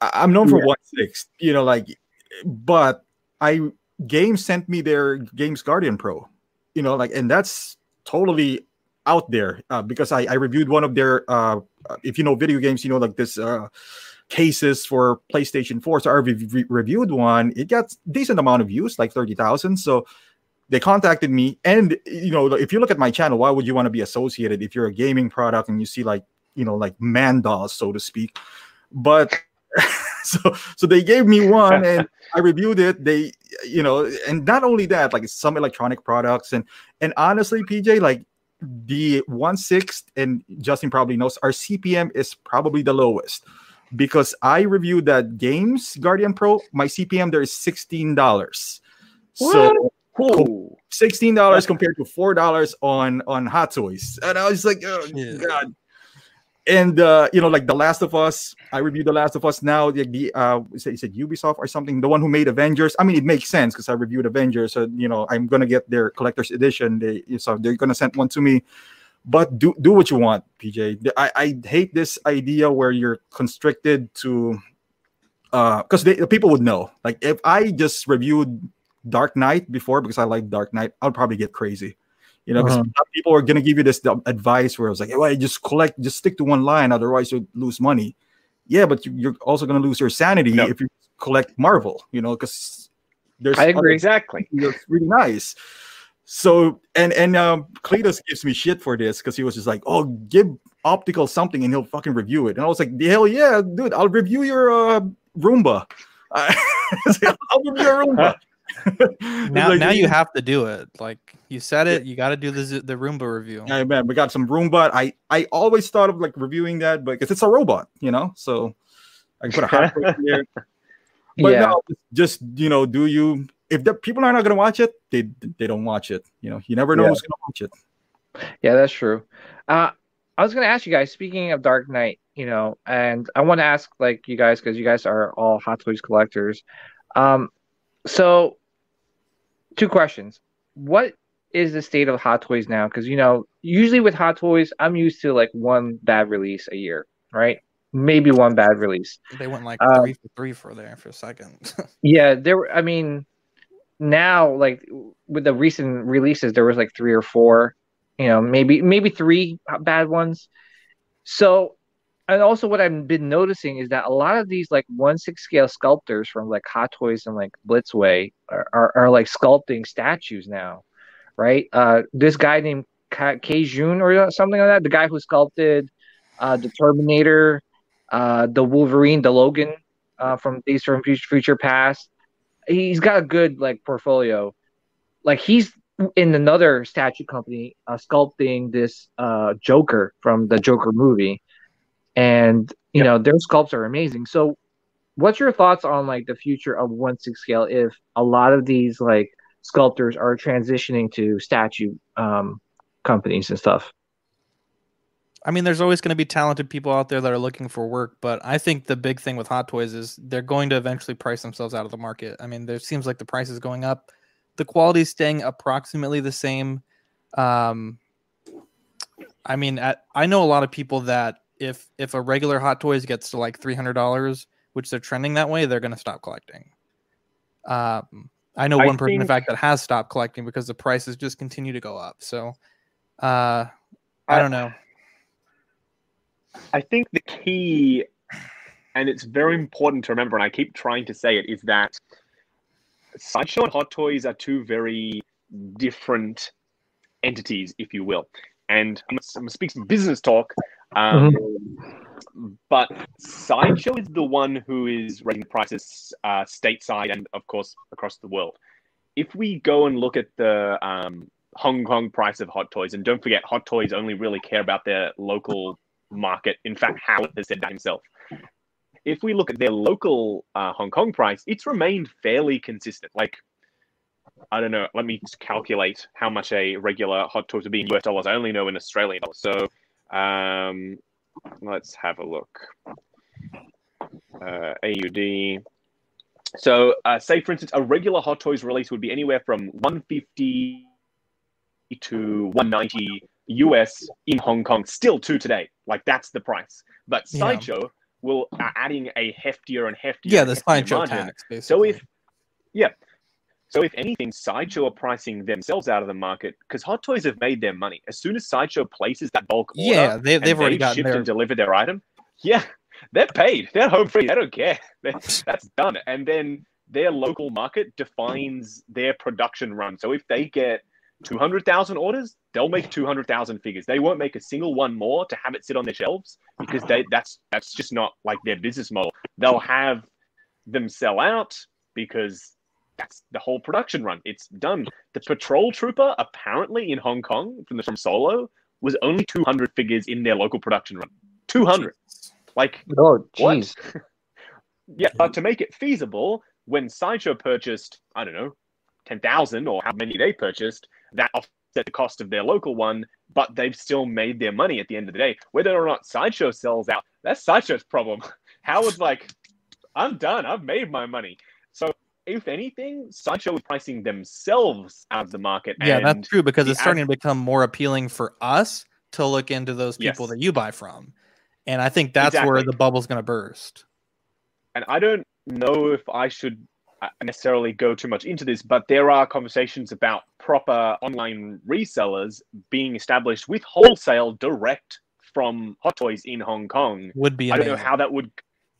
I- I'm known for Yeah. one six. You know, like, but I Games sent me their Games Guardian Pro. You know, like, and that's totally out there uh, because I, I reviewed one of their. Uh, if you know video games, you know, like this. Uh, cases for PlayStation 4 so I re- re- reviewed one it got decent amount of views like 30,000 so they contacted me. And you know if you look at my channel why would you want to be associated if you're a gaming product and you see like you know like man dolls so to speak? But [laughs] so so they gave me one and [laughs] i reviewed it. They you know and not only that like some electronic products. And and honestly pj like the one sixth and justin probably knows our cpm is probably the lowest. Because i reviewed that games guardian pro my cpm there is $16 so Ooh. sixteen dollars compared to four dollars on on Hot Toys, and I was like, oh Yeah. god. And uh, you know, like The Last of Us, I reviewed The Last of Us now. The, the uh, is it, is it Ubisoft or something? The one who made Avengers. I mean, it makes sense because I reviewed Avengers, so you know, I'm gonna get their collector's edition. They so they're gonna send one to me. But do do what you want, PJ. I, I hate this idea where you're constricted to uh because the people would know. Like if I just reviewed Dark Knight before because I like Dark Knight, I'll probably get crazy. You know, because Uh-huh. people are gonna give you this advice where I was like, hey, well, just collect, just stick to one line, otherwise you'll lose money. Yeah, but you, you're also gonna lose your sanity No. if you collect Marvel. You know, because there's I agree. Exactly. it's really nice. So and and um Cletus gives me shit for this because he was just like, oh, give optical something and he'll fucking review it. And I was like, hell yeah, dude, I'll review your uh Roomba. [laughs] I was like, I'll review your Roomba. [laughs] Now, Like, now you have to do it. Like you said it, you got to do the the Roomba review. Yeah, man, we got some Roomba. I I always thought of like reviewing that, but because it's a robot, you know, so I can put a hot [laughs] plate there. But yeah. no, just you know, do you if the people are not gonna watch it, they they don't watch it. You know, you never know Yeah. who's gonna watch it. Yeah, that's true. Uh, I was gonna ask you guys. Speaking of Dark Knight, you know, and I want to ask like you guys because you guys are all Hot Toys collectors. Um, so two questions. What is the state of Hot Toys now? Because you know, usually with Hot Toys, I'm used to like one bad release a year, right? Maybe one bad release. They went like Uh, three for three for there for a second. [laughs] Yeah, there. were- I mean, now like with the recent releases, there was like three or four. You know, maybe maybe three bad ones. So, and also what I've been noticing is that a lot of these like one six scale sculptors from like Hot Toys and like Blitzway are, are, are like sculpting statues now, right? Uh, this guy named Ka- Kei Jun or something like that, the guy who sculpted uh, the Terminator, uh, the Wolverine, the Logan uh, from Days from Future, Future Past. He's got a good like portfolio. Like he's in another statue company uh, sculpting this uh, Joker from the Joker movie, and you Yep. know their sculpts are amazing. So, what's your thoughts on like the future of one six scale if a lot of these like sculptors are transitioning to statue um, companies and stuff? I mean, there's always going to be talented people out there that are looking for work, but I think the big thing with Hot Toys is they're going to eventually price themselves out of the market. I mean, there seems like the price is going up, the quality is staying approximately the same. Um, I mean, at, I know a lot of people that if if a regular Hot Toys gets to like three hundred dollars, which they're trending that way, they're going to stop collecting. Um, I know I one person, in fact, that has stopped collecting because the prices just continue to go up. So, uh, I don't know. I think the key, and it's very important to remember, and I keep trying to say it, is that Sideshow and Hot Toys are two very different entities, if you will. And I'm going to speak some business talk, um, but Sideshow is the one who is raising prices uh, stateside and, of course, across the world. If we go and look at the um, Hong Kong price of Hot Toys, and don't forget, Hot Toys only really care about their local market. In fact, Howard has said that himself. If we look at their local uh, Hong Kong price, it's remained fairly consistent. Like, I don't know. Let me just calculate how much a regular Hot Toys would be in US dollars. I only know in Australian dollars. So, um, let's have a look. Uh, AUD. So, uh, say for instance, a regular Hot Toys release would be anywhere from 150 to 190 US in Hong Kong, still to today. Like that's the price. But Yeah. Sideshow will are adding a heftier and heftier. Yeah, the sideshow tax. Basically. So if yeah, so if anything, Sideshow are pricing themselves out of the market because Hot Toys have made their money. As soon as Sideshow places that bulk order, yeah, they, and they've already gotten shipped their and delivered their item, yeah, [laughs] they're paid. They're home free. They don't care. [laughs] That's done. And then their local market defines their production run. So if they get 200,000 orders, they'll make 200,000 figures. They won't make a single one more to have it sit on their shelves because they that's that's just not like their business model. They'll have them sell out because that's the whole production run. It's done. The patrol trooper apparently in Hong Kong from the from Solo was only 200 figures in their local production run. 200. Like Oh, what? jeez. [laughs] yeah, but mm-hmm. to make it feasible, when Sideshow purchased, I don't know, 10,000 or how many they purchased, that offset the cost of their local one, but they've still made their money at the end of the day. Whether or not Sideshow sells out, that's Sideshow's problem. [laughs] Howard's like, I'm done. I've made my money. So, if anything, Sideshow is pricing themselves out of the market. yeah, that's true because it's starting to become more appealing for us to look into those people Yes. that you buy from, and I think that's where Exactly. the bubble's going to burst. and I don't know if I should uh, necessarily go too much into this, but there are conversations about proper online resellers being established with wholesale direct from Hot Toys in Hong Kong. Would be I don't know how that would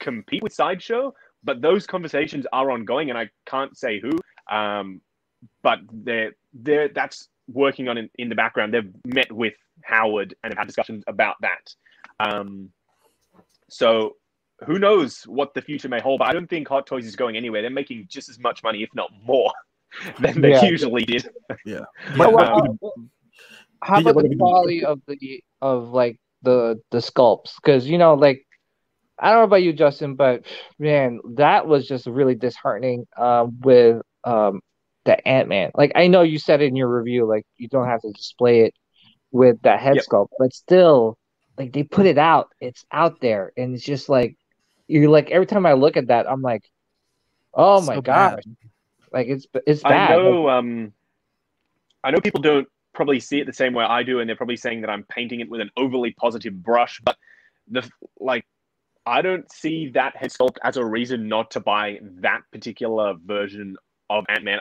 compete with Sideshow, but those conversations are ongoing, and I can't say who. Um, but they're they're that's working on in, in the background. They've met with Howard and have had discussions about that. Um, so who knows what the future may hold? But I don't think Hot Toys is going anywhere. They're making just as much money, if not more, [laughs] than they Yeah. usually did. Yeah. [laughs] But Well, what- uh, how about the do we do? quality of the of like the the sculpts? Because you know, like I don't know about you, Justin, but man, that was just really disheartening. Um, with um the Ant Man. Like I know you said in your review, like you don't have to display it with that head Yep. sculpt, but still, like they put it out. It's out there, and it's just like you're like every time I look at that, I'm like, oh my So gosh, bad. like it's it's I bad. Like, know. Um, I know people don't probably see it the same way I do, and they're probably saying that I'm painting it with an overly positive brush. But the like, I don't see that head sculpt as a reason not to buy that particular version of Ant Man,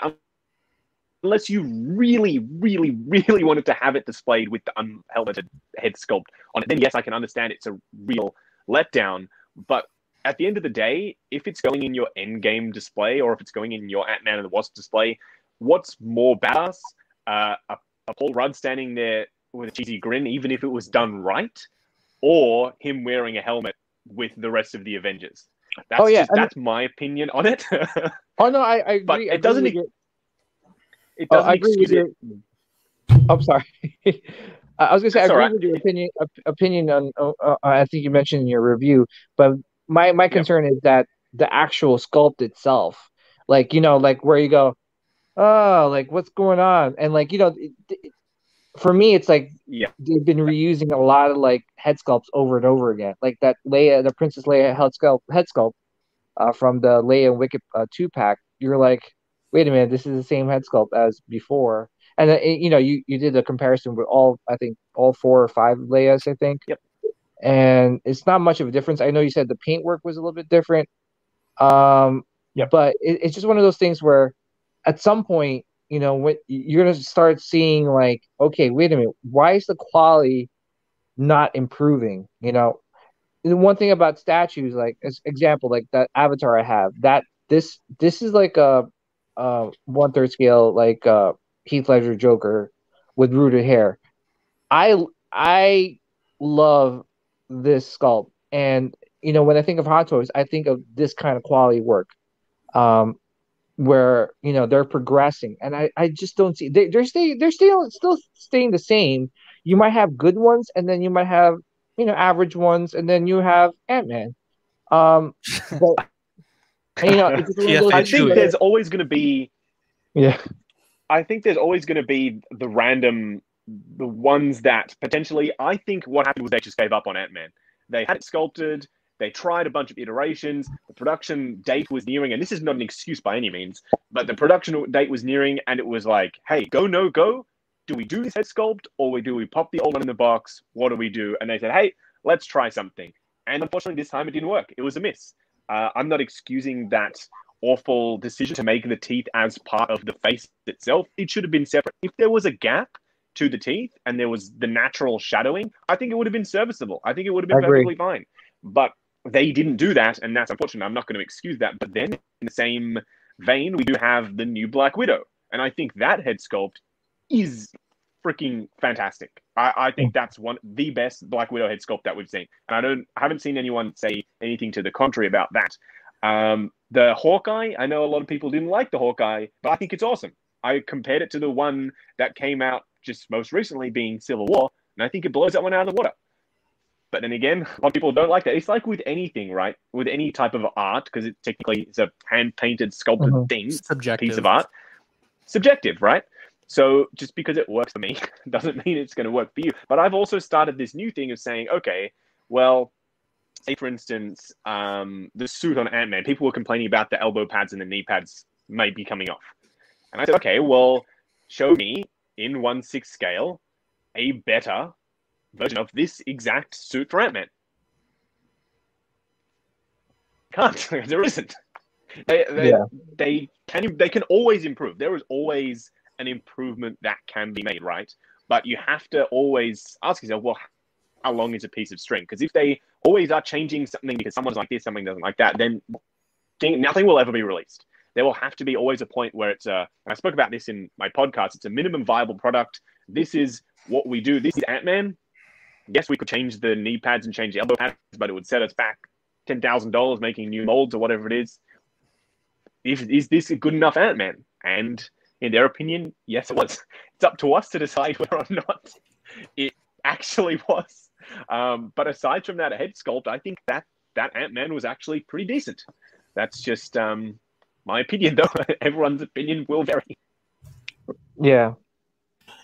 unless you really, really, really wanted to have it displayed with the unhelmeted head sculpt on it. Then yes, I can understand it's a real letdown. But at the end of the day, if it's going in your end game display or if it's going in your Ant Man and the Wasp display, what's more badass? Uh, a, a Paul Rudd standing there with a cheesy grin, even if it was done right, or him wearing a helmet with the rest of the Avengers. That's Oh, yeah, just, that's my opinion on it. oh no, I, I agree. But I it agree doesn't your- it Oh, doesn't I agree with excuse it. I'm sorry. [laughs] I I was gonna say I That's agree all right. with your opinion. op- Opinion on. Uh, uh, I think you mentioned in your review, but my my concern is that the actual sculpt itself, like you know, like where you go, oh, like what's going on, and like you know, it, it- for me, it's like Yeah. they've been reusing a lot of like head sculpts over and over again, like that Leia, the Princess Leia head sculpt, head sculpt, uh, from the Leia and Wicket uh, two pack. You're like, wait a minute, this is the same head sculpt as before. And uh, you know, you you did a comparison with all I think all four or five Leias, I think. Yep. And it's not much of a difference. I know you said the paintwork was a little bit different. Um, Yep. but it, it's just one of those things where, at some point, you know, when you're gonna start seeing like, okay, wait a minute, why is the quality not improving? You know, the one thing about statues, like as example, like that avatar I have, that this this is like a, uh one third scale, like uh Heath Ledger Joker with rooted hair. I I love this sculpt, and you know when I think of Hot Toys, I think of this kind of quality work. Um, where you know they're progressing, and I I just don't see they they're stay they're still still staying the same. You might have good ones, and then you might have you know average ones, and then you have Ant Man. Um, [laughs] but you know, it's just one of Yeah, I think things there's always going to be yeah. I think there's always going to be the random, the ones that potentially. I think what happened was they just gave up on Ant Man. They had it sculpted. They tried a bunch of iterations. The production date was nearing, and this is not an excuse by any means, but the production date was nearing, and it was like, hey, go no go. Do we do this head sculpt, or we do we pop the old one in the box? What do we do? And they said, hey, let's try something. And unfortunately, this time it didn't work. It was a miss. Uh, I'm not excusing that awful decision to make the teeth as part of the face itself. It should have been separate. If there was a gap to the teeth and there was the natural shadowing, I think it would have been serviceable. I think it would have been perfectly fine. But they didn't do that, and that's unfortunate. I'm not going to excuse that. But then, in the same vein, we do have the new Black Widow, and I think that head sculpt is freaking fantastic. I, I think that's one the best Black Widow head sculpt that we've seen, and I don't I haven't seen anyone say anything to the contrary about that. Um, the Hawkeye, I know a lot of people didn't like the Hawkeye, but I think it's awesome. I compared it to the one that came out just most recently, being Civil War, and I think it blows that one out of the water. But then again, a lot of people don't like that. It's like with anything, right? With any type of art, because it technically is a hand painted, sculpted Mhm. thing, subjective piece of art. Subjective, right? So just because it works for me [laughs] doesn't mean it's going to work for you. But I've also started this new thing of saying, okay, well, say for instance, um, the suit on Ant Man, people were complaining about the elbow pads and the knee pads may be coming off. And I said, okay, well, show me in 1 6 scale a better version of this exact suit for Ant Man. Can't. [laughs] there isn't. They, they, Yeah. they can they can always improve. There is always an improvement that can be made, right? But you have to always ask yourself, well, how long is a piece of string? Because if they always are changing something because someone's like this, something doesn't like that, then nothing will ever be released. There will have to be always a point where it's a, and I spoke about this in my podcast, it's a minimum viable product. This is what we do. This is Ant Man. Yes, we could change the knee pads and change the elbow pads, but it would set us back $10,000 making new molds or whatever it is. If, is this a good enough Ant Man? And in their opinion, yes, it was. [laughs] It's up to us to decide [laughs] whether or not it actually was. Um, but aside from that head sculpt, I think that that Ant Man was actually pretty decent. That's just um, my opinion, though. [laughs] Everyone's opinion will vary. Yeah.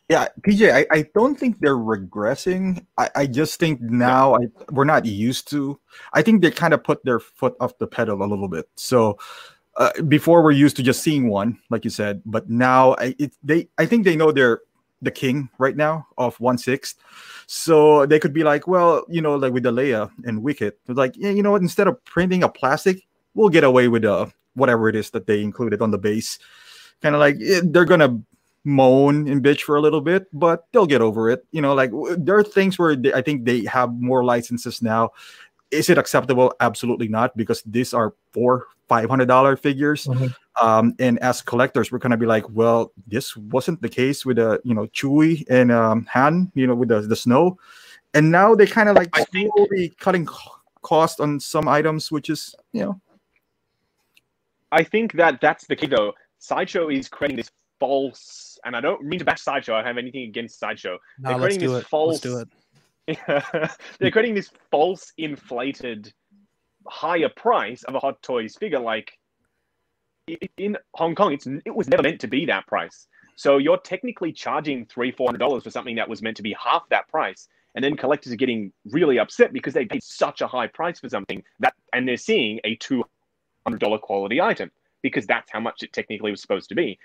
Yeah, PJ, I, I don't think they're regressing. I, I just think now I, we're not used to. I think they kind of put their foot off the pedal a little bit. So uh, before we're used to just seeing one, like you said, but now I it, they I think they know they're the king right now of one sixth. So they could be like, well, you know, like with the Leia and Wicket, like, yeah, you know what? Instead of printing a plastic, we'll get away with uh whatever it is that they included on the base. Kind of like eh, they're gonna moan and bitch for a little bit, but they'll get over it. You know, like there are things where they, I think they have more licenses now. Is it acceptable? Absolutely not, because these are four, five hundred dollar figures. Mhm. Um, and as collectors, we're gonna be like, well, this wasn't the case with uh, you know, Chewie and um, Han, you know, with the, the snow, and now they kind of like I think- slowly cutting cost on some items, which is you know, I think that that's the key, though. Sideshow is creating this false, and I don't mean to bash Sideshow. I don't have anything against Sideshow. no, they're creating this it false- let's do it [laughs] They're creating this false, inflated, higher price of a Hot Toys figure. Like in Hong Kong, it's it was never meant to be that price. So you're technically charging three, four hundred dollars for something that was meant to be half that price, and then collectors are getting really upset because they paid such a high price for something that, and they're seeing a two hundred dollar quality item because that's how much it technically was supposed to be.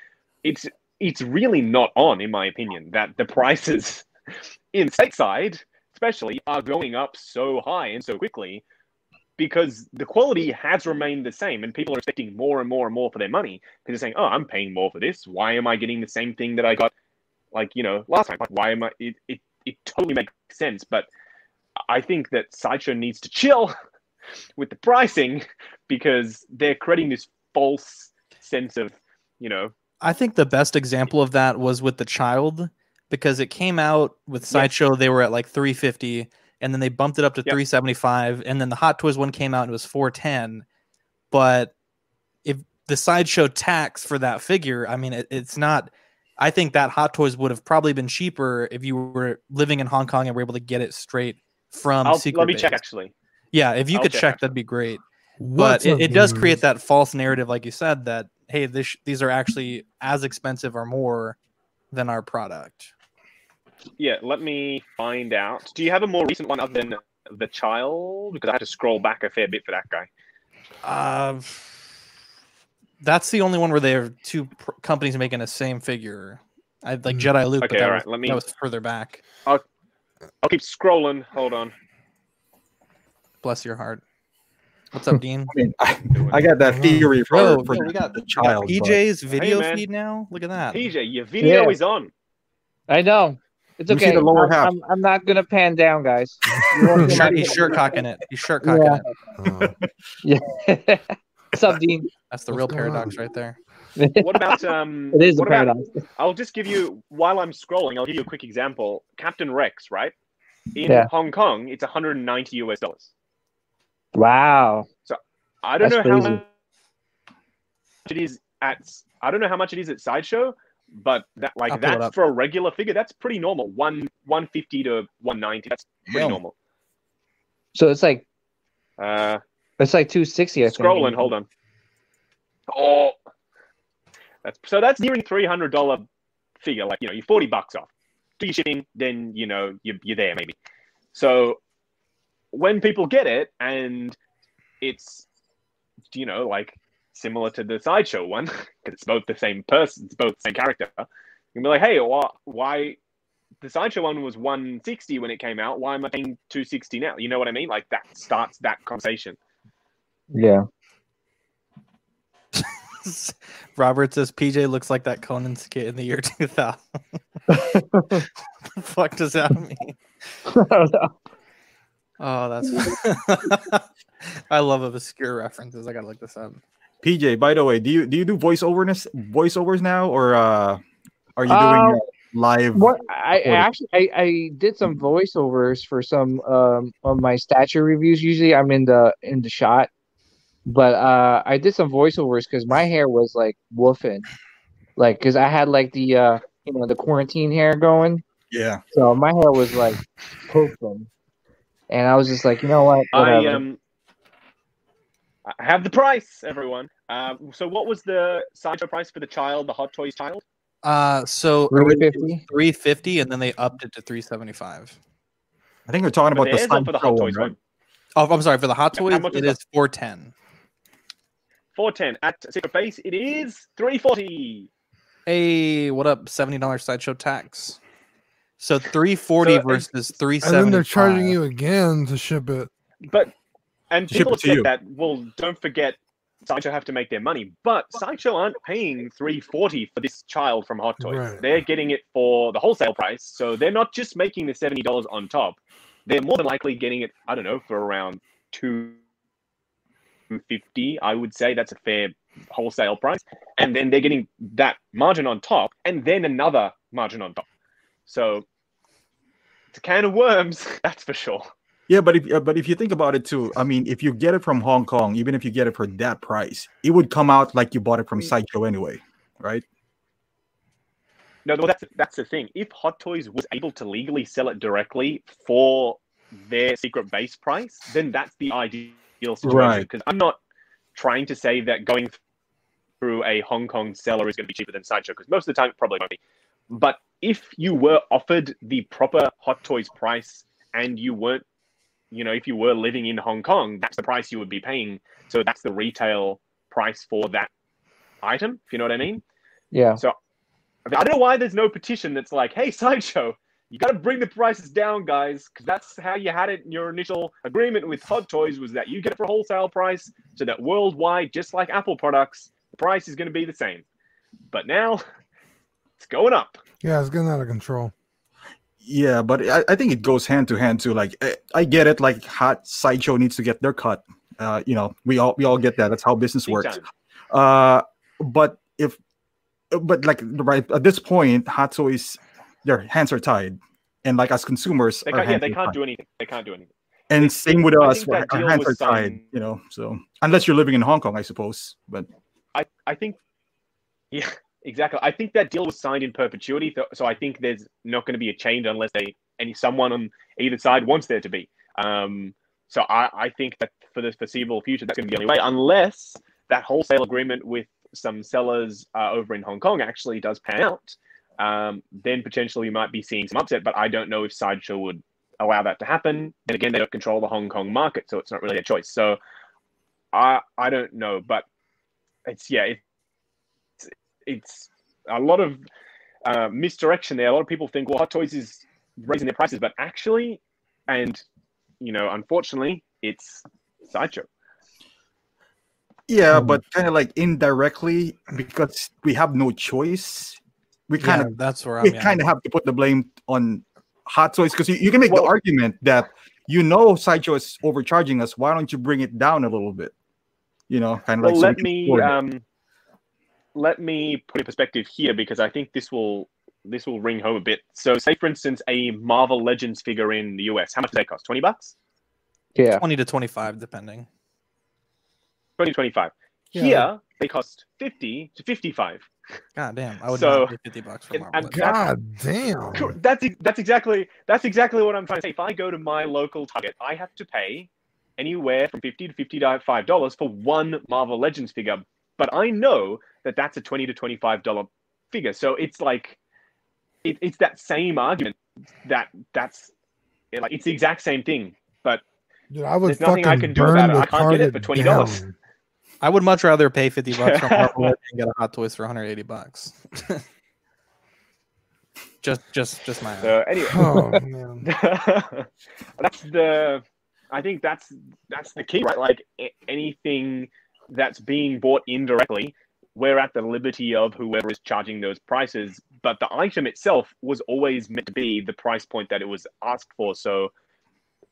It's it's really not on, in my opinion, that the prices [laughs] in stateside, especially, are going up so high and so quickly because the quality has remained the same and people are expecting more and more and more for their money because they're saying, oh, I'm paying more for this. Why am I getting the same thing that I got, like, you know, last time? Like, why am I? It, it, it totally makes sense. But I think that Sideshow needs to chill [laughs] with the pricing [laughs] because they're creating this false sense of, you know, I think the best example of that was with the child because it came out with Sideshow. They were at like 350 and then they bumped it up to Yep. 375 and then the Hot Toys one came out and it was 410. But if the sideshow tax for that figure, I mean, it, it's not. I think that Hot Toys would have probably been cheaper if you were living in Hong Kong and were able to get it straight from. I'll, Secret let me check actually. Yeah, if you I'll could check, check, that'd be great. What's But it, it does create that false narrative, like you said, that hey, this these are actually as expensive or more than our product. Yeah, let me find out. Do you have a more recent one other than the child? Because I had to scroll back a fair bit for that guy. Uh, that's the only one where they have two pr- companies making the same figure. I like Mm. Jedi Luke. but Okay, that alright, was, let me- That was further back. I'll, I'll keep scrolling. Hold on. Bless your heart. What's up, Dean? I mean, I, I got that theory for, Bro, for yo, we got the we got child. but- PJ's video man. feed now. Look at that. PJ, your video Yeah. is on. I know. It's okay. the lower I'm, half. I'm, I'm not gonna pan down, guys. [laughs] You won't He's see shirt, he's shirt cocking it. He's shirt cocking [laughs] Yeah. [laughs] it. Yeah. What's up, Dean? That's the What's real paradox on? right there. What about um? It is a what about- paradox. I'll just give you while I'm scrolling. I'll give you a quick example. Captain Rex, right? In Yeah. Hong Kong, it's 190 US dollars. Wow. So I don't That's know how much it is at. I don't know how much it is at sideshow, but that like I'll that's for a regular figure. That's pretty normal. One 150 to 190. That's pretty Damn. normal. So it's like Uh, it's like two sixty. I think. scrolling. Hold on. Oh, that's so that's nearing three hundred dollar figure. Like you know, you're forty bucks off. Do your shipping, then you know you're, you're there maybe. So when people get it and it's you know like similar to the sideshow one [laughs] because it's both the same person, it's both the same character. You'll be like, hey, why, why the sideshow one was 160 when it came out? Why am I paying 260 now? You know what I mean? Like that starts that conversation. Yeah. [laughs] Robert says PJ looks like that Conan skit in the year 2000. [laughs] the fuck does that mean? Oh, that's. [laughs] [laughs] I love obscure references. I gotta look this up. PJ, by the way, do you do you do voiceoverness voiceovers now, or uh, are you Uh, doing live? What I, I actually I, I did some voiceovers for some um of my statue reviews. Usually I'm in the in the shot, but uh I did some voiceovers because my hair was like woofing, like because I had like the uh you know the quarantine hair going, Yeah, so my hair was like poofing, and I was just like you know what I um, I have the price, everyone. Um, so what was the sideshow price for the child, the Hot Toys child? Uh, so Three originally it was fifty. 350 and then they upped it to 375. I think we're talking For about the theirs or for the sideshow Hot one, Toys right? one? Oh, I'm sorry. For the Hot Toys, much it is is 410. 410 at Secret Base. It is 340. Hey, what up? $70 sideshow tax. So 340 So, and- versus and then they're charging you again to ship it. But and Ship people it said you. that. Well, don't forget, Sideshow have to make their money, but Sideshow aren't paying 340 for this child from Hot Toys. Right. They're getting it for the wholesale price, so they're not just making the seventy dollars on top. They're more than likely getting it. I don't know for around two fifty. I would say that's a fair wholesale price, and then they're getting that margin on top, and then another margin on top. So it's a can of worms, [laughs] that's for sure. Yeah, but if uh, but if you think about it too, I mean, if you get it from Hong Kong, even if you get it for that price, it would come out like you bought it from Sideshow anyway, right? No, well, that's that's the thing. If Hot Toys was able to legally sell it directly for their secret base price, then that's the ideal situation. Right. Because I'm not trying to say that going through a Hong Kong seller is going to be cheaper than Sideshow, because most of the time it probably won't be. But if you were offered the proper Hot Toys price and you weren't, you know, if you were living in Hong Kong, that's the price you would be paying. So that's the retail price for that item. If you know what I mean. Yeah. So I don't know why there's no petition that's like, hey, Sideshow, you got to bring the prices down, guys, because that's how you had it in your initial agreement with Hot Toys was that you get it for wholesale price, so that worldwide, just like Apple products, the price is going to be the same. But now [laughs] it's going up. Yeah, it's getting out of control. Yeah, but I, I think it goes hand to hand too. Like I, I get it, like hot sideshow needs to get their cut. Uh, you know, we all we all get that. That's how business Big works. time. Uh, but if, but like right at this point, hot toys, their hands are tied, and like as consumers, They can't, yeah, they can't tied. do anything. They can't do anything. And they- same with I us, think our hands are was tied. You know, so unless you're living in Hong Kong, I suppose. But I, I think, yeah, exactly. I think that deal was signed in perpetuity, so, I think there's not going to be a change unless they any someone on either side wants there to be. Um, so I, I think that for the foreseeable future, that's going to be the only way, unless that wholesale agreement with some sellers uh, over in Hong Kong actually does pan out. Um, then potentially you might be seeing some upset, but I don't know if Sideshow would allow that to happen. And again, they don't control the Hong Kong market, so it's not really a choice. So I I don't know, but it's yeah, it's it's a lot of uh, misdirection there. A lot of people think, well, Hot Toys is raising their prices, but actually, and you know, unfortunately, it's Sideshow. Yeah, Mhm. but kind of like indirectly because we have no choice. We kind yeah, of that's where I'm. we yeah. kind of have to put the blame on Hot Toys because you, you can make Well- the argument that you know Sideshow is overcharging us. Why don't you bring it down a little bit? You know, kind of Well, like let we can me um, let me put in perspective here because I think this will this will ring home a bit. So, say for instance, a Marvel Legends figure in the US, how much does that cost? Twenty bucks? Yeah. twenty to twenty-five, depending. 20, 25. Yeah. Here they cost fifty to fifty-five. God damn, I would So- not pay fifty bucks for and- Marvel. and Legends. God damn. That's that's exactly that's exactly what I'm trying to say. If I go to my local Target, I have to pay anywhere from fifty to fifty-five dollars for one Marvel Legends figure. But I know that that's a twenty to twenty-five dollar figure. So it's like it, it's that same argument that that's like it's the exact same thing. But Dude, I would There's nothing fucking I can do burn about it. the I can't get it for $20. I would much rather pay fifty bucks for [laughs] Marvel Legends and get a Hot Toys for one hundred eighty bucks. [laughs] just, just, just my. uh, anyway, Oh [laughs] man. that's the i think that's that's the key right like anything that's being bought indirectly we're at the liberty of whoever is charging those prices but the item itself was always meant to be the price point that it was asked for so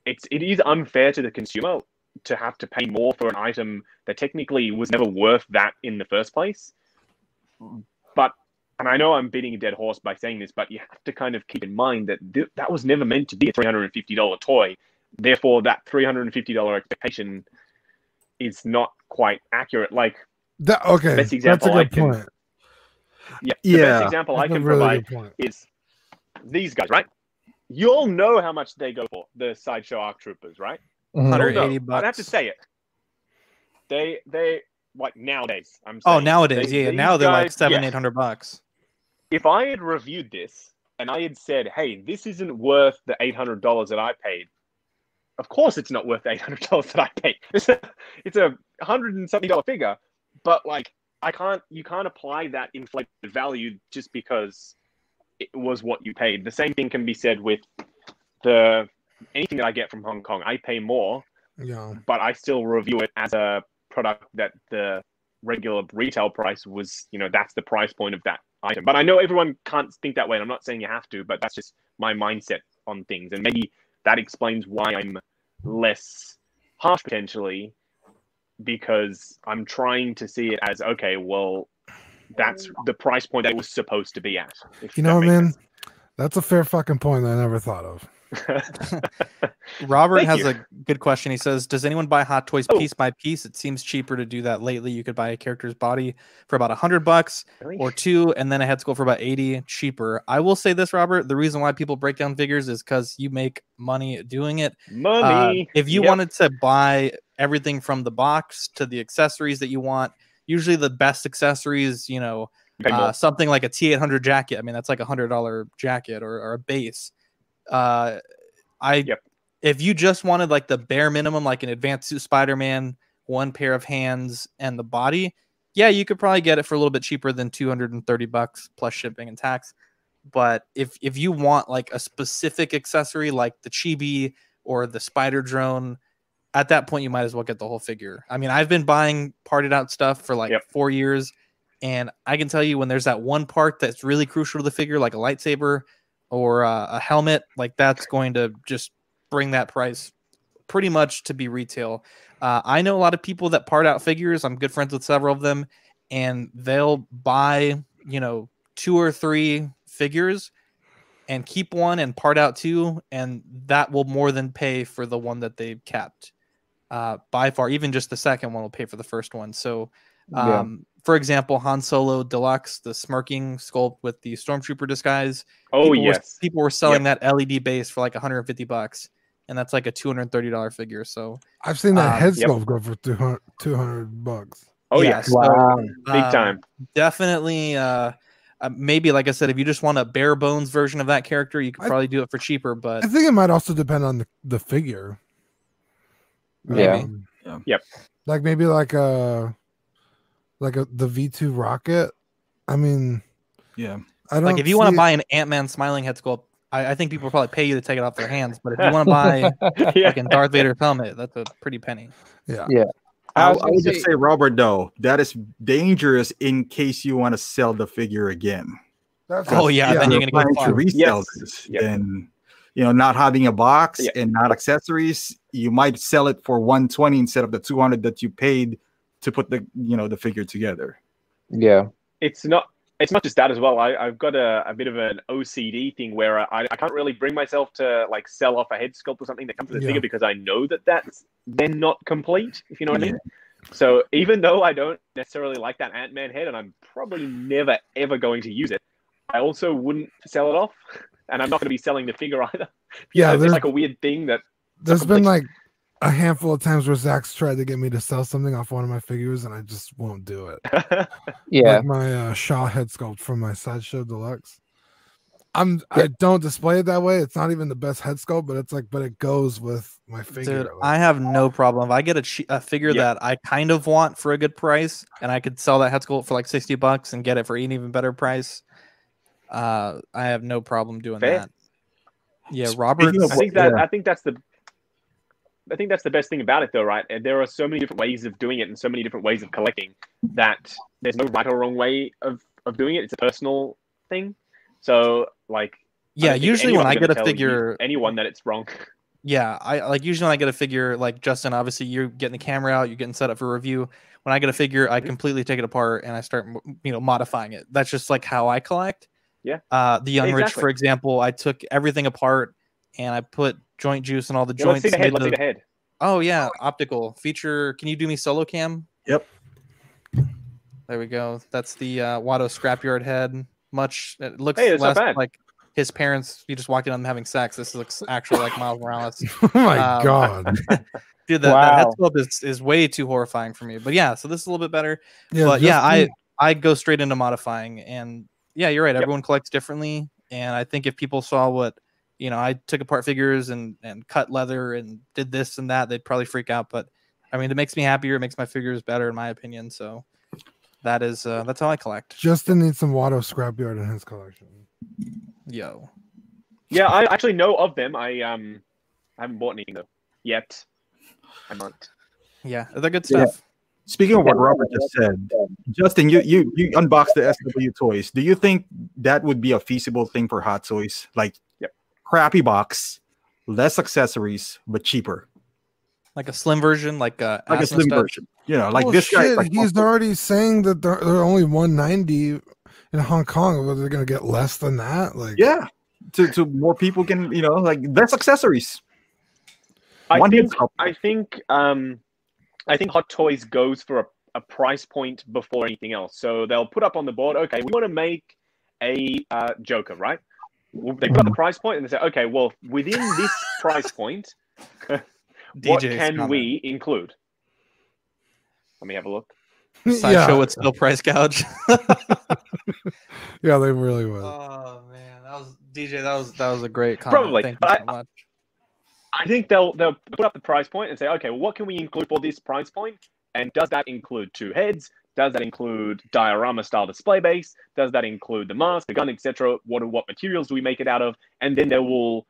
it's it is unfair to the consumer to have to pay more for an item that technically was never worth that in the first place but and I know I'm beating a dead horse by saying this, but you have to kind of keep in mind that th- that was never meant to be a $350 toy. Therefore, that $350 expectation is not quite accurate. Like, That, okay, Best that's a example I good can point. yeah, the Yeah. best example I can really provide is these guys, right? You all know how much they go for, the sideshow arc troopers, right? Mhm. You all 180 know. I'd have to say it. They, they, like nowadays, I'm Oh, nowadays, they- yeah, yeah. Now they're like guys- seven, yeah. eight hundred bucks. if I had reviewed this and I had said, "Hey, this isn't worth the eight hundred dollars that I paid," of course it's not worth eight hundred dollars that I paid. [laughs] It's a it's a hundred and something dollar figure, but like I can't you can't apply that inflated value just because it was what you paid. The same thing can be said with the anything that I get from Hong Kong. I pay more, Yeah. but I still review it as a product that the regular retail price was, you know, that's the price point of that item. But I know everyone can't think that way. And I'm not saying you have to, but that's just my mindset on things. And maybe that explains why I'm less harsh potentially because I'm trying to see it as okay, well, that's the price point that it was supposed to be at. You that know, makes man, that's a fair fucking point I never thought of. [laughs] Robert Thank has you. a good question. He says, "Does anyone buy Hot Toys Oh. piece by piece? It seems cheaper to do that lately. You could buy a character's body for about a hundred bucks Really? or two, and then a head sculpt for about eighty, cheaper." I will say this, Robert. The reason why people break down figures is because you make money doing it. Uh, Money. if you Yep. wanted to buy everything from the box to the accessories that you want, usually the best accessories, you know, uh, something like a T800 jacket. I mean, that's like a hundred dollar jacket or, or a base. Uh, I Yep. if you just wanted like the bare minimum, like an advanced suit Spider-Man, one pair of hands and the body, yeah, you could probably get it for a little bit cheaper than 230 bucks plus shipping and tax. But if if you want like a specific accessory like the chibi or the spider drone, at that point you might as well get the whole figure. I mean, I've been buying parted out stuff for like Yep. four years, and I can tell you when there's that one part that's really crucial to the figure, like a lightsaber or uh, a helmet, like that's going to just bring that price pretty much to be retail. Uh, I know a lot of people that part out figures. I'm good friends with several of them, and they'll buy, you know, two or three figures and keep one and part out two, and that will more than pay for the one that they've kept. Uh, by far, even just the second one will pay for the first one. So, Yeah. um, for example, Han Solo Deluxe, the smirking sculpt with the stormtrooper disguise. Oh people Were, yes. people were selling that LED base for like 150 bucks, and that's like a 230 dollar figure. So I've seen that Um, head yep. sculpt go for 200, 200 bucks. Oh yeah, yes. so, Wow. Big um, time. definitely. Uh, uh, maybe like I said, if you just want a bare bones version of that character, you could I- probably do it for cheaper. But I think it might also depend on the, the figure. Yeah. Um, Yeah. Yep. Like maybe like a like a the V two rocket. I mean, Yeah. I don't like if you want to buy an Ant Man smiling head sculpt, I, I think people probably pay you to take it off their hands. But if you want to [laughs] buy yeah. like a Darth Vader helmet, that's a pretty penny. yeah, Yeah. I, I gonna would just say- say, Robert, though, that is dangerous in case you want to sell the figure again. That's Oh, yeah, then you're gonna Trying get to fucked. resell Yes. this, Yep. then you know, not having a box Yeah. and not accessories, you might sell it for 120 instead of the 200 that you paid to put the you know the figure together. Yeah. it's not it's not just that as well. I, I've got a, a bit of an OCD thing where I, I can't really bring myself to like sell off a head sculpt or something that comes with the Yeah. figure because I know that that's then not complete. If you know what I mean. So even though I don't necessarily like that Ant Man head, and I'm probably never ever going to use it, I also wouldn't sell it off, and I'm not going to be selling the figure either. Yeah, it's there's- like a weird thing that There's complete. been like a handful of times where Zach's tried to get me to sell something off one of my figures, and I just won't do it. [laughs] Yeah. Like my uh, Shaw head sculpt from my sideshow deluxe. I'm I don't display it that way. It's not even the best head sculpt, but it's like, but it goes with my figure. Dude, I have no problem. If I get a, che- a figure Yeah. that I kind of want for a good price, and I could sell that head sculpt for like sixty bucks and get it for an even better price, uh, I have no problem doing Fair. that. Yeah, Speaking Robert. I think that Yeah. I think that's the I think that's the best thing about it though, right? And there are so many different ways of doing it and so many different ways of collecting that there's no right or wrong way of, of doing it. It's a personal thing. So like Yeah, usually when I get a figure, anyone that it's wrong. [laughs] Yeah, I like usually when I get a figure like Justin. Obviously, you're getting the camera out, you're getting set up for review. When I get a figure, Mm-hmm. I completely take it apart and I start, you know, modifying it. That's just like how I collect. Yeah. Uh, the Young Rich, for example, I took everything apart and I put joint juice and all the Yeah, let's joints. see the head. made Let's see the- the head. Oh yeah, optical feature. Can you do me solo cam? Yep. There we go. That's the uh, Watto scrapyard head. Much it looks Hey, less like his parents. You just walked in on them having sex. This looks actually like Miles Morales. [laughs] oh my um, god. [laughs] Dude, that, that head Wow. sculpt is, is way too horrifying for me. But yeah, so this is a little bit better. Yeah, but yeah, just I I go straight into modifying, and yeah, you're right. Yep. Everyone collects differently, and I think if people saw what you know, I took apart figures and and cut leather and did this and that, they'd probably freak out. But I mean, it makes me happier. It makes my figures better, in my opinion. So that is uh, that's how I collect. Justin needs some Watto scrapyard in his collection. Yo, Yeah, I actually know of them. I um I haven't bought anything though yet. I might. yeah, they're good Yeah. stuff. Speaking of what Robert just said, Justin, you you you unboxed the SW toys. Do you think that would be a feasible thing for Hot Toys? Like, Yep. Crappy box, less accessories, but cheaper, Like a slim version, like uh, like a slim stud. version. You know, like Oh, this guy. Like, he's already saying that they're, they're only 190 in Hong Kong. But they're gonna get less than that. Like, yeah, to to more people can you know like less accessories. I One think. I think um I think Hot Toys goes for a, a price point before anything else. So they'll put up on the board, okay, we want to make a uh, Joker, right? Well, They put up the price point and they say, okay, well, within this [laughs] price point, [laughs] what DJ's can comment. we include? Let me have a look. Sideshow yeah, would still price gouge. [laughs] yeah, they really would. Oh man, that was DJ. That was that was a great comment. Probably, Thank you but so I- much. I think they'll they'll put up the price point and say, okay, well, what can we include for this price point? And does that include two heads? Does that include diorama style display base? Does that include the mask, the gun, etc.? What what materials do we make it out of? And then they will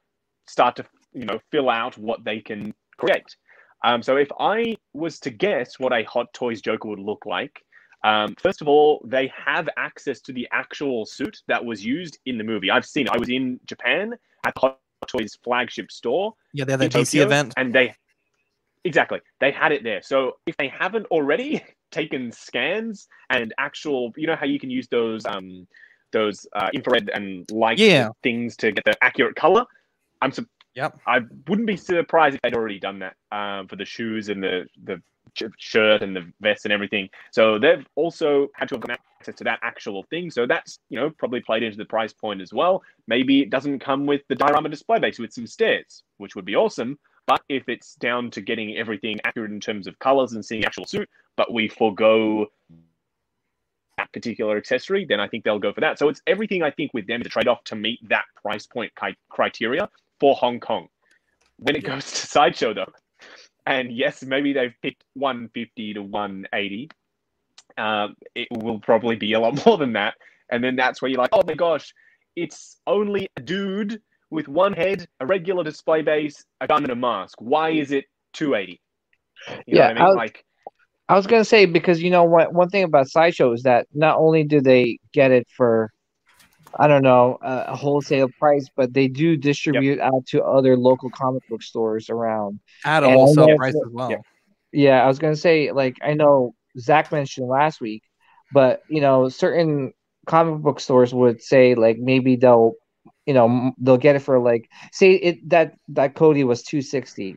start to you know fill out what they can create. Um, so if I was to guess what a Hot Toys Joker would look like, um, first of all, they have access to the actual suit that was used in the movie. I've seen it. I was in Japan at the Hot Toys flagship store Yeah, they had that DC Tokyo, event. and they exactly they had it there. So if they haven't already [laughs] taken scans and actual, you know how you can use those um those uh, infrared and light Yeah. things to get the accurate color. I'm su- Yep. I wouldn't be surprised if they'd already done that um, for the shoes and the the shirt and the vest and everything. So they've also had to have access to that actual thing. So that's you know probably played into the price point as well. Maybe it doesn't come with the diorama display base with some stairs, which would be awesome. But if it's down to getting everything accurate in terms of colors and seeing the actual suit, but we forego that particular accessory, then I think they'll go for that. So it's everything I think with them is a trade off to meet that price point criteria for Hong Kong. When it goes to Sideshow, though, and yes, maybe they've picked 150 to 180, um, it will probably be a lot [laughs] more than that. And then that's where you're like, oh my gosh, it's only a dude with one head, a regular display base, a gun, and a mask. Why is it 280? You know Yeah, what I mean? I was- like, I was gonna say because you know what one thing about sideshow is that not only do they get it for I don't know a, a wholesale price, but they do distribute out to other local comic book stores around. At a wholesale price as well. Yep. Yeah, I was gonna say like I know Zach mentioned last week, but you know certain comic book stores would say like maybe they'll you know they'll get it for like say it that that Cody was two sixty.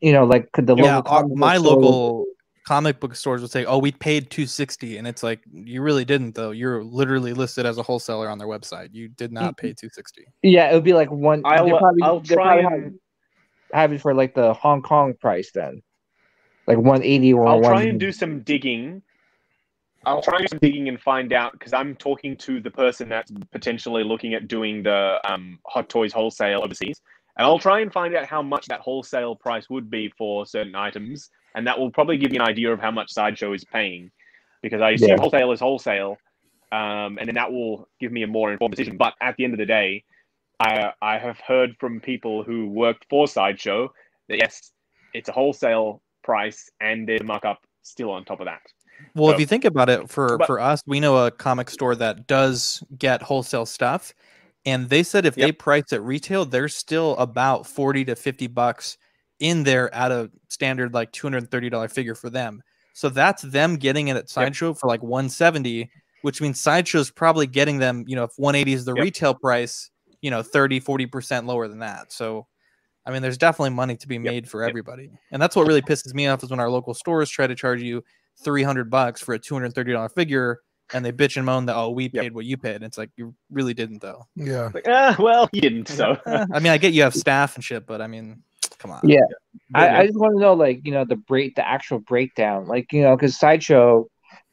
You know, like could the yeah, local uh, our- my store local comic book stores would say, "Oh, we paid 260." And it's like, "You really didn't though. You're literally listed as a wholesaler on their website. You did not mm-hmm. pay 260." Yeah, it would be like one. I'll, probably, I'll try and have, have it for like the Hong Kong price then, like one eighty or I'll one. try and do some digging. I'll try and do digging and find out because I'm talking to the person that's potentially looking at doing the um, Hot Toys wholesale overseas, and I'll try and find out how much that wholesale price would be for certain items, and that will probably give you an idea of how much Sideshow is paying, because I assume Yeah. wholesale is wholesale, um, and then that will give me a more informed decision. But at the end of the day, I I have heard from people who worked for Sideshow that yes, it's a wholesale price and there's a markup still on top of that. Well, if you think about it, for But- for us, we know a comic store that does get wholesale stuff, and they said if they Yep. price at retail, they're still about forty to fifty bucks in there at a standard like two hundred and thirty dollar figure for them. So that's them getting it at Sideshow for like one seventy, which means Sideshow's probably getting them. You know, if one eighty is the Yep. retail price, you know, 30 40 percent lower than that. So. I mean, there's definitely money to be made for yep. everybody, and that's what really pisses me off is when our local stores try to charge you 300 bucks for a $230 figure and they bitch and moan that oh we Yep. paid what you paid and it's like you really didn't though Yeah. Like, ah, well, you didn't. So [laughs] i mean i get you have staff and shit but i mean come on Yeah, I, I just want to know like you know the break the actual breakdown like you know because sideshow,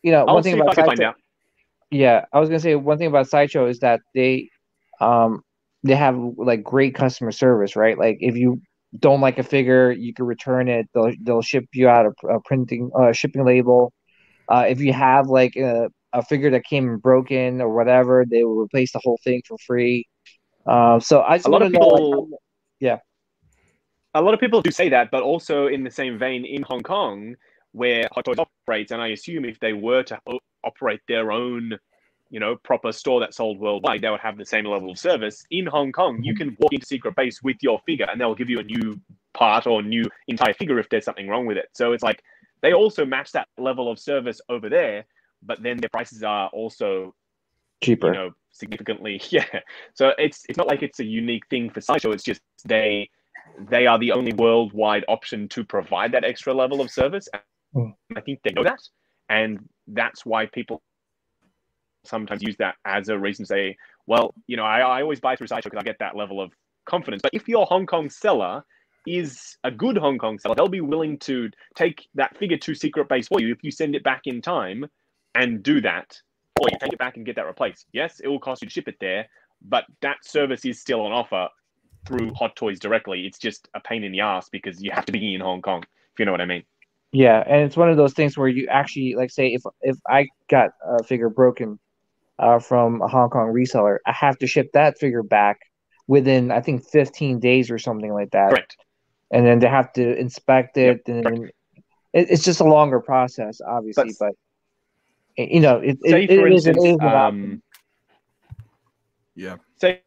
you know I'll one thing about can find sideshow. out. Yeah, I was gonna say one thing about sideshow is that they, um, they have like great customer service, right? Like if you don't like a figure, you can return it. They'll they'll ship you out a, a printing uh, shipping label. Uh, if you have like a, a figure that came broken or whatever, they will replace the whole thing for free. Um, so I just A lot of to know. people- Like, how- A lot of people do say that, but also in the same vein in Hong Kong, where Hot Toys operates, and I assume if they were to operate their own, you know, proper store that sold worldwide, they would have the same level of service. In Hong Kong, you can walk into Secret Base with your figure, and they'll give you a new part or new entire figure if there's something wrong with it. So it's like they also match that level of service over there, but then their prices are also cheaper. you know significantly [laughs] yeah so it's it's not like it's a unique thing for sideshow it's just they they are the only worldwide option to provide that extra level of service Hmm. i think they know that and that's why people sometimes use that as a reason to say well you know i, I always buy through sideshow because i get that level of confidence but if your hong kong seller is a good hong kong seller they'll be willing to take that figure to secret base for you if you send it back in time and do that or you take it back and get that replaced. Yes, it will cost you to ship it there, but that service is still on offer through Hot Toys directly. It's just a pain in the ass because you have to be in Hong Kong, if you know what I mean. Yeah, and it's one of those things where you actually like say if if I got a figure broken uh, from a Hong Kong reseller, I have to ship that figure back within I think 15 days or something like that, Correct. and then they have to inspect it, Yep, and it, it's just a longer process, obviously, But- but you know it, Say it, for it is it instance, is an um, Yeah. say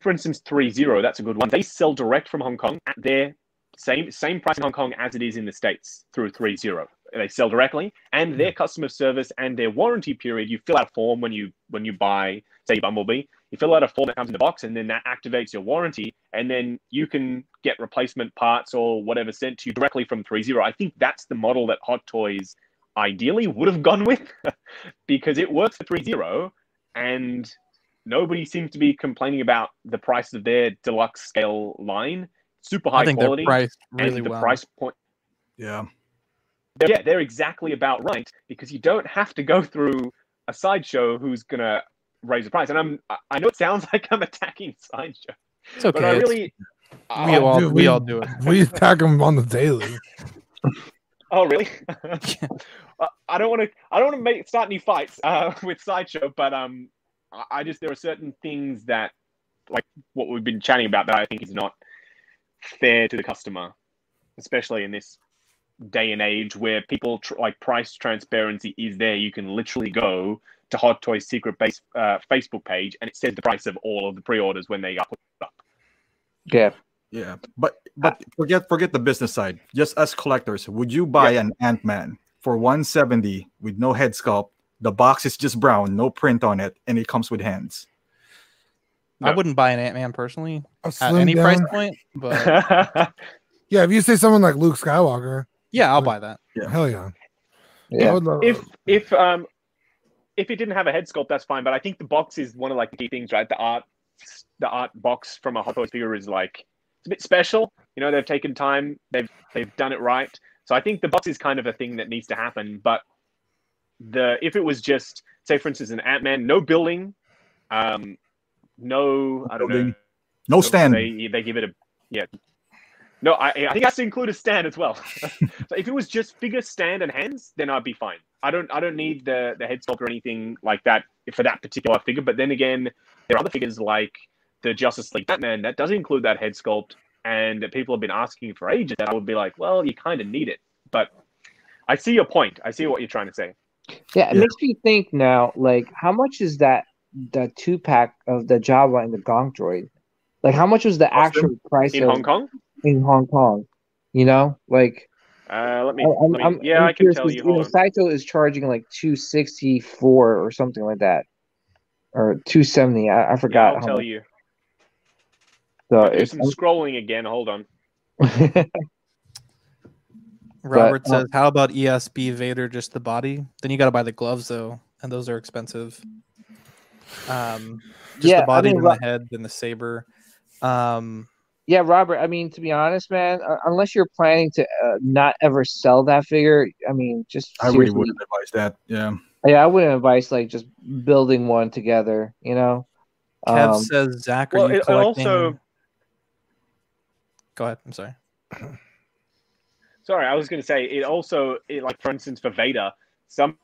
for instance, threezero. That's a good one. They sell direct from Hong Kong at their same same price in Hong Kong as it is in the states through threezero. They sell directly, and hmm. their customer service and their warranty period. You fill out a form when you when you buy, say, Bumblebee. You fill out a form that comes in the box, and then that activates your warranty, and then you can get replacement parts or whatever sent to you directly from threezero. I think that's the model that Hot Toys ideally would have gone with [laughs] because it works for threezero and nobody seems to be complaining about the price of their deluxe scale line. Super high I think quality they're priced really and the well. price point Yeah. Yeah, they're exactly about right because you don't have to go through a sideshow who's gonna raise the price. And I'm I- I know it sounds [laughs] like I'm attacking sideshow, It's okay. but I it's- really we all dude, we we- all do it. We attack them on the daily. [laughs] oh really? [laughs] Uh, I don't want to I don't want to make start any fights uh, with sideshow, but um I- I just there are certain things that like what we've been chatting about that I think is not fair to the customer, especially in this day and age where people tr- like price transparency is there. You can literally go to Hot Toys secret base uh, Facebook page and it says the price of all of the pre-orders when they are put up. Yeah. Yeah. But but forget forget the business side. Just as collectors, would you buy an Ant Man for 170 with no head sculpt? The box is just brown, no print on it, and it comes with hands. I wouldn't buy an Ant Man personally at slim any price point, but [laughs] Yeah, if you say someone like Luke Skywalker, yeah, I'll buy that. Yeah. hell yeah. Yeah. if if um if it didn't have a head sculpt, that's fine. But I think the box is one of like the key things, right? The art, the art box from a Hot Toys figure is like it's a bit special. You know, they've taken time, they've they've done it right. So I think the box is kind of a thing that needs to happen. But the if it was just say, for instance, an Ant Man, no building, um, no, I don't know, No stand. They they give it a yeah. No, I I think it has to include a stand as well. [laughs] so if it was just figure, stand, and hands, then I'd be fine. I don't I don't need the the head sculpt or anything like that for that particular figure. But then again, there are other figures like the Justice League Batman that does include that head sculpt, and that people have been asking for ages. That I would be like, well, you kind of need it. But I see your point. I see what you're trying to say. Yeah, it Yeah. makes me think now, like, how much is that the two pack of the Jawa and the Gonk droid? Like, how much was the Cost actual price In of, Hong Kong, in Hong Kong? You know, like, uh, let me, I- I'm, let me I'm, yeah, I'm I can curious tell 'cause, you. you know, Sideshow is charging like two sixty four or something like that, or two seventy. I, I Yeah, forgot. I'll how tell much. you. So I'll do it's scrolling again. Hold on. [laughs] Robert uh, says, "How about ESB Vader just the body? Then you got to buy the gloves though, and those are expensive. Um, just Yeah, the body mean, and the head and the saber. Um, yeah, Robert. I mean, to be honest, man, uh, unless you're planning to uh, not ever sell that figure, I mean, just I really wouldn't advise that. Yeah. Yeah, I wouldn't advise like just building one together. You know. Kev Um, says, Zach, are Well, you it- it collecting? also- [clears throat] Go ahead. I'm sorry. [clears throat] Sorry, I was going to say it also, it, like for instance, for Vader, some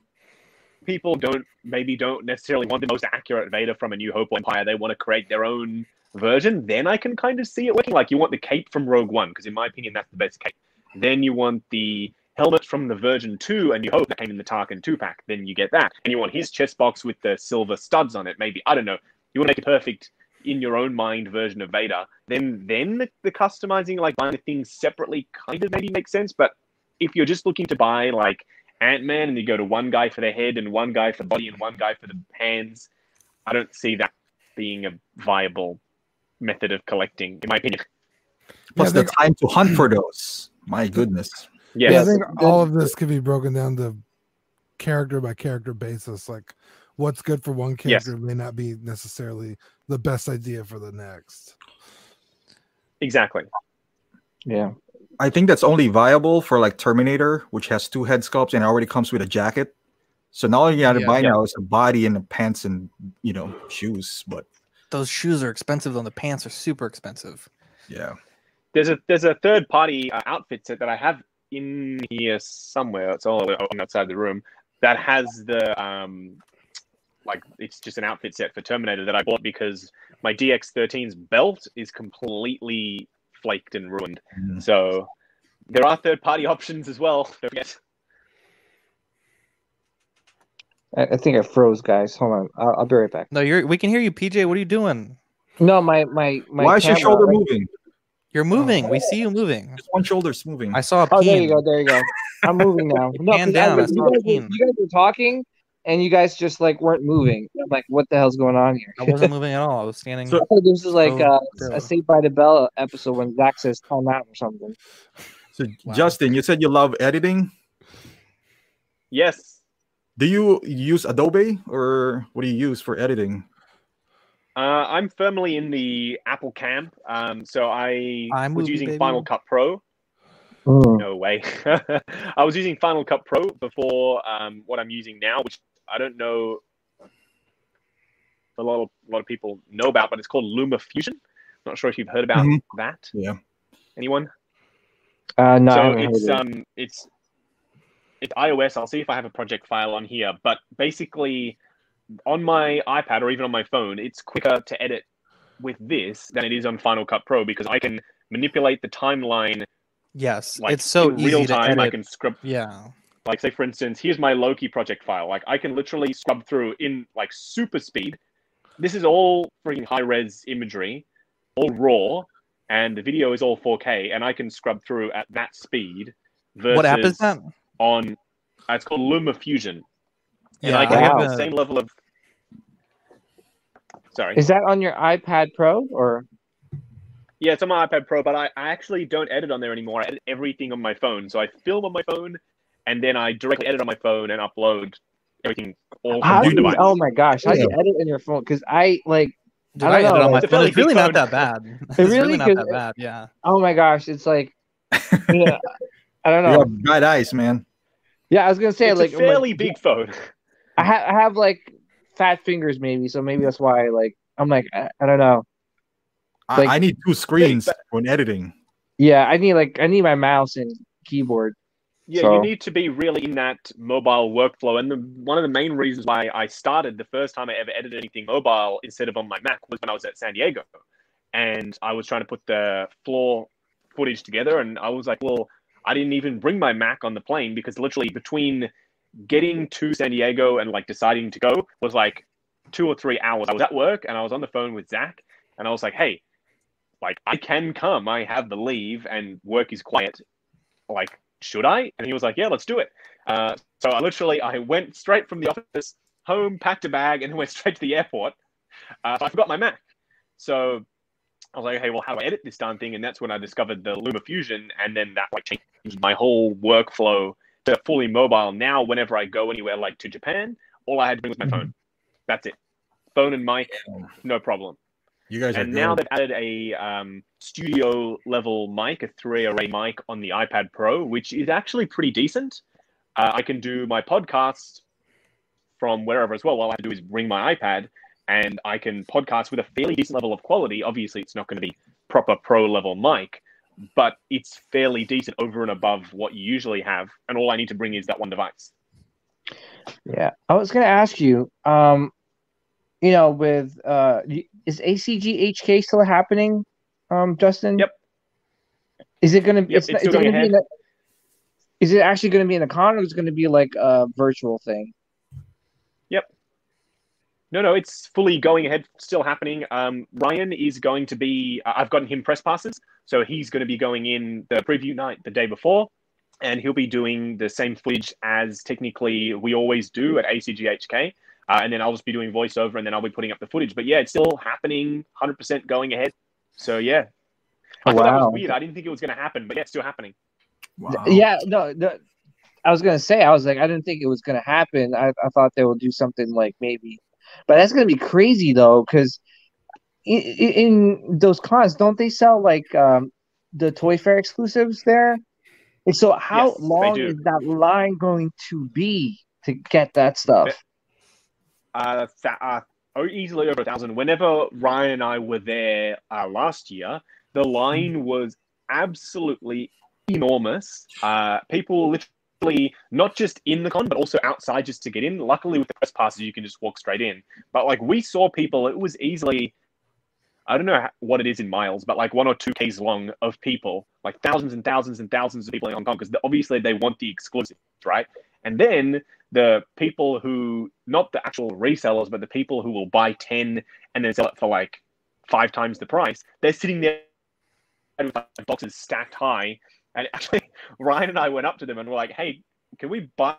people don't maybe don't necessarily want the most accurate Vader from a New Hope Empire. They want to create their own version. Then I can kind of see it working. Like you want the cape from Rogue One because in my opinion that's the best cape. Hmm. Then you want the helmet from the Version Two and you Hope that came in the Tarkin two pack. Then you get that, and you want his chest box with the silver studs on it. Maybe I don't know. You want to make a perfect in your own mind version of Vader, then then the, the customizing, like buying the things separately, kind of maybe makes sense. But if you're just looking to buy like Ant Man and you go to one guy for the head and one guy for the body and one guy for the hands, I don't see that being a viable method of collecting, in my opinion. Plus Yeah, the time to hunt for those. My goodness. Yes. Yeah, I think all of this could be broken down to character by character basis. Like what's good for one Yes. character may not be necessarily the best idea for the next. exactly. yeah. I think that's only viable for like Terminator, which has two head sculpts and already comes with a jacket. So now all you gotta Yeah. buy Yeah. now is a body and the pants and you know shoes. But Those shoes are expensive, though. and The pants are super expensive. yeah, There's a there's a third party uh, outfit set that I have in here somewhere. It's all outside the room that has the um like it's just an outfit set for Terminator that I bought because my DX13's belt is completely flaked and ruined. Mm. So there are third party [laughs] options as well. Don't forget. I, I think I froze, guys. Hold on. I'll, I'll be right back. No, you're. We can hear you, PJ. What are you doing? No, my my my. why is your camera- shoulder moving? You're moving. We see you moving. Just one shoulder's moving. I saw a Oh, there you peen. go. There you go. I'm moving now. [laughs] No, Hand 'cause I down, was- I you, guys, Keen. were- you guys were talking, and you guys just like weren't moving. I'm like, what the hell's going on here? I wasn't moving at all. I was standing. So- I this is like So uh, still. a Saved by the Bell episode when Zach says time out or something. So Wow. Justin, you said you love editing. Yes. Do you use Adobe or what do you use for editing? Uh, I'm firmly in the Apple camp. Um, so I was using baby. Final Cut Pro. Hmm. No way. [laughs] I was using Final Cut Pro before um, what I'm using now, which I don't know a lot of a lot of people know about, but it's called Luma Fusion. Not sure if you've heard about Mhm. that. Yeah. Anyone? Uh, no, so it's it. um it's it's iOS. I'll see if I have a project file on here, but basically on my iPad or even on my phone, it's quicker to edit with this than it is on Final Cut Pro because I can manipulate the timeline Yes, like it's so in easy real to time. I can scrub Yeah. like say for instance, here's my Loki project file. Like I can literally scrub through in like super speed. This is all freaking high res imagery, all raw, and the video is all 4K, and I can scrub through at that speed. Versus What app is that? On uh, it's called Luma Fusion, and Yeah, I can I get have the same level of. Sorry. Is that on your iPad Pro or? Yeah, it's on my iPad Pro, but I, I actually don't edit on there anymore. I edit everything on my phone. So I film on my phone, and then I directly edit on my phone and upload everything all How from do you, oh my gosh, how do you edit on your phone? Because I like, Dude, I I, don't edit know, on my it's phone. It's really big not that bad. It's really? really not 'Cause- that bad. Yeah. oh my gosh, it's like, yeah, I don't You know. have bad eyes, man. Yeah, I was gonna say it's like, a fairly like, big phone. I, ha- I have like fat fingers maybe, so maybe that's why like I'm like I, I don't know. I, Like- I need two screens when editing. Yeah, I need like I need my mouse and keyboard. Yeah, So- you need to be really in that mobile workflow. And the, one of the main reasons why I started the first time I ever edited anything mobile instead of on my Mac was when I was at San Diego. And I was trying to put the floor footage together. And I was like, well, I didn't even bring my Mac on the plane because literally between getting to San Diego and like deciding to go was like two or three hours. I was at work and I was on the phone with Zach. And I was like, hey, like I can come. I have the leave and work is quiet. Like, should I? And he was like, yeah, let's do it. Uh, so I literally I went straight from the office home, packed a bag, and [laughs] went straight to the airport. Uh, I forgot my Mac. So I was like, hey, well, how do I edit this darn thing? And that's when I discovered the Luma Fusion, and then that like changed my whole workflow to fully mobile. Now, whenever I go anywhere, like to Japan, all I had to bring was my phone. That's it. Phone and mic, no problem You guys are and now they've added a um, studio level mic, a three array mic on the iPad Pro, which is actually pretty decent. Uh, I can do my podcast from wherever as well. All I have to do is bring my iPad and I can podcast with a fairly decent level of quality. Obviously, it's not going to be proper pro level mic, but it's fairly decent over and above what you usually have. And all I need to bring is that one device. Yeah, I was gonna ask you, um, you know, with uh, is ACG HK still happening, um, Justin? Yep. Is it gonna? Yep, it's, it's not- is it going gonna be in ahead. Is it actually gonna be in the con, or is it gonna be like a virtual thing? No, no, it's fully going ahead, still happening. Um, Ryan is going to be, uh, I've gotten him press passes. So he's going to be going in the preview night the day before, and he'll be doing the same footage as technically we always do at ACGHK. Uh, and then I'll just be doing voiceover, and then I'll be putting up the footage. But yeah, it's still happening, 100% going ahead. So yeah. I thought that was weird. I didn't think it was going to happen, but yeah, it's still happening. Wow. Yeah, no, no. I was gonna say, I was like, I didn't think it was gonna happen. I, I thought they would do something like maybe, but that's gonna be crazy though, because in, in those cons, don't they sell like um the Toy Fair exclusives there? And so, how Yes, long is that line going to be to get that stuff? uh, th- uh, oh, easily over a thousand. Whenever Ryan and I were there uh, last year, the line was absolutely enormous. Uh, people literally not just in the con, but also outside just to get in. Luckily, with the press passes, you can just walk straight in. But like we saw people, it was easily. I don't know what it is in miles, but like one or two k's long of people, like thousands and thousands and thousands of people in Hong Kong, because obviously they want the exclusives, right? And then the people who, not the actual resellers, but the people who will buy 10 and then sell it for like five times the price, they're sitting there with boxes stacked high. And [laughs] actually, Ryan and I went up to them and were like, hey, can we buy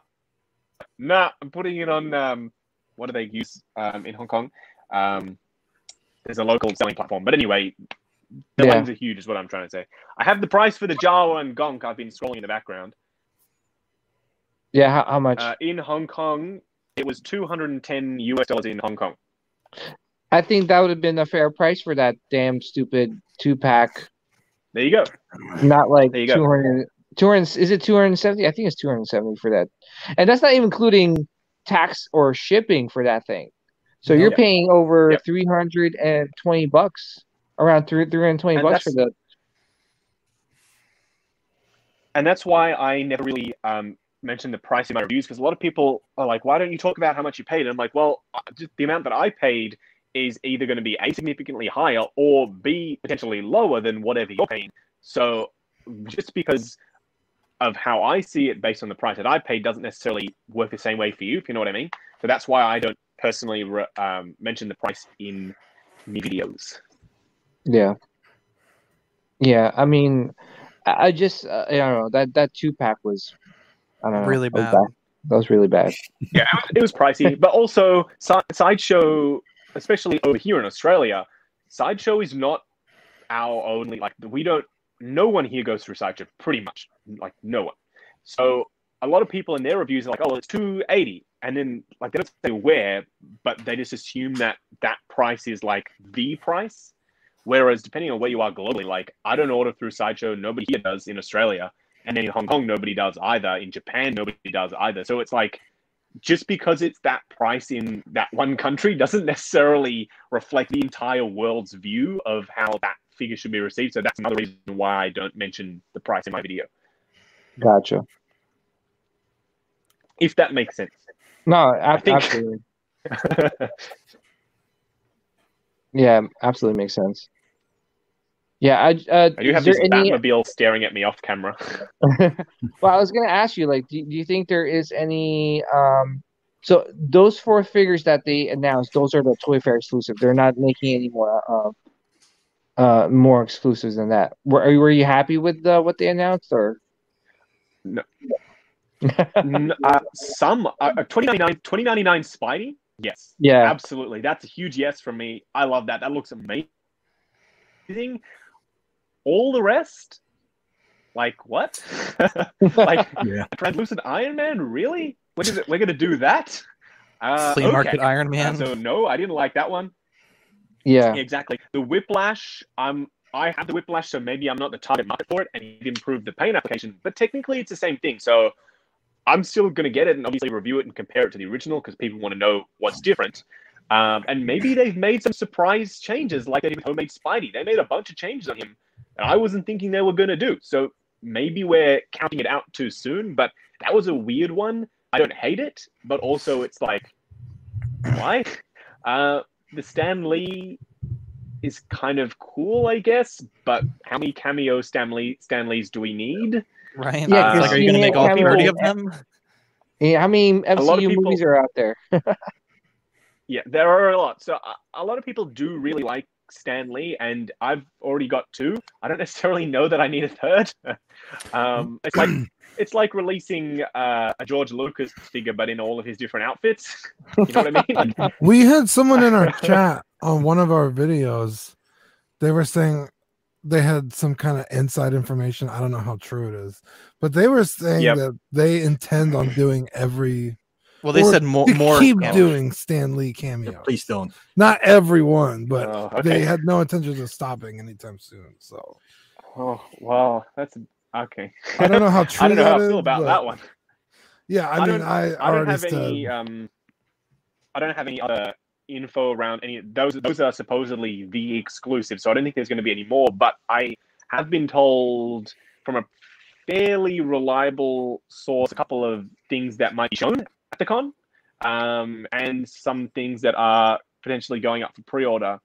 Nah, I'm putting it on. Um, what do they use um, in Hong Kong? Um, there's a local selling platform. But anyway, the Yeah. lens are huge, is what I'm trying to say. I have the price for the Jawa and Gonk. I've been scrolling in the background. Yeah, how, how much? Uh, in Hong Kong, it was 210 US dollars in Hong Kong. I think that would have been a fair price for that damn stupid two pack. There you go. Not like There you go. 200, 200 is it 270? I think it's 270 for that. And that's not even including tax or shipping for that thing. So you're Yep. paying over Yep. 320 bucks, around three- 320 And bucks for the and that's why I never really um, mentioned the price in my reviews because a lot of people are like, "Why don't you talk about how much you paid?" And I'm like, "Well, the amount that I paid is either going to be a significantly higher or b potentially lower than whatever you're paying." So just because of how I see it based on the price that I paid doesn't necessarily work the same way for you, if you know what I mean. So that's why I don't personally re- um, mention the price in me videos. Yeah. Yeah, I mean, I I just uh, I don't know that that two pack was I don't know Really that bad. That was really bad. yeah, it was pricey, but also si- sideshow, especially over here in Australia, sideshow is not our only like we don't. No one here goes through sideshow, pretty much, like no one. So a lot of people in their reviews are like, "Oh, it's two eighty, and then like they don't say where, but they just assume that that price is like the price. Whereas depending on where you are globally, like I don't order through sideshow, nobody here does in Australia, and then in Hong Kong nobody does either. In Japan nobody does either. So it's like just because it's that price in that one country doesn't necessarily reflect the entire world's view of how that figure should be received. So that's another reason why I don't mention the price in my video, Gotcha. if that makes sense. No, ab- think- absolutely. [laughs] Yeah, absolutely makes sense. Yeah, I uh, I do have this any? Batmobile staring at me off camera. [laughs] [laughs] well, I was gonna ask you, like, do, do you think there is any? Um, so those four figures that they announced, those are the Toy Fair exclusive. They're not making any more, uh, uh, more exclusives than that. Were are you- were you happy with uh, what they announced, or? No. [laughs] N- uh, some uh, uh, 2099 2099 Spidey. Yes. yeah, Absolutely. That's a huge yes from me. I love that. That looks amazing. All the rest, like what? [laughs] like [laughs] Yeah. translucent Iron Man? Really? When is it? We're gonna do that? Uh, Flea okay. market Iron Uh, Man. so no, I didn't like that one. yeah, Exactly. The Whiplash. I'm. I have the Whiplash, so maybe I'm not the target market for it, and it improved the paint application. But technically, it's the same thing. So I'm still going to get it and obviously review it and compare it to the original because people want to know what's different. Um, and maybe they've made some surprise changes, like they did with Homemade Spidey. They made a bunch of changes on him that I wasn't thinking they were going to do. So maybe we're counting it out too soon. But that was a weird one. I don't hate it, but also it's like, why? Uh, the Stan Lee is kind of cool, I guess. But how many cameo Stan, Lee, Stan Lees do we need? Ryan, Yeah, it's like, are you gonna make all Campbell- thirty of them? yeah. How many A lot of people- movies are out there? [laughs] Yeah, there are a lot. So a, a lot of people do really like Stan Lee, and I've already got two. I don't [laughs] necessarily know that I need a third. [laughs] um, it's like [clears throat] it's like releasing uh, a George Lucas figure, but in all of his different outfits. [laughs] you know what I mean? Like, We had someone in our chat on one of our videos. They were saying they had some kind of inside information. I don't know how true it is, but they were saying Yep. that they intend on doing every. Well, they or said more. more keep cameos. doing Stan Lee Yeah, cameo. please don't. Not everyone, but oh, they had no intentions of stopping anytime soon. So Oh, wow, that's okay. I don't know how [laughs] true I don't know how I feel is, about that one. Yeah, I, I mean, don't- I, I don't already have said. any. Um, I don't have any other info around any. Those those are supposedly the exclusive, so I don't think there's going to be any more. But I have been told from a fairly reliable source a couple of things that might be shown at the con, um, and some things that are potentially going up for pre-order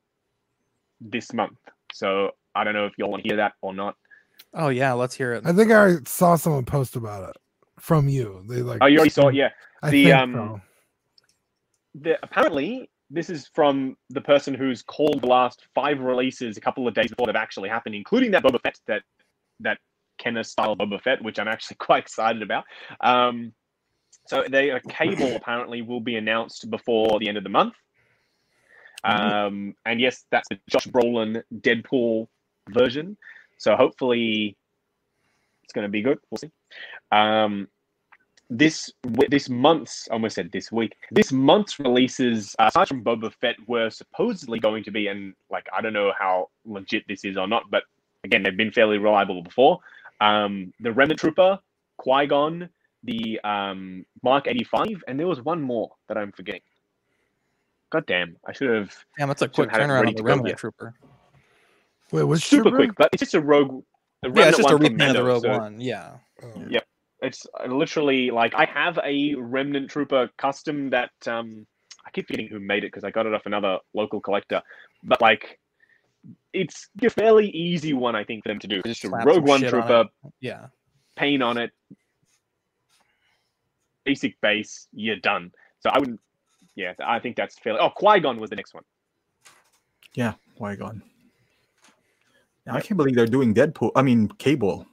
this month. So I don't know if y'all want to hear that or not. Oh yeah, let's hear it. I think I saw someone post about it from you. They like. Oh, you already saw it, yeah. I The, think um, so. the, apparently this is from the person who's called the last five releases a couple of days before they've actually happened, including that Boba Fett that that Kenneth style Boba Fett, which I'm actually [laughs] quite excited about. Um, So they a cable apparently will be announced before the end of the month. Um, and yes, that's the Josh Brolin Deadpool version. So hopefully, it's going to be good. We'll see. Um, this this month's I almost said this week. This month's releases, uh, aside from Boba Fett, were supposedly going to be, and like I don't know how legit this is or not, but again, they've been fairly reliable before. Um, the Remnant Trooper, Qui Gon, the um, Mark eighty five, and there was one more that I'm forgetting. God damn, I should have Damn, that's a Should've quick it turnaround on the Remnant yet. Trooper. Wait, which super trooper? quick, but it's just a rogue. A Yeah, it's just a one from repaint of the Rogue so One. Yeah. Oh. Yeah. It's literally like I have a Remnant Trooper custom that um I keep forgetting who made it because I got it off another local collector, but like it's a fairly easy one I think for them to do. Just a Rogue One shit on Trooper, Yeah. paint on it, basic base, you're done. So I wouldn't. Yeah, I think that's fairly. Oh, Qui Gon was the next one. Yeah, Qui Gon. I can't believe they're doing Deadpool. I mean, Cable.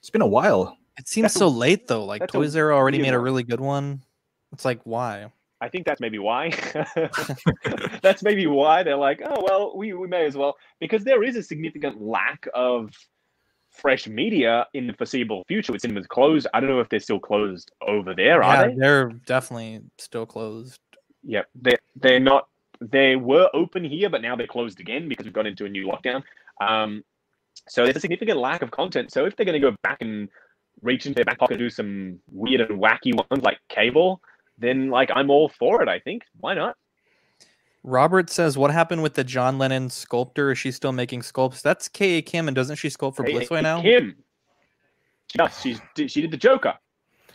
It's been a while. It seems That's a- so late though. Like that's Toys Era already made a really good one. It's like why? I think that's maybe why. [laughs] [laughs] that's maybe why they're like, oh well, we, we may as well because there is a significant lack of fresh media in the foreseeable future with cinemas closed. I don't know if they're still closed over there, yeah, are they? they're definitely still closed. Yep, they they're not. They were open here, but now they're closed again because we've got into a new lockdown. Um, so there's a significant lack of content. So if they're going to go back and reach into their back pocket and do some weird and wacky ones like Cable, then like I'm all for it. I think why not? Robert says, "What happened with the John Lennon sculptor? Is she still making sculpts? That's K.A. Kim, and doesn't she sculpt for Hey, Blitzway hey, now? Kim. She does. She's she did the Joker.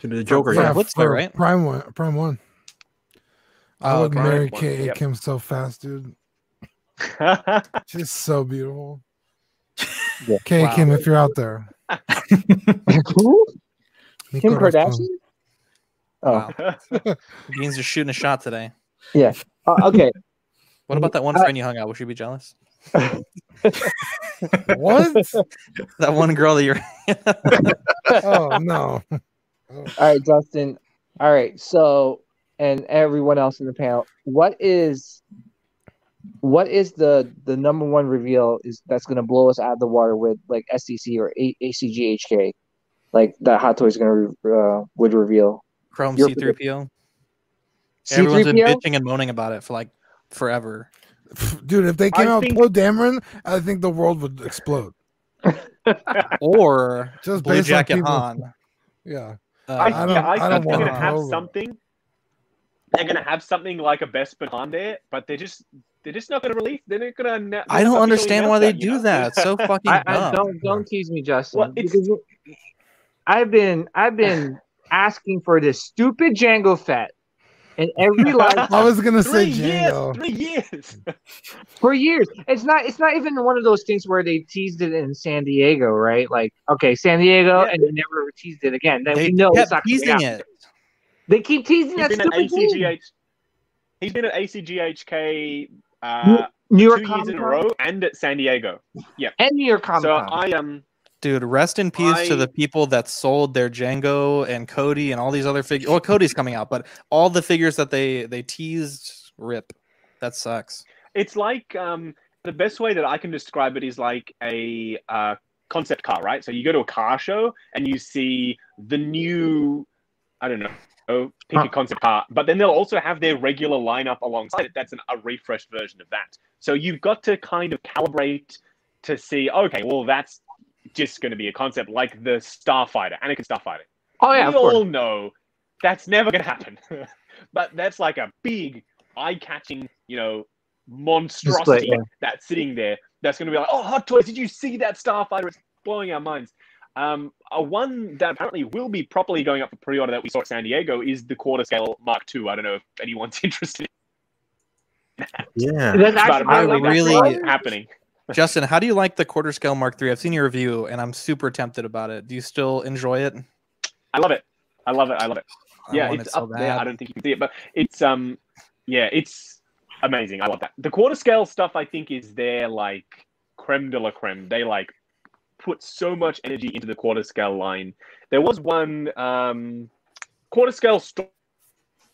She did the Joker. Yeah, Yeah. Blitzway, for right? Prime one. Prime one. I Oh, would okay. marry One, K. yep. Kim so fast, dude. [laughs] She's so beautiful. Yeah. K. Wow. Kim, if you're out there, Who? [laughs] Kim. Kardashian? Oh, Wow. [laughs] Dean's just shooting a shot today. uh, okay. What about that one friend you hung out? with? Should you be jealous? [laughs] What? That one girl that you're. [laughs] Oh no. All right, Justin. All right. So, and everyone else in the panel, what is what is the the number one reveal is that's going to blow us out of the water with like SDC or A- ACGHK, like that Hot Toys going to uh, would reveal. Chrome Your C3PO. Everyone's been bitching and moaning about it for like forever. [laughs] Dude, if they came I out think- Poe Dameron, I think the world would explode. [laughs] Or Just Blue based on Jacket people- Han. Yeah. Uh, I, I don't- I, I don't think they're gonna have Poe. something. They're gonna have something like a Bespin Han there, but they're just they're just not gonna release. They're not gonna. anno- I don't understand why they that, do that. It's so [laughs] fucking I, I dumb. don't don't tease me, Justin. Well, it's- I've been I've been asking for this stupid Jango Fett in every live [laughs] I was gonna Three say years. Jango. Three years. for years. It's not it's not even one of those things where they teased it in San Diego, right? Like okay, San Diego, Yeah. and they never teased it again. Then They we know it's not coming teasing out. it. They keep teasing He's that been at stupid thing. ACGH. He's been at ACGHK uh, New York two years in a row and at San Diego. Yeah. And New York Comic So Con. I um Dude, rest in peace to the people that sold their Jango and Cody and all these other figures. Well, Cody's coming out, but all the figures that they they teased, rip. That sucks. it's like um the best way that I can describe it is like a uh, concept car, right? So you go to a car show and you see the new, I don't know, oh, pick a concept car, but then they'll also have their regular lineup alongside it. That's an, a refreshed version of that. So you've got to kind of calibrate to see, okay, well that's just going to be a concept like the Starfighter, Anakin Starfighter. oh yeah, we of course. all know that's never going to happen. [laughs] but that's like a big, eye-catching, you know, monstrosity yeah. that's sitting there. That's going to be like, oh, Hot Toys, did you see that Starfighter? It's blowing our minds. Um, a one that apparently will be properly going up for pre-order that we saw at San Diego is the quarter scale Mark II. I don't know if anyone's [laughs] interested. Yeah. That's But actually I apparently that's really- happening. Justin, how do you like the quarter scale Mark III? I've seen your review and I'm super tempted about it. Do you still enjoy it? I love it. I love it. I love it. I yeah, it's it so up there. I don't think you can see it, but it's um, yeah, it's amazing. I love that. The quarter scale stuff, I think, is their like creme de la creme. They like put so much energy into the quarter scale line. There was one um, quarter scale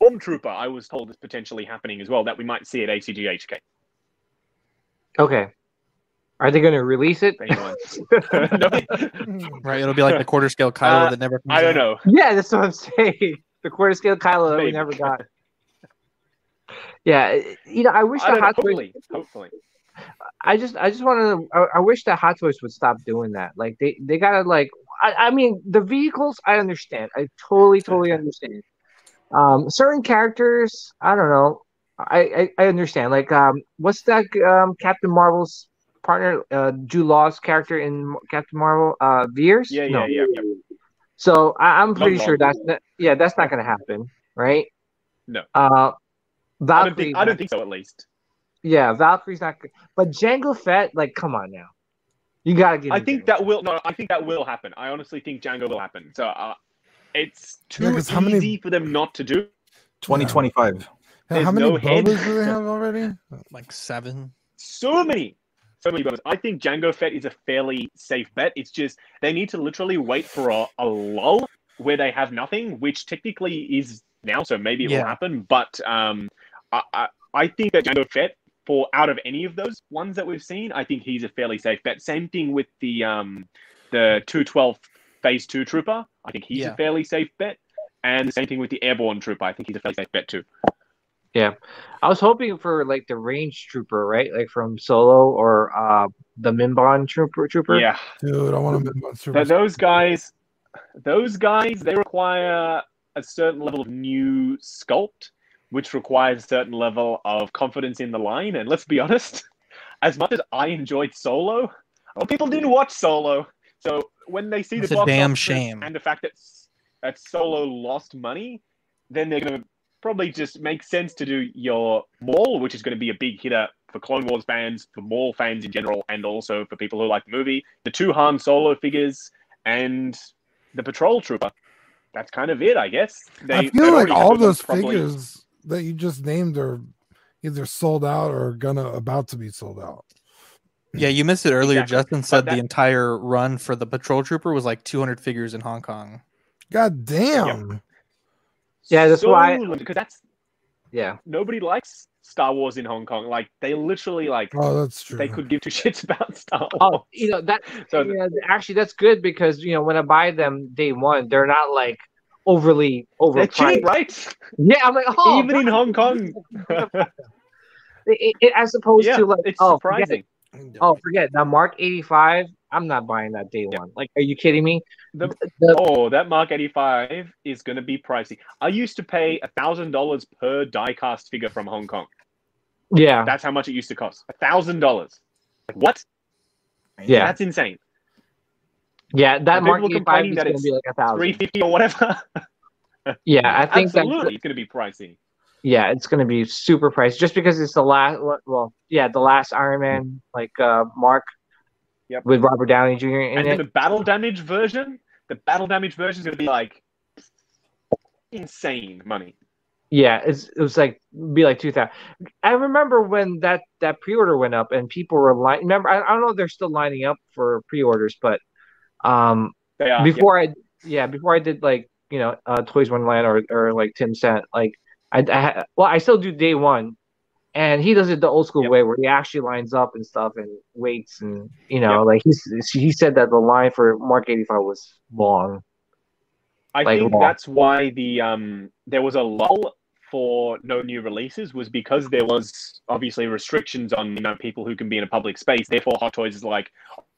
Stormtrooper, I was told is potentially happening as well. That we might see at ACGHK. Okay. Are they going to release it? If anyone, No, [laughs] [laughs] Right, it'll be like the quarter scale Kylo Uh, that never. Comes I don't out. know. Yeah, that's what I'm saying. The quarter scale Kylo that we never got. Yeah, you know, I wish I the don't know. Hot Toys. Hopefully, hopefully. I just, I just want to. I, I wish that Hot Toys would stop doing that. Like they, they gotta like. I, I mean, the vehicles, I understand. I totally, totally understand. Um, certain characters, I don't know. I, I, I understand. Like, um, what's that? Um, Captain Marvel's partner, uh, Jude Law's character in Captain Marvel, uh, Veers. Yeah, No. yeah, yeah, yeah. So I, I'm pretty Long sure Long. that's not, yeah, that's not gonna happen, right? No. Uh, I Valkyrie. don't think. I don't think so. At least. Yeah, Valkyrie's not good, but Jango Fett, like, come on now, you gotta give. I think Jango. that will. No, I think that will happen. I honestly think Jango will happen. So uh, it's Yeah, too 'cause how many- easy for them not to do. 2025. How many no. Bobas do they have already? [laughs] Like seven. So many. So many bonus. I think Jango Fett is a fairly safe bet. It's just they need to literally wait for a, a lull where they have nothing, which technically is now. So maybe it Yeah. will happen. But um, I, I I think that Jango Fett, for out of any of those ones that we've seen, I think he's a fairly safe bet. Same thing with the um the two twelve Phase Two Trooper. I think he's Yeah. a fairly safe bet. And the same thing with the Airborne Trooper. I think he's a fairly safe bet too. I was hoping for like the range trooper, right? Like from Solo or uh the Mimban trooper. Trooper. Yeah. Dude, I want to make monster. Th- those guys, those guys, they require a certain level of new sculpt, which requires a certain level of confidence in the line. And let's be honest, as much as I enjoyed Solo, well, people didn't watch Solo. So when they see It's the a box damn shame. and the fact that that Solo lost money, then they're gonna probably just makes sense to do your Maul, which is going to be a big hitter for Clone Wars fans, for Maul fans in general, and also for people who like the movie. The two Han Solo figures and the Patrol Trooper. That's kind of it, I guess. They, I feel like all them those probably- figures that you just named are either sold out or gonna about to be sold out. Yeah, you missed it earlier. Exactly. Justin said that- the entire run for the Patrol Trooper was like 200 figures in Hong Kong. God damn. Yeah, that's so why- because that's Yeah. nobody likes Star Wars in Hong Kong. Like they literally like Oh, that's true. they could give two [laughs] shits about Star oh, Wars. Oh, you know that. [laughs] So- yeah, actually, that's good because you know when I buy them day one, they're not like overly They're cheap, overpriced. right? Yeah, I'm like, oh, Even in Hong Kong. [laughs] it, it- as opposed yeah, to like, it's oh, forget surprising. it. Oh, forget it. Now, Mark 85, I'm not buying that day one. Like, are you kidding me? The- The- Oh, that Mark 85 is going to be pricey. I used to pay a $1,000 per die-cast figure from Hong Kong. yeah, That's how much it used to cost. A $1,000. Like, what? yeah, That's insane. yeah. That Mark people 85 is going to be like a thousand. 350 or whatever. [laughs] Yeah, I think Absolutely, it's going to be pricey. yeah, it's going to be super pricey just because it's the last. Well, yeah, the last Iron Man, like uh Mark, Yep. with Robert Downey Jr. in And it. the battle damage version, the battle damage version is going to be like insane money. Yeah, it's it was like be like two thousand. I remember when that that pre-order went up and people were line. Remember, I, I don't know if they're still lining up for pre-orders, but um, They are. before I yeah before I did like you know uh, Toys Wonderland or or like Tim Cent, like I, I well I still do day one, and he does it the old school Yep. way where he actually lines up and stuff and waits and you know like he's he said that the line for Mark eighty five was long. I like think law. that's why the um there was a lull for no new releases was because there was obviously restrictions on you know people who can be in a public space. Therefore, Hot Toys is like,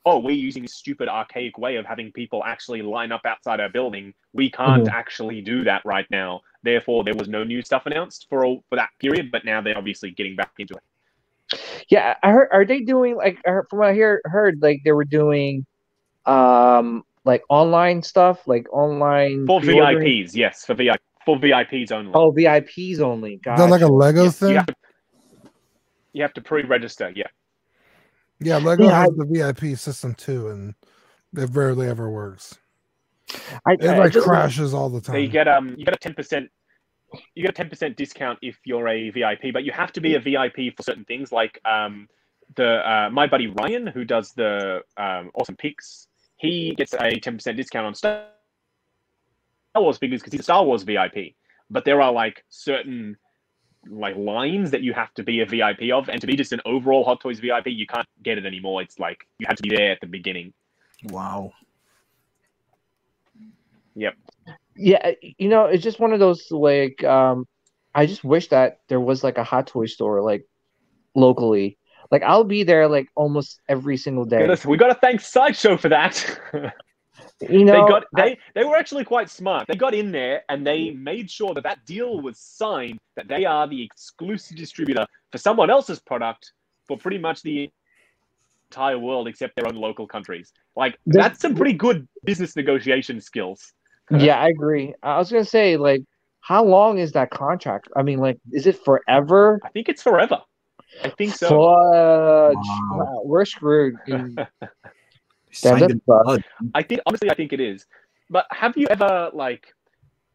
oh, we're using this stupid archaic way of having people actually line up outside our building. We can't Mm-hmm. actually do that right now. Therefore, there was no new stuff announced for all for that period. But now they're obviously getting back into it. Yeah, I heard. Are they doing like from what I hear heard like they were doing, um, like online stuff, like online For? VIPs, yes, for VIP for VIPs only. Oh, VIPs only. Is that like a Lego Yeah, thing? you have to, you have to pre-register. Yeah. Yeah, Lego Yeah, has the VIP system too, and it rarely ever works. I, It I like just- crashes all the So you time. get um you get a ten percent you get a ten percent discount if you're a VIP, but you have to be a VIP for certain things like um the uh, my buddy Ryan who does the um, awesome picks. He gets a ten percent discount on Star Wars figures because he's a Star Wars VIP. but there are like certain like lines that you have to be a VIP of, and to be just an overall Hot Toys VIP, you can't get it anymore. It's like you have to be there at the beginning. Wow. Yep. Yeah, you know, it's just one of those like um I just wish that there was like a Hot Toy store like locally. Like I'll be there like almost every single day. Goodness, we got to thank Sideshow for that. [laughs] You know, they got they they were actually quite smart. They got in there and they made sure that that deal was signed that they are the exclusive distributor for someone else's product for pretty much the entire world except their own local countries. Like that's some pretty good business negotiation skills. Yeah, I agree. I was gonna say like, how long is that contract? I mean, like, is it forever? I think it's forever. I think so. Fudge. Wow. Wow, we're screwed. dude. [laughs] Signed that in sucks. blood. I think honestly, I think it is. But have you ever like?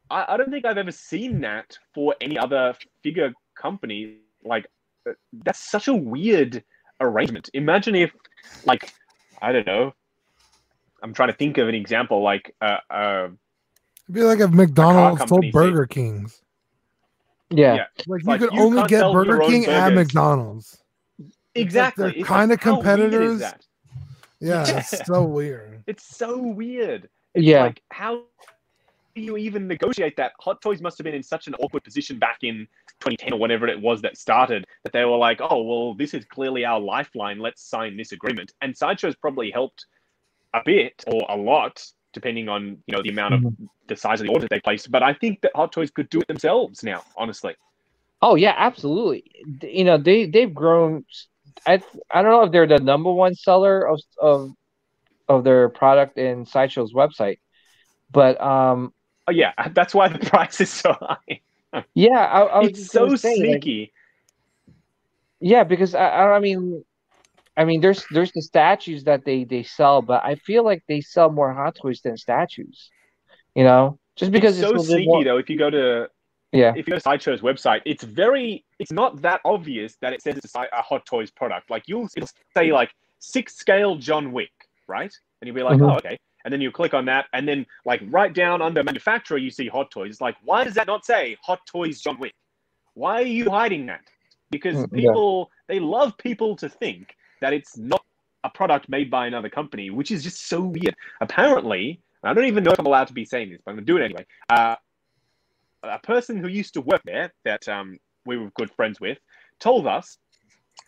I, I don't think I've ever seen that for any other figure company. Like, uh, that's such a weird arrangement. Imagine if, like, I don't know. I'm trying to think of an example. Like, uh, uh It'd be like if McDonald's company sold say- Burger Kings. Yeah. Yeah. Like you Like, could you only get Burger own King at. McDonald's. exactly. they're kinda like, how weird is competitors. Yeah, Yeah. [laughs] it's so weird. It's so weird. It's Yeah. like how do you even negotiate that? Hot Toys must have been in such an awkward position back in 2010 or whatever it was that started that they were like, oh well, this is clearly our lifeline. Let's sign this agreement. And Sideshow's probably helped a bit or a lot, depending on you know the amount of the size of the order they placed. But I think that Hot Toys could do it themselves now. Honestly, Oh yeah, absolutely. You know, they they've grown. I I don't know if they're the number one seller of of of their product in Sideshow's website, but um, oh yeah, [laughs] that's why the price is so high. yeah, I, I was It's so gonna say, like, sneaky. yeah, because I, I I mean, I mean, there's there's the statues that they they sell, but I feel like they sell more Hot Toys than statues. You know, just because it's it's, so sneaky more- though. If you go to Yeah, if you go to Sideshow's website, it's very, it's not that obvious that it says it's a, Hot Toys product. Like you'll it'll say like six scale John Wick, right? And you'll be like, Mhm. oh, okay. And then you click on that, and then like right down under manufacturer, you see Hot Toys. It's like, why does that not say Hot Toys John Wick? Why are you hiding that? Because Mm, yeah. people, they love people to think that it's not a product made by another company, which is just so weird. Apparently, I don't even know if I'm allowed to be saying this, but I'm gonna do it anyway. Uh, a person who used to work there that um, we were good friends with told us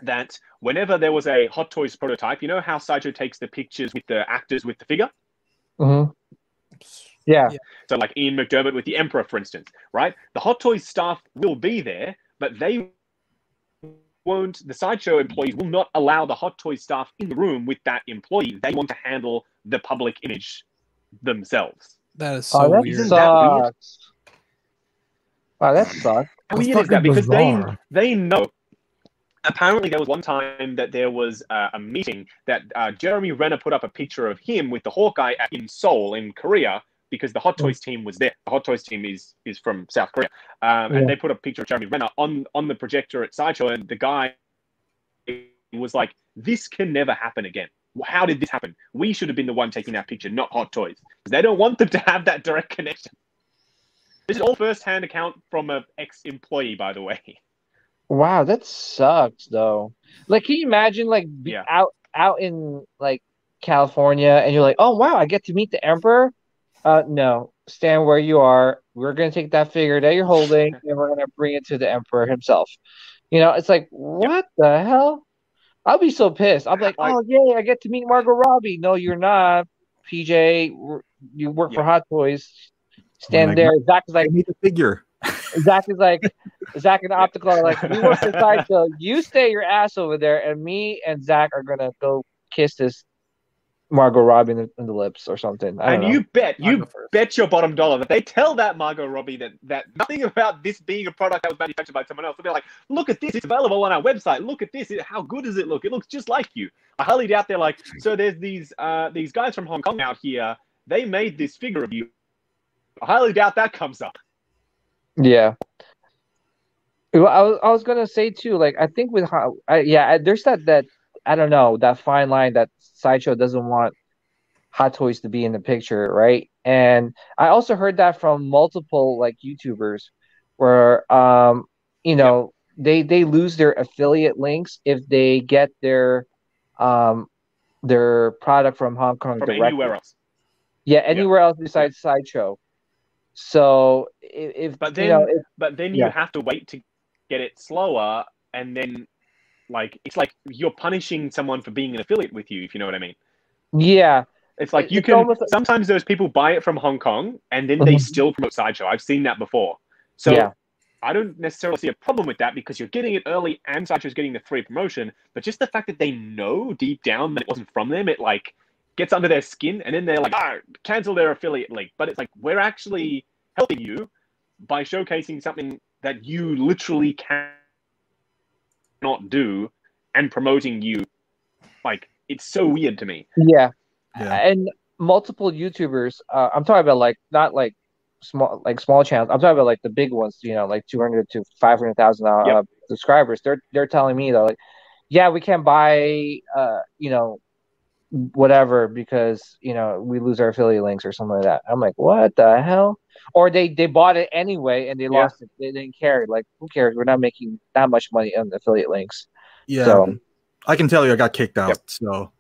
that whenever there was a Hot Toys prototype, you know how Sideshow takes the pictures with the actors with the figure? hmm yeah, So, like Ian McDiarmid with the Emperor, for instance, right? The Hot Toys staff will be there, but they won't, the Sideshow employees will not allow the Hot Toys staff in the room with that employee. They want to handle the public image themselves. That is oh, so that weird. Isn't that weird? Wow, that sucks. How weird is that? Because they bizarre. they know. Apparently, there was one time that there was uh, a meeting that uh, Jeremy Renner put up a picture of him with the Hawkeye in Seoul in Korea because the Hot Toys team was there. The Hot Toys team is is from South Korea, um, Yeah. and they put a picture of Jeremy Renner on on the projector at Sideshow, and the guy was like, "This can never happen again. How did this happen? We should have been the one taking that picture, not Hot Toys, they don't want them to have that direct connection." This is all first-hand account from an ex-employee, by the way. Wow, that sucks though. Like, can you imagine like Yeah. out out in like California and you're like, oh wow, I get to meet the emperor? Uh, no, stand where you are. We're gonna take that figure that you're holding [laughs] and we're gonna bring it to the emperor himself. You know, it's like, what the hell? I'll be so pissed. I'm like, Like- oh yay, I get to meet Margot Robbie. No, you're not, PJ. You work for Hot Toys. Stand like, there. Zach is like, I need a figure. [laughs] Zach is like, Zach and Optical are like, we work the [laughs] sideshow. You stay your ass over there, and me and Zach are gonna go kiss this Margot Robbie in the, in the lips or something. And know. you bet, you bet your bottom dollar that they tell that Margot Robbie that that nothing about this being a product that was manufactured by someone else. They're like, look at this, it's available on our website. Look at this, it- how good does it look? It looks just like you. I highly doubt they're like, so there's these uh these guys from Hong Kong out here. They made this figure of you. I highly doubt that comes up. Yeah. Well, I was I was gonna say too, like I think with how, I, yeah, I- there's that that I don't know that fine line that sideshow doesn't want Hot Toys to be in the picture, right? And I also heard that from multiple like YouTubers where um you know they they lose their affiliate links if they get their um their product from Hong Kong From directly. anywhere else. Yeah, anywhere else besides Sideshow. So if, But you know, then- if, But then Yeah. you have to wait to get it slower, and then like it's like you're punishing someone for being an affiliate with you, if you know what I mean. yeah, It's like you it's can. almost- Sometimes those people buy it from Hong Kong, and then they Mhm. still promote Sideshow. I've seen that before. So Yeah. I don't necessarily see a problem with that because you're getting it early, and Sideshow's getting the free promotion. But just the fact that they know deep down that it wasn't from them, it like gets under their skin, and then they're like, "Ah, cancel their affiliate link." But it's like we're actually helping you by showcasing something that you literally cannot do and promoting you. Like it's so weird to me. yeah, Yeah. and multiple YouTubers. Uh, I'm talking about like not like small like small channels. I'm talking about like the big ones. You know, like 200 to 500,000 uh, Yep. subscribers. They're they're telling me though, like, yeah, we can't buy uh you know whatever because you know we lose our affiliate links or something like that. I'm like, what the hell? Or they they bought it anyway and they Yeah. lost it. They didn't care. Like, who cares? We're not making that much money on affiliate links. Yeah. So, I can tell you I got kicked out. So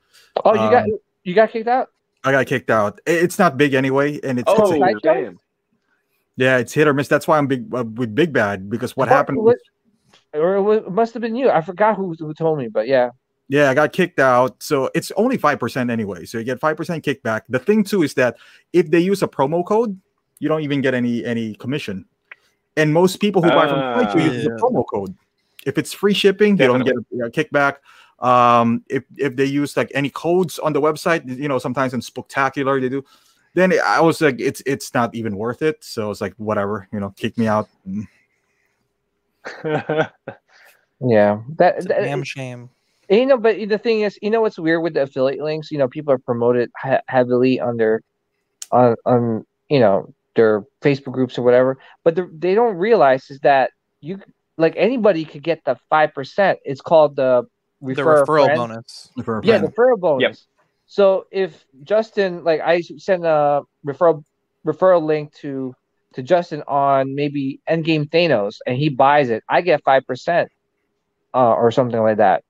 oh, you got Um, you got kicked out. I got kicked out. It's not big anyway, and it's, Oh, it's a- Sideshow? damn. yeah, it's hit or miss. That's why I'm big uh, with Big Bad because what What- happened what- was or it, wa- it must have been you. I forgot who who told me, but yeah. Yeah, I got kicked out. So it's only 5% anyway. So you get 5% kickback. The thing too is that if they use a promo code, you don't even get any any commission. And most people who buy from Ah. Sideshow use the promo code. If it's free shipping, they don't get a, a kickback. Um, if if they use like any codes on the website, you know, sometimes in Spectacular they do. Then I was like, it's it's not even worth it. So it's like whatever, you know, kick me out. Mm. [laughs] Yeah, that, It's a that- damn shame. you know. But the thing is, you know what's weird with the affiliate links? You know, people are promoted he- heavily on their on on you know their Facebook groups or whatever, but they don't realize is that you like anybody could get the five percent. It's called the The refer a referral friend. bonus. For a Yeah, friend. the referral bonus. So if Justin, like, I send a referral referral link to to Justin on maybe Endgame Thanos, and he buys it, I get five percent, uh, or something like that.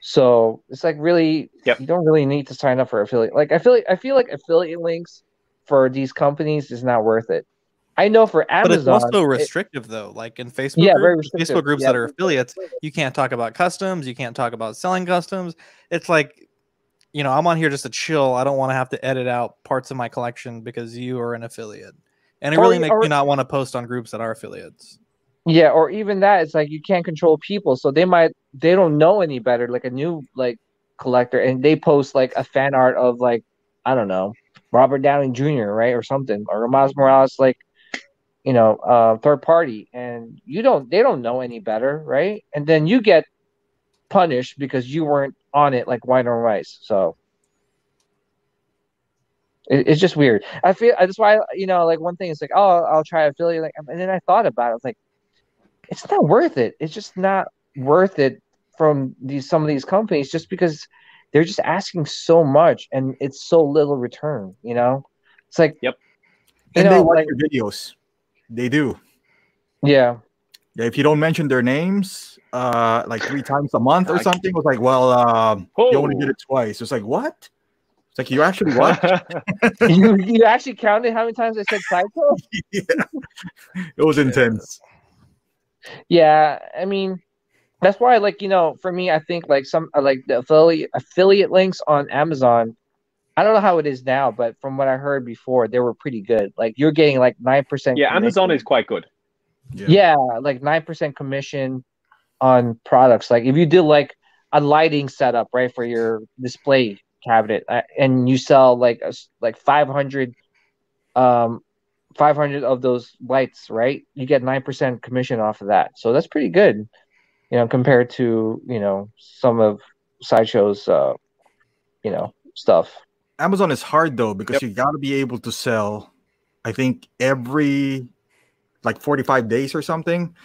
So it's like really, Yep. you don't really need to sign up for affiliate. Like I feel like I feel like affiliate links for these companies is not worth it. I know for Amazon, But it's also it- restrictive though. Like in Facebook, Yeah, group- very. Facebook groups Yeah. that are affiliates, you can't talk about customs. You can't talk about selling customs. It's like, you know, I'm on here just to chill. I don't want to have to edit out parts of my collection because you are an affiliate, and it Or really makes or- me not want to post on groups that are affiliates. Yeah, or even that, it's like you can't control people, so they might they don't know any better, like a new like collector, and they post like a fan art of like I don't know Robert Downey Jr. right or something, or Miles Morales, like you know, uh, third party, and you don't they don't know any better, right? And then you get punished because you weren't on it like white on rice. So it, it's just weird. I feel that's why you know, like one thing is like, oh, I'll try affiliate, like, and then I thought about it, I was like it's not worth it. It's just not worth it from these some of these companies just because they're just asking so much and it's so little return, you know? It's like Yep. You And they know, watch like- your videos. They do. yeah. Yeah, if you don't mention their names, uh, like three times a month or I- something, it was like, well, um, you only Oh. did it twice. It's like, what? It's like you actually what? [laughs] [laughs] you you actually counted how many times I said Psycho? [laughs] yeah. It was intense. Yeah, I mean that's why like, you know, for me I think like some uh, like the affiliate affiliate links on Amazon I don't know how it is now, but from what I heard before, they were pretty good. Like you're getting like nine percent. yeah, Amazon is quite good. yeah like 9% commission on products like if you did like a lighting setup right for your display cabinet uh, and you sell like a s like 500 um 500 of those lights right you get 9% commission off of that so that's pretty good you know compared to you know some of sideshow's uh you know stuff Amazon is hard though because Yep. you got to be able to sell. I think every like 45 days or something,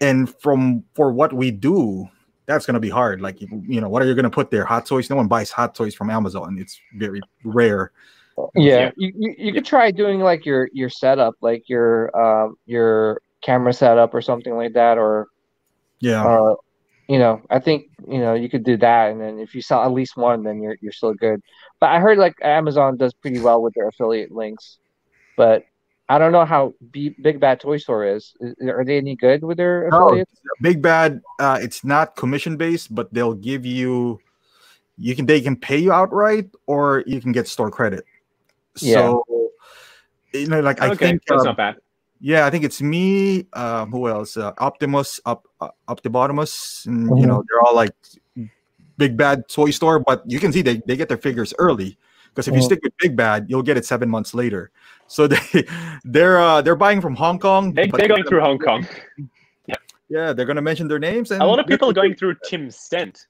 and from for what we do, that's gonna be hard. Like you you know, what are you gonna put there? Hot toys? No one buys hot toys from Amazon. It's very rare. yeah, Yeah. You, you you could try doing like your your setup like your um your camera setup or something like that, or Yeah. uh, you know, I think you know you could do that, and then if you sell at least one, then you're you're still good. But I heard like Amazon does pretty well with their affiliate links, but I don't know how B- Big Bad Toy Store is. Is- Are they any good with their affiliates? No. Big Bad, uh, it's not commission based, but they'll give you, you can they can pay you outright, or you can get store credit. Yeah. So, you know, like I think, that's um, not bad. Yeah, I think it's me. Uh, who else? Uh, Optimus, up, uh, Optibotimus, and you know they're all like Big Bad Toy Store, but you can see they they get their figures early because if you Mhm. stick with Big Bad, you'll get it seven months later. So [laughs] they they're uh, they're buying from Hong Kong. They, they're going through Hong Kong. [laughs] Yeah, they're gonna mention their names. And [laughs] A lot of people are going through Tim Stent.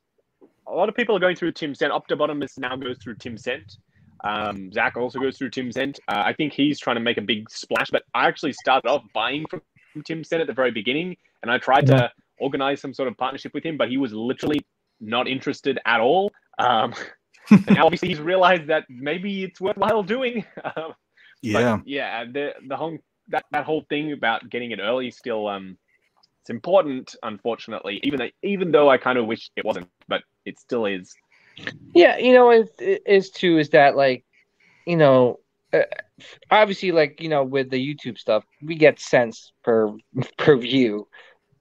A lot of people are going through Tim Stent. Optibotimus now goes through Tim Stent. Um, Zach also goes through Tim Stent. Uh, I think he's trying to make a big splash, but I actually started off buying from Tim Stent at the very beginning, and I tried to organize some sort of partnership with him, but he was literally not interested at all. Um, [laughs] and now obviously he's realized that maybe it's worthwhile doing. [laughs] Um, Yeah. but yeah, the the whole that, that whole thing about getting it early still um it's important, unfortunately. Even though even though I kind of wish it wasn't, but it still is. Yeah, you know, it, it is too. Is that like, you know, uh, obviously, like you know, with the YouTube stuff, we get cents per [laughs] per view.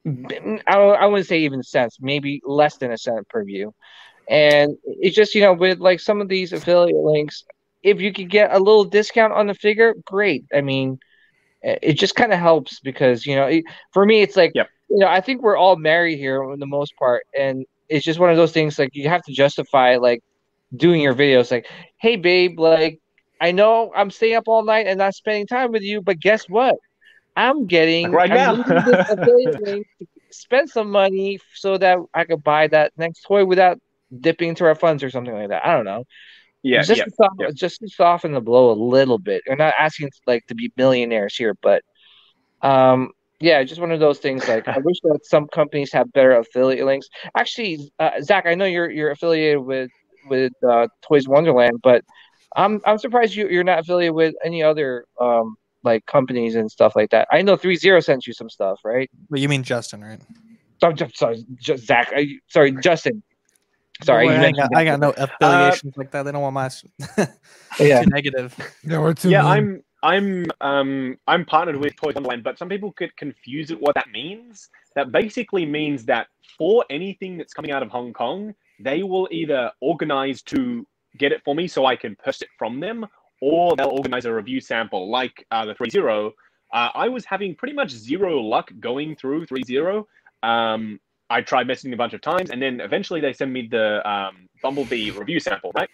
I I wouldn't say even cents, maybe less than a cent per view. And it's just you know, with like some of these affiliate links, if you could get a little discount on the figure, great. I mean, it just kind of helps because you know, it, for me, it's like Yep. you know, I think we're all married here for the most part, and it's just one of those things like you have to justify like doing your videos like hey babe like i know i'm staying up all night and not spending time with you but guess what i'm getting Like right I'm now. [laughs] spend some money so that i could buy that next toy without dipping into our funds or something like that i don't know Yeah, just yeah. to soft, yeah. just to soften the blow a little bit we're not asking like to be millionaires here but um yeah just one of those things like i wish that some companies have better affiliate links actually uh, zach i know you're you're affiliated with with uh, toys wonderland but i'm i'm surprised you, you're not affiliated with any other um like companies and stuff like that i know threezero sent you some stuff right But you mean Justin, right? so, ju- sorry just zach I, sorry justin sorry Boy, you I, got, I got no affiliations like that. They don't want my s- [laughs] Yeah. too negative. Yeah, we're too. yeah, mean. I'm I'm um I'm partnered with Toys Online, but some people get confused at what that means. That basically means that for anything that's coming out of Hong Kong, they will either organize to get it for me so I can purchase it from them, or they'll organize a review sample like uh, the threezero. Uh, I was having pretty much zero luck going through threezero. Um, I tried messaging a bunch of times, and then eventually they send me the um, Bumblebee review sample, right?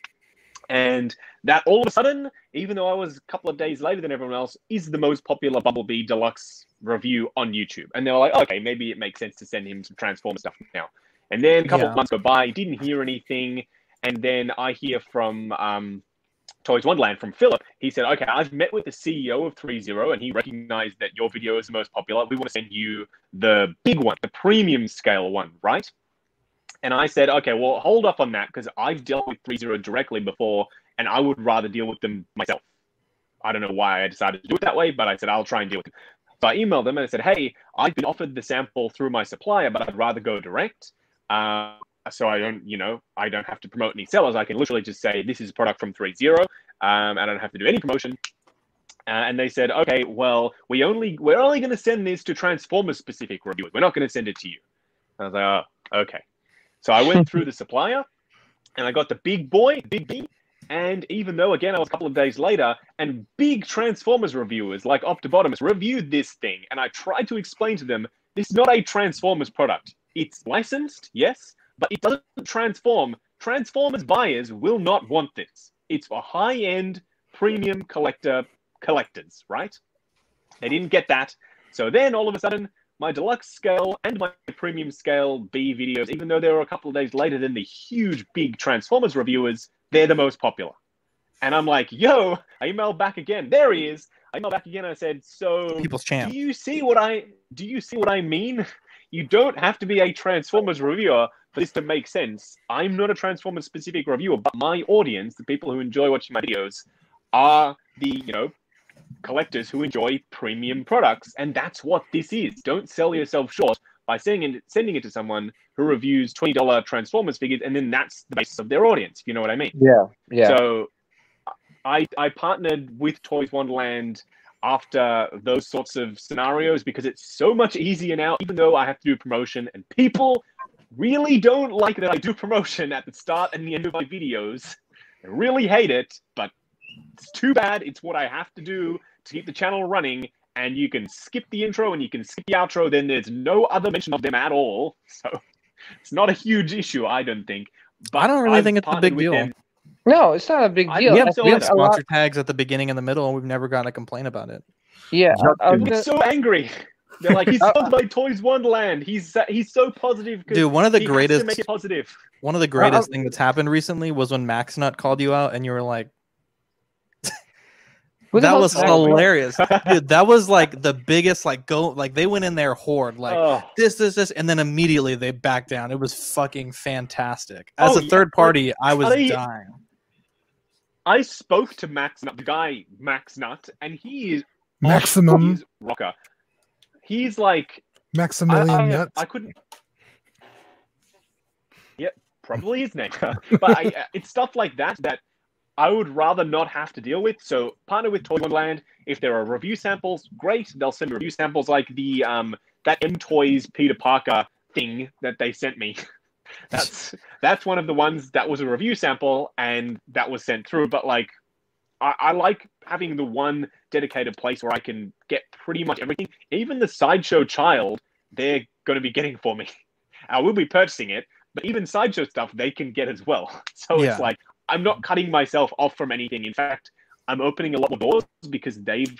And that all of a sudden, even though I was a couple of days later than everyone else, is the most popular Bumblebee Deluxe review on YouTube. And they were like, okay, maybe it makes sense to send him some Transformer stuff now. And then a couple Yeah. of months go by, he didn't hear anything. And then I hear from um, Toys Wonderland, from Philip. He said, okay, I've met with the CEO of threezero and he recognized that your video is the most popular. We want to send you the big one, the premium scale one, right? And I said, okay, well, hold up on that because I've dealt with threezero directly before and I would rather deal with them myself. I don't know why I decided to do it that way, but I said, I'll try and deal with them. So I emailed them and I said, hey, I've been offered the sample through my supplier, but I'd rather go direct. Uh, so I don't, you know, I don't have to promote any sellers. I can literally just say, this is a product from threezero. Um, and I don't have to do any promotion. Uh, and they said, okay, well, we only we're only going to send this to Transformers specific reviewers. We're not going to send it to you. And I was like, oh, okay. So I went through [laughs] the supplier, and I got the big boy, big B. And even though again I was a couple of days later, and big Transformers reviewers like Optibotimus reviewed this thing, and I tried to explain to them this is not a Transformers product. It's licensed, yes, but it doesn't transform. Transformers buyers will not want this. It's for high-end premium collector collectors, right? They didn't get that. So then all of a sudden, my deluxe scale and my premium scale B videos, even though they were a couple of days later than the huge big Transformers reviewers, they're the most popular. And I'm like, yo, I emailed back again. There he is. I emailed back again I said, so People's champ. do you see what I do you see what I mean? You don't have to be a Transformers reviewer for this to make sense. I'm not a Transformers specific reviewer, but my audience, the people who enjoy watching my videos, are the, you know, collectors who enjoy premium products, and that's what this is. Don't sell yourself short by sending it, sending it to someone who reviews twenty dollar Transformers figures, and then that's the basis of their audience. If you know what I mean? Yeah, yeah. So, I I partnered with Toys Wonderland after those sorts of scenarios because it's so much easier now. Even though I have to do promotion, and people really don't like that I do promotion at the start and the end of my videos. I really hate it, but it's too bad. It's what I have to do to keep the channel running. And you can skip the intro and you can skip the outro. Then there's no other mention of them at all. [laughs] So it's not a huge issue, I don't think. But I don't really I've think it's a big deal. them. no, it's not a big I- deal. we Yeah, have, we have like lot- sponsor tags at the beginning and the middle, and we've never gotten a complaint about it. Yeah, I, am gonna- so angry. [laughs] They're like, he's [laughs] Uh, sponsored by Toys Wonderland. He's uh, he's so positive. 'cause Dude, one of the he has to greatest make it positive. one of the greatest thing that's happened recently was when Max Nut called you out and you were like, who that was hilarious. Dude, that was like the biggest like go like they went in there horde like oh, this, this, this, and then immediately they backed down. It was fucking fantastic. As Oh, a yeah, third party, I was I- dying. I spoke to Max Nut, the guy Max Nut, and he is Maximum, He's rocker. He's like Maximilian I, Nuts. I couldn't. Yep, probably his name. [laughs] but I, uh, it's stuff like that that I would rather not have to deal with. So partner with Toy Wonderland. If there are review samples, great. They'll send me review samples like the um that M Toys Peter Parker thing that they sent me. [laughs] that's that's one of the ones that was a review sample and that was sent through. But like, I, I like having the one dedicated place where I can get pretty much everything. Even the sideshow child, they're going to be getting for me. [laughs] I will be purchasing it, but even sideshow stuff they can get as well. [laughs] So Yeah. it's like I'm not cutting myself off from anything. In fact, I'm opening a lot more doors because they've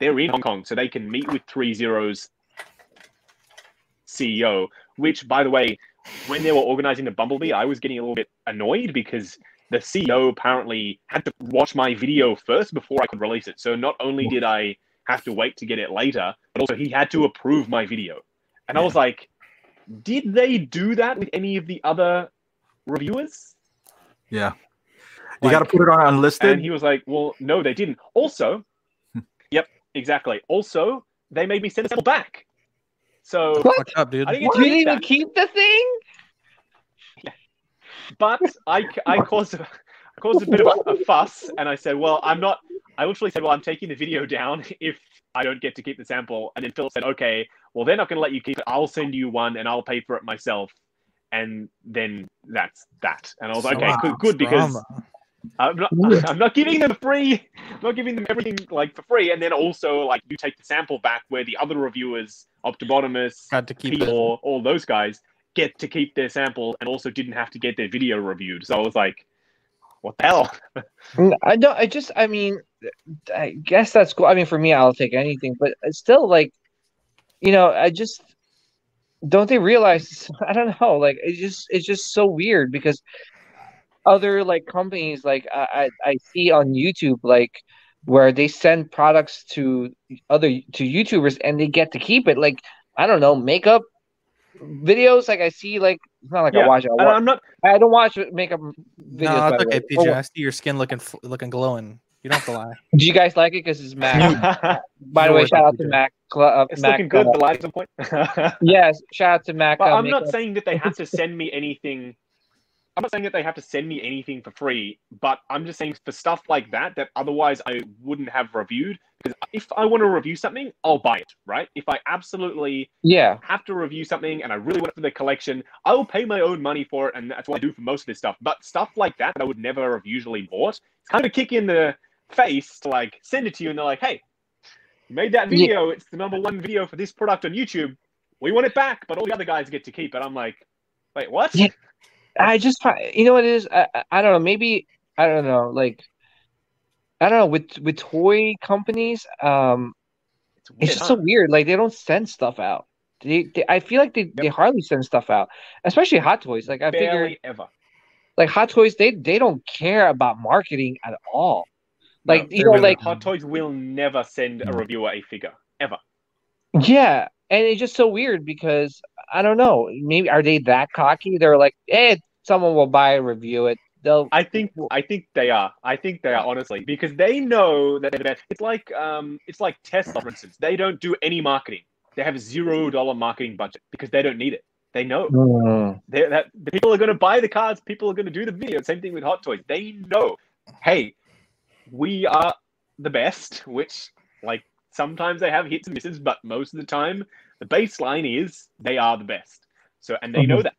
they're in Hong Kong, so they can meet with threezero's CEO. Which, by the way, when they were organizing the Bumblebee, I was getting a little bit annoyed because the CEO apparently had to watch my video first before I could release it. So not only did I have to wait to get it later, but also he had to approve my video. And I was like, did they do that with any of the other reviewers? Yeah. You got to put it on unlisted. And he was like, well, no, they didn't. Also, [laughs] yep, exactly. Also, they made me send a sample back. So, What? Up, dude. I didn't You didn't keep even keep the thing? [laughs] but I, I caused, a- I caused a bit of a, a fuss, and I said, well, I'm not. I literally said, well, I'm taking the video down [laughs] if I don't get to keep the sample. And then Phil said, okay, well, they're not going to let you keep it. I'll send you one, and I'll pay for it myself. And then that's that. And I was like, okay, Wow, good, good because drama. I'm not, I'm not giving them free. I'm not giving them everything like for free. And then also like you take the sample back where the other reviewers, Optibotimus, got to keep or all those guys get to keep their sample and also didn't have to get their video reviewed. So I was like, what the hell? Mm, I don't. I just. I mean, I guess that's cool. I mean, for me, I'll take anything, but still like, you know, I just don't they realize? [laughs] I don't know. Like, it's just it's just so weird because other like companies, like I I, I see on YouTube, like where they send products to other to YouTubers and they get to keep it. Like I don't know, makeup videos. Like I see, like it's not like I watch it. I And wa- I'm not. I don't watch makeup videos. No, by it's the okay, way. PJ. I see your skin looking looking glowing. You don't have to lie. [laughs] Do you guys like it? Because it's Mac. By the way, shout out to Mac. Uh, it's Mac looking good. uh, The lights on point. [laughs] yes, shout out to Mac. uh, I'm not saying that they have to [laughs] send me anything. I'm not saying that they have to send me anything for free, but I'm just saying for stuff like that that otherwise I wouldn't have reviewed. Because if I want to review something, I'll buy it, right? If I absolutely Yeah, have to review something and I really want it for the collection, I will pay my own money for it, and that's what I do for most of this stuff. But stuff like that that I would never have usually bought, it's kind of a kick in the face to like send it to you, and they're like, "Hey, you made that Yeah. video. It's the number one video for this product on YouTube. We want it back, but all the other guys get to keep it." I'm like, "Wait, what?" Yeah. I just find you know what it is. I, I- don't know. Maybe I don't know. Like I don't know with with toy companies. Um, It's, weird, it's just huh? so weird. Like they don't send stuff out. They, they I feel like they, they hardly send stuff out, especially Hot Toys. Like I figure, ever. like Hot Toys, they they don't care about marketing at all. Like No, you know, really like Hot Toys will never send a reviewer a figure ever. Yeah, and it's just so weird because I don't know. Maybe are they that cocky? They're like, "Hey, someone will buy review it, they'll. I think I think they are. I think they are honestly because they know that they're the best. It's like um, it's like Tesla, for instance. They don't do any marketing. They have a zero dollar marketing budget because they don't need it. They know Mm. they, that the people are going to buy the cars. People are going to do the video. Same thing with Hot Toys. They know, hey, we are the best. Which like sometimes they have hits and misses, but most of the time the baseline is they are the best. So and they know that.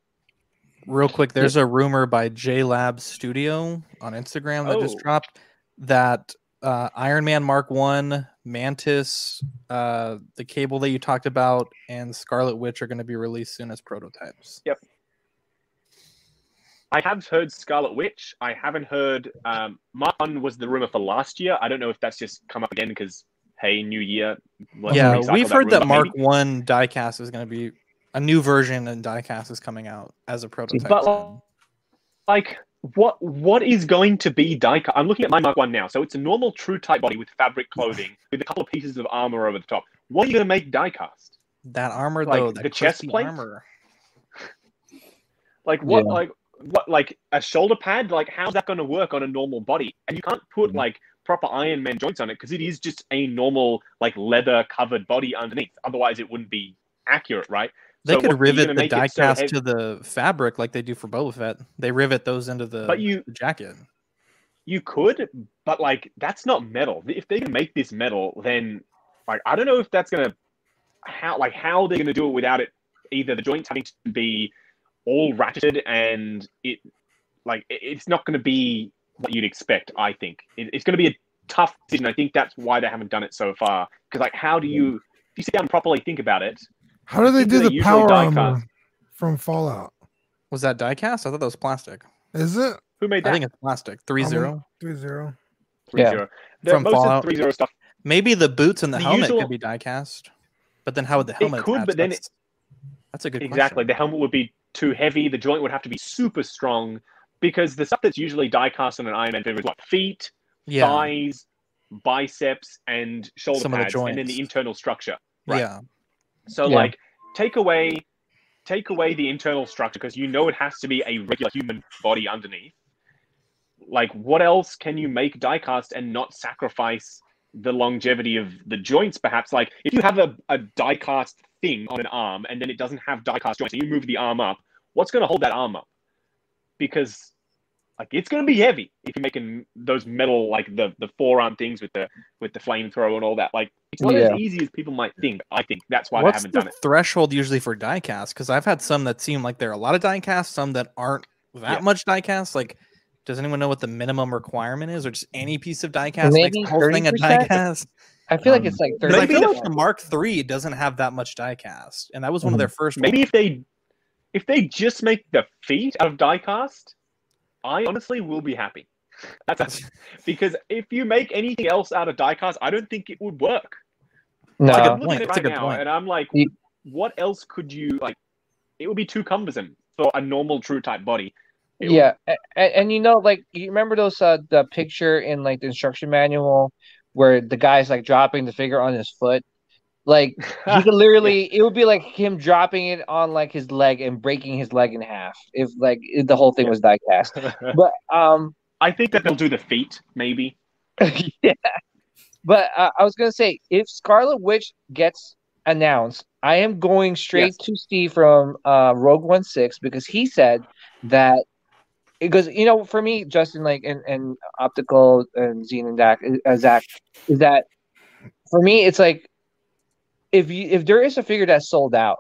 Real quick, there's a rumor by J Lab Studio on Instagram that just Oh. dropped that uh, Iron Man Mark One, Mantis, uh, the cable that you talked about, and Scarlet Witch are going to be released soon as prototypes. Yep. I have heard Scarlet Witch. I haven't heard um, Mark One was the rumor for last year. I don't know if that's just come up again because hey, new year. let's yeah, we've heard that rumor, Mark maybe. One diecast is going to be a new version, and diecast is coming out as a prototype. But soon. like what what is going to be diecast? I'm looking at my Mark One now. So it's a normal TrueType body with fabric clothing with a couple of pieces of armor over the top. What are you going to make diecast? that armor, like, though, the chest plate? armor. Like what? Yeah. Like what? Like a shoulder pad? Like how's that going to work on a normal body? And you can't put Mhm. like proper Iron Man joints on it because it is just a normal like leather covered body underneath. Otherwise, it wouldn't be accurate, right? They So could what- are you rivet the it so diecast to the fabric like they do for Boba Fett. They rivet those into the, But you- the jacket. You could, but like that's not metal. If they can make this metal, then like I don't know if that's gonna how like how they're gonna do it without it either the joints having to be all ratcheted and it like it's not gonna be what you'd expect. I think it, it's gonna be a tough decision. I think that's why they haven't done it so far. Because like how do you if you sit down and properly think about it? How do they do the power armor from Fallout? Was that diecast? I thought that was plastic. Is it Who made that? I think it's plastic. Three I'm zero. threezero? three Yeah. zero. The, From most Fallout. threezero stuff Maybe the boots and the, The helmet usual- could be diecast. But then how would the helmet? It could, attach? but then that's, that's a good exactly question. the helmet would be too heavy the joint would have to be super strong because the stuff that's usually die cast on an iron man figure is what feet Yeah, thighs biceps and shoulder Some of the pads and then the internal structure right. yeah. so Yeah. like take away take away the internal structure because you know it has to be a regular human body underneath like what else can you make die cast and not sacrifice the longevity of the joints perhaps like if you have a, a die cast thing on an arm and then it doesn't have die cast joints and you move the arm up what's going to hold that arm up because like it's going to be heavy if you're making those metal like the the forearm things with the with the flamethrower and all that like it's not Yeah. as easy as people might think i think that's why What's they haven't the done it threshold usually for diecast? Because I've had some that seem like there are a lot of diecast, some that aren't that Yeah. much diecast. Like, does anyone know what the minimum requirement is, or just any piece of diecast makes Maybe the whole thing a 30%? diecast? I feel like Um, it's like Because I thirty. feel Maybe like the Mark III doesn't have that much diecast, and that was one of their first. maybe ones. if they if they just make the feet out of die cast i honestly will be happy that's because if you make anything else out of die cast i don't think it would work No, like, I'm looking at it right now, point. and I'm like, what else could you like? It would be too cumbersome for a normal TrueType body. It would- yeah, and, and you know, like you remember those uh the picture in like the instruction manual where the guy's like dropping the figure on his foot. Like he could [laughs] literally, it would be like him dropping it on like his leg and breaking his leg in half if like if the whole thing was diecast. [laughs] But um, I think that they'll do the feet, maybe. [laughs] yeah. But uh, I was gonna say, if Scarlet Witch gets announced, I am going straight to Steve from uh, Rogue One Six because he said that because you know, for me, Justin, like and, and optical and Zine and Dak, uh, Zach, is that for me, it's like if you if there is a figure that's sold out,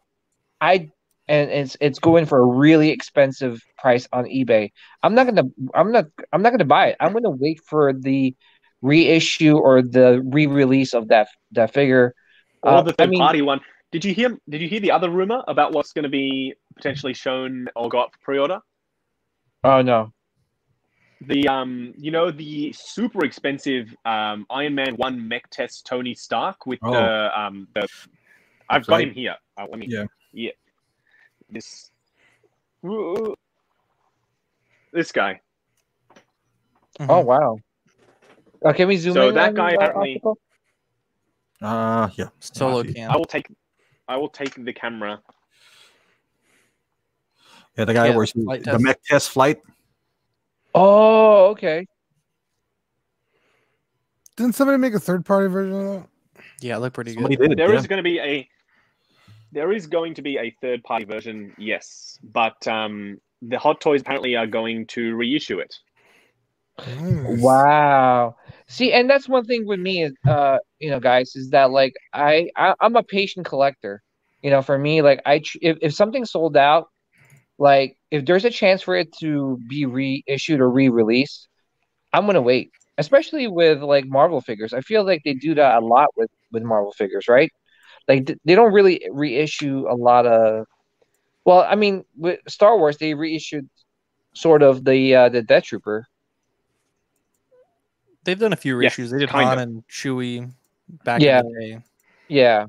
I and it's it's going for a really expensive price on eBay. I'm not gonna I'm not I'm not gonna buy it. I'm gonna wait for the reissue or the re-release of that that figure. Or Uh, the I third mean- party one. Did you hear? Did you hear the other rumor about what's going to be potentially shown or go up for pre-order? Oh no. The um, you know, the super expensive um Iron Man one mech test Tony Stark with Oh. the um the. I've got him here. Uh, let me. Yeah. Yeah. This. This guy. Mhm. Oh wow. Uh, can we zoom So in? that guy apparently- optical? Uh yeah. Solo I see. can. I will take. I will take the camera. Yeah, the guy Yeah, where he- the mech test flight. Oh, okay. Didn't somebody make a third party version of that? Yeah, it looked pretty Somebody good. did. There yeah. is going to be a there is going to be a third party version, yes, but um, the Hot Toys apparently are going to reissue it. Nice. Wow. See, and that's one thing with me is, uh, you know, guys, is that like I, I I'm a patient collector. You know, for me, like I if if something's sold out, like if there's a chance for it to be reissued or re-released, I'm gonna wait. Especially with like Marvel figures, I feel like they do that a lot with with Marvel figures, right? Like th- they don't really reissue a lot of. Well, I mean, with Star Wars, they reissued sort of the uh, the Death Trooper. They've done a few Yeah, reissues. They did Han of. and Chewie back Yeah. in the day. Yeah.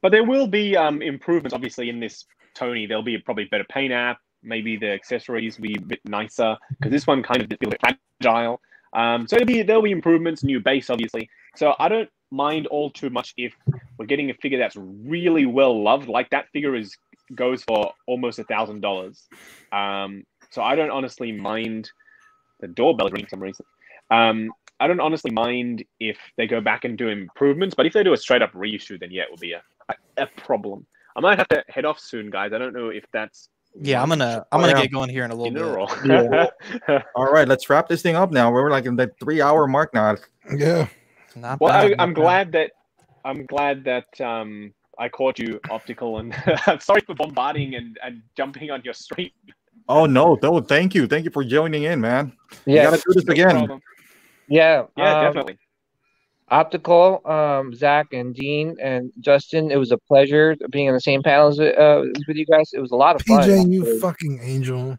But there will be um, improvements, obviously, in this Tony. There'll be a probably better paint app. Maybe the accessories will be a bit nicer because this one kind of feels fragile. Um, so be there'll be improvements, new base, obviously. So I don't mind all too much if we're getting a figure that's really well loved. Like that figure is goes for almost a thousand dollars. Um, so I don't honestly mind. The doorbell ringing for some reason. Um, I don't honestly mind if they go back and do improvements, but if they do a straight up reissue, then yeah, it will be a, a problem. I might have to head off soon, guys. I don't know if that's Yeah, I'm gonna I'm gonna yeah. get going here in a little in bit. a row. [laughs] All right, let's wrap this thing up now. We're like in the three hour mark now. Yeah. Not well, I, bad, I'm bad. glad that I'm glad that um, I caught you optical, and [laughs] I'm sorry for bombarding and, and jumping on your stream. Oh no, no, thank you. Thank you for joining in, man. We Yeah. gotta do this No again. problem. Yeah. Yeah, um, definitely. Optical, um, Zach and Dean and Justin. It was a pleasure being on the same panel as, uh, with you guys. It was a lot of fun. PJ, you actually. fucking angel.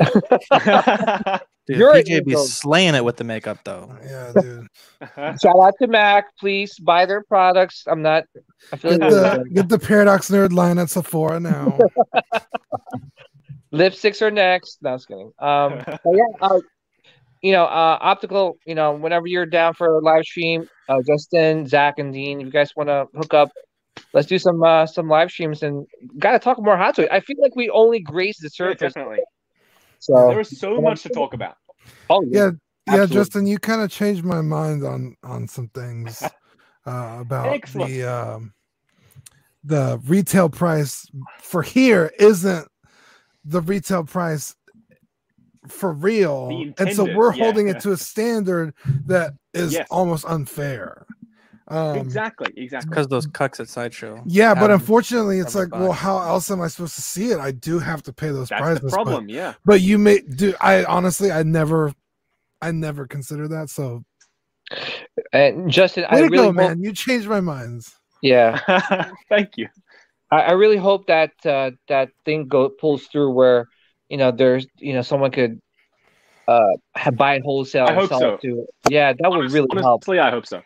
[laughs] Dude, You're an PJ be slaying it with the makeup though. Yeah, dude. [laughs] Shout out to Mac. Please buy their products. I'm not. I feel Get like the, get the Paradox Nerd line at Sephora now. [laughs] lipsticks are next. No, I was kidding. Um, but yeah, uh, you know, uh, optical. You know, whenever you're down for a live stream, uh, Justin, Zach, and Dean, if you guys want to hook up, let's do some uh, some live streams and gotta talk more hot to it. I feel like we only grazed the Yeah, surface. definitely. so There is so much to talk about. oh Yeah, yeah, Absolutely. Justin, you kind of changed my mind on on some things [laughs] uh, about Excellent. the um, the retail price for here isn't the retail price for real, The and so we're yeah. holding it to a standard that is Yes. almost unfair. Um, exactly, exactly. Because those cucks at sideshow. Yeah, but unfortunately, it's seven like, well, how else am I supposed to see it? I do have to pay those That's prices. the but- problem. Yeah. But, you may do. I honestly, I never, I never consider that. So, and Justin, I way to really go, hope, man! You changed my minds. yeah. [laughs] Thank you. I, I really hope that uh, that thing go pulls through where you know there's you know someone could uh ha- buy it wholesale I and hope sell so. it to yeah that would Honest- really help honestly, I hope so.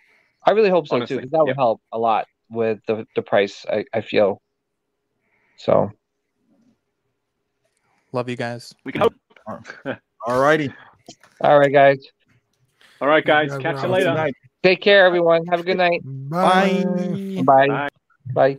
I really hope so honestly, too 'cause that would help a lot with the the price I, I feel so Love you guys. We can hope. [laughs] All righty. all right guys All right, guys. Catch you later. Good take care everyone have a good night Bye. bye Bye. bye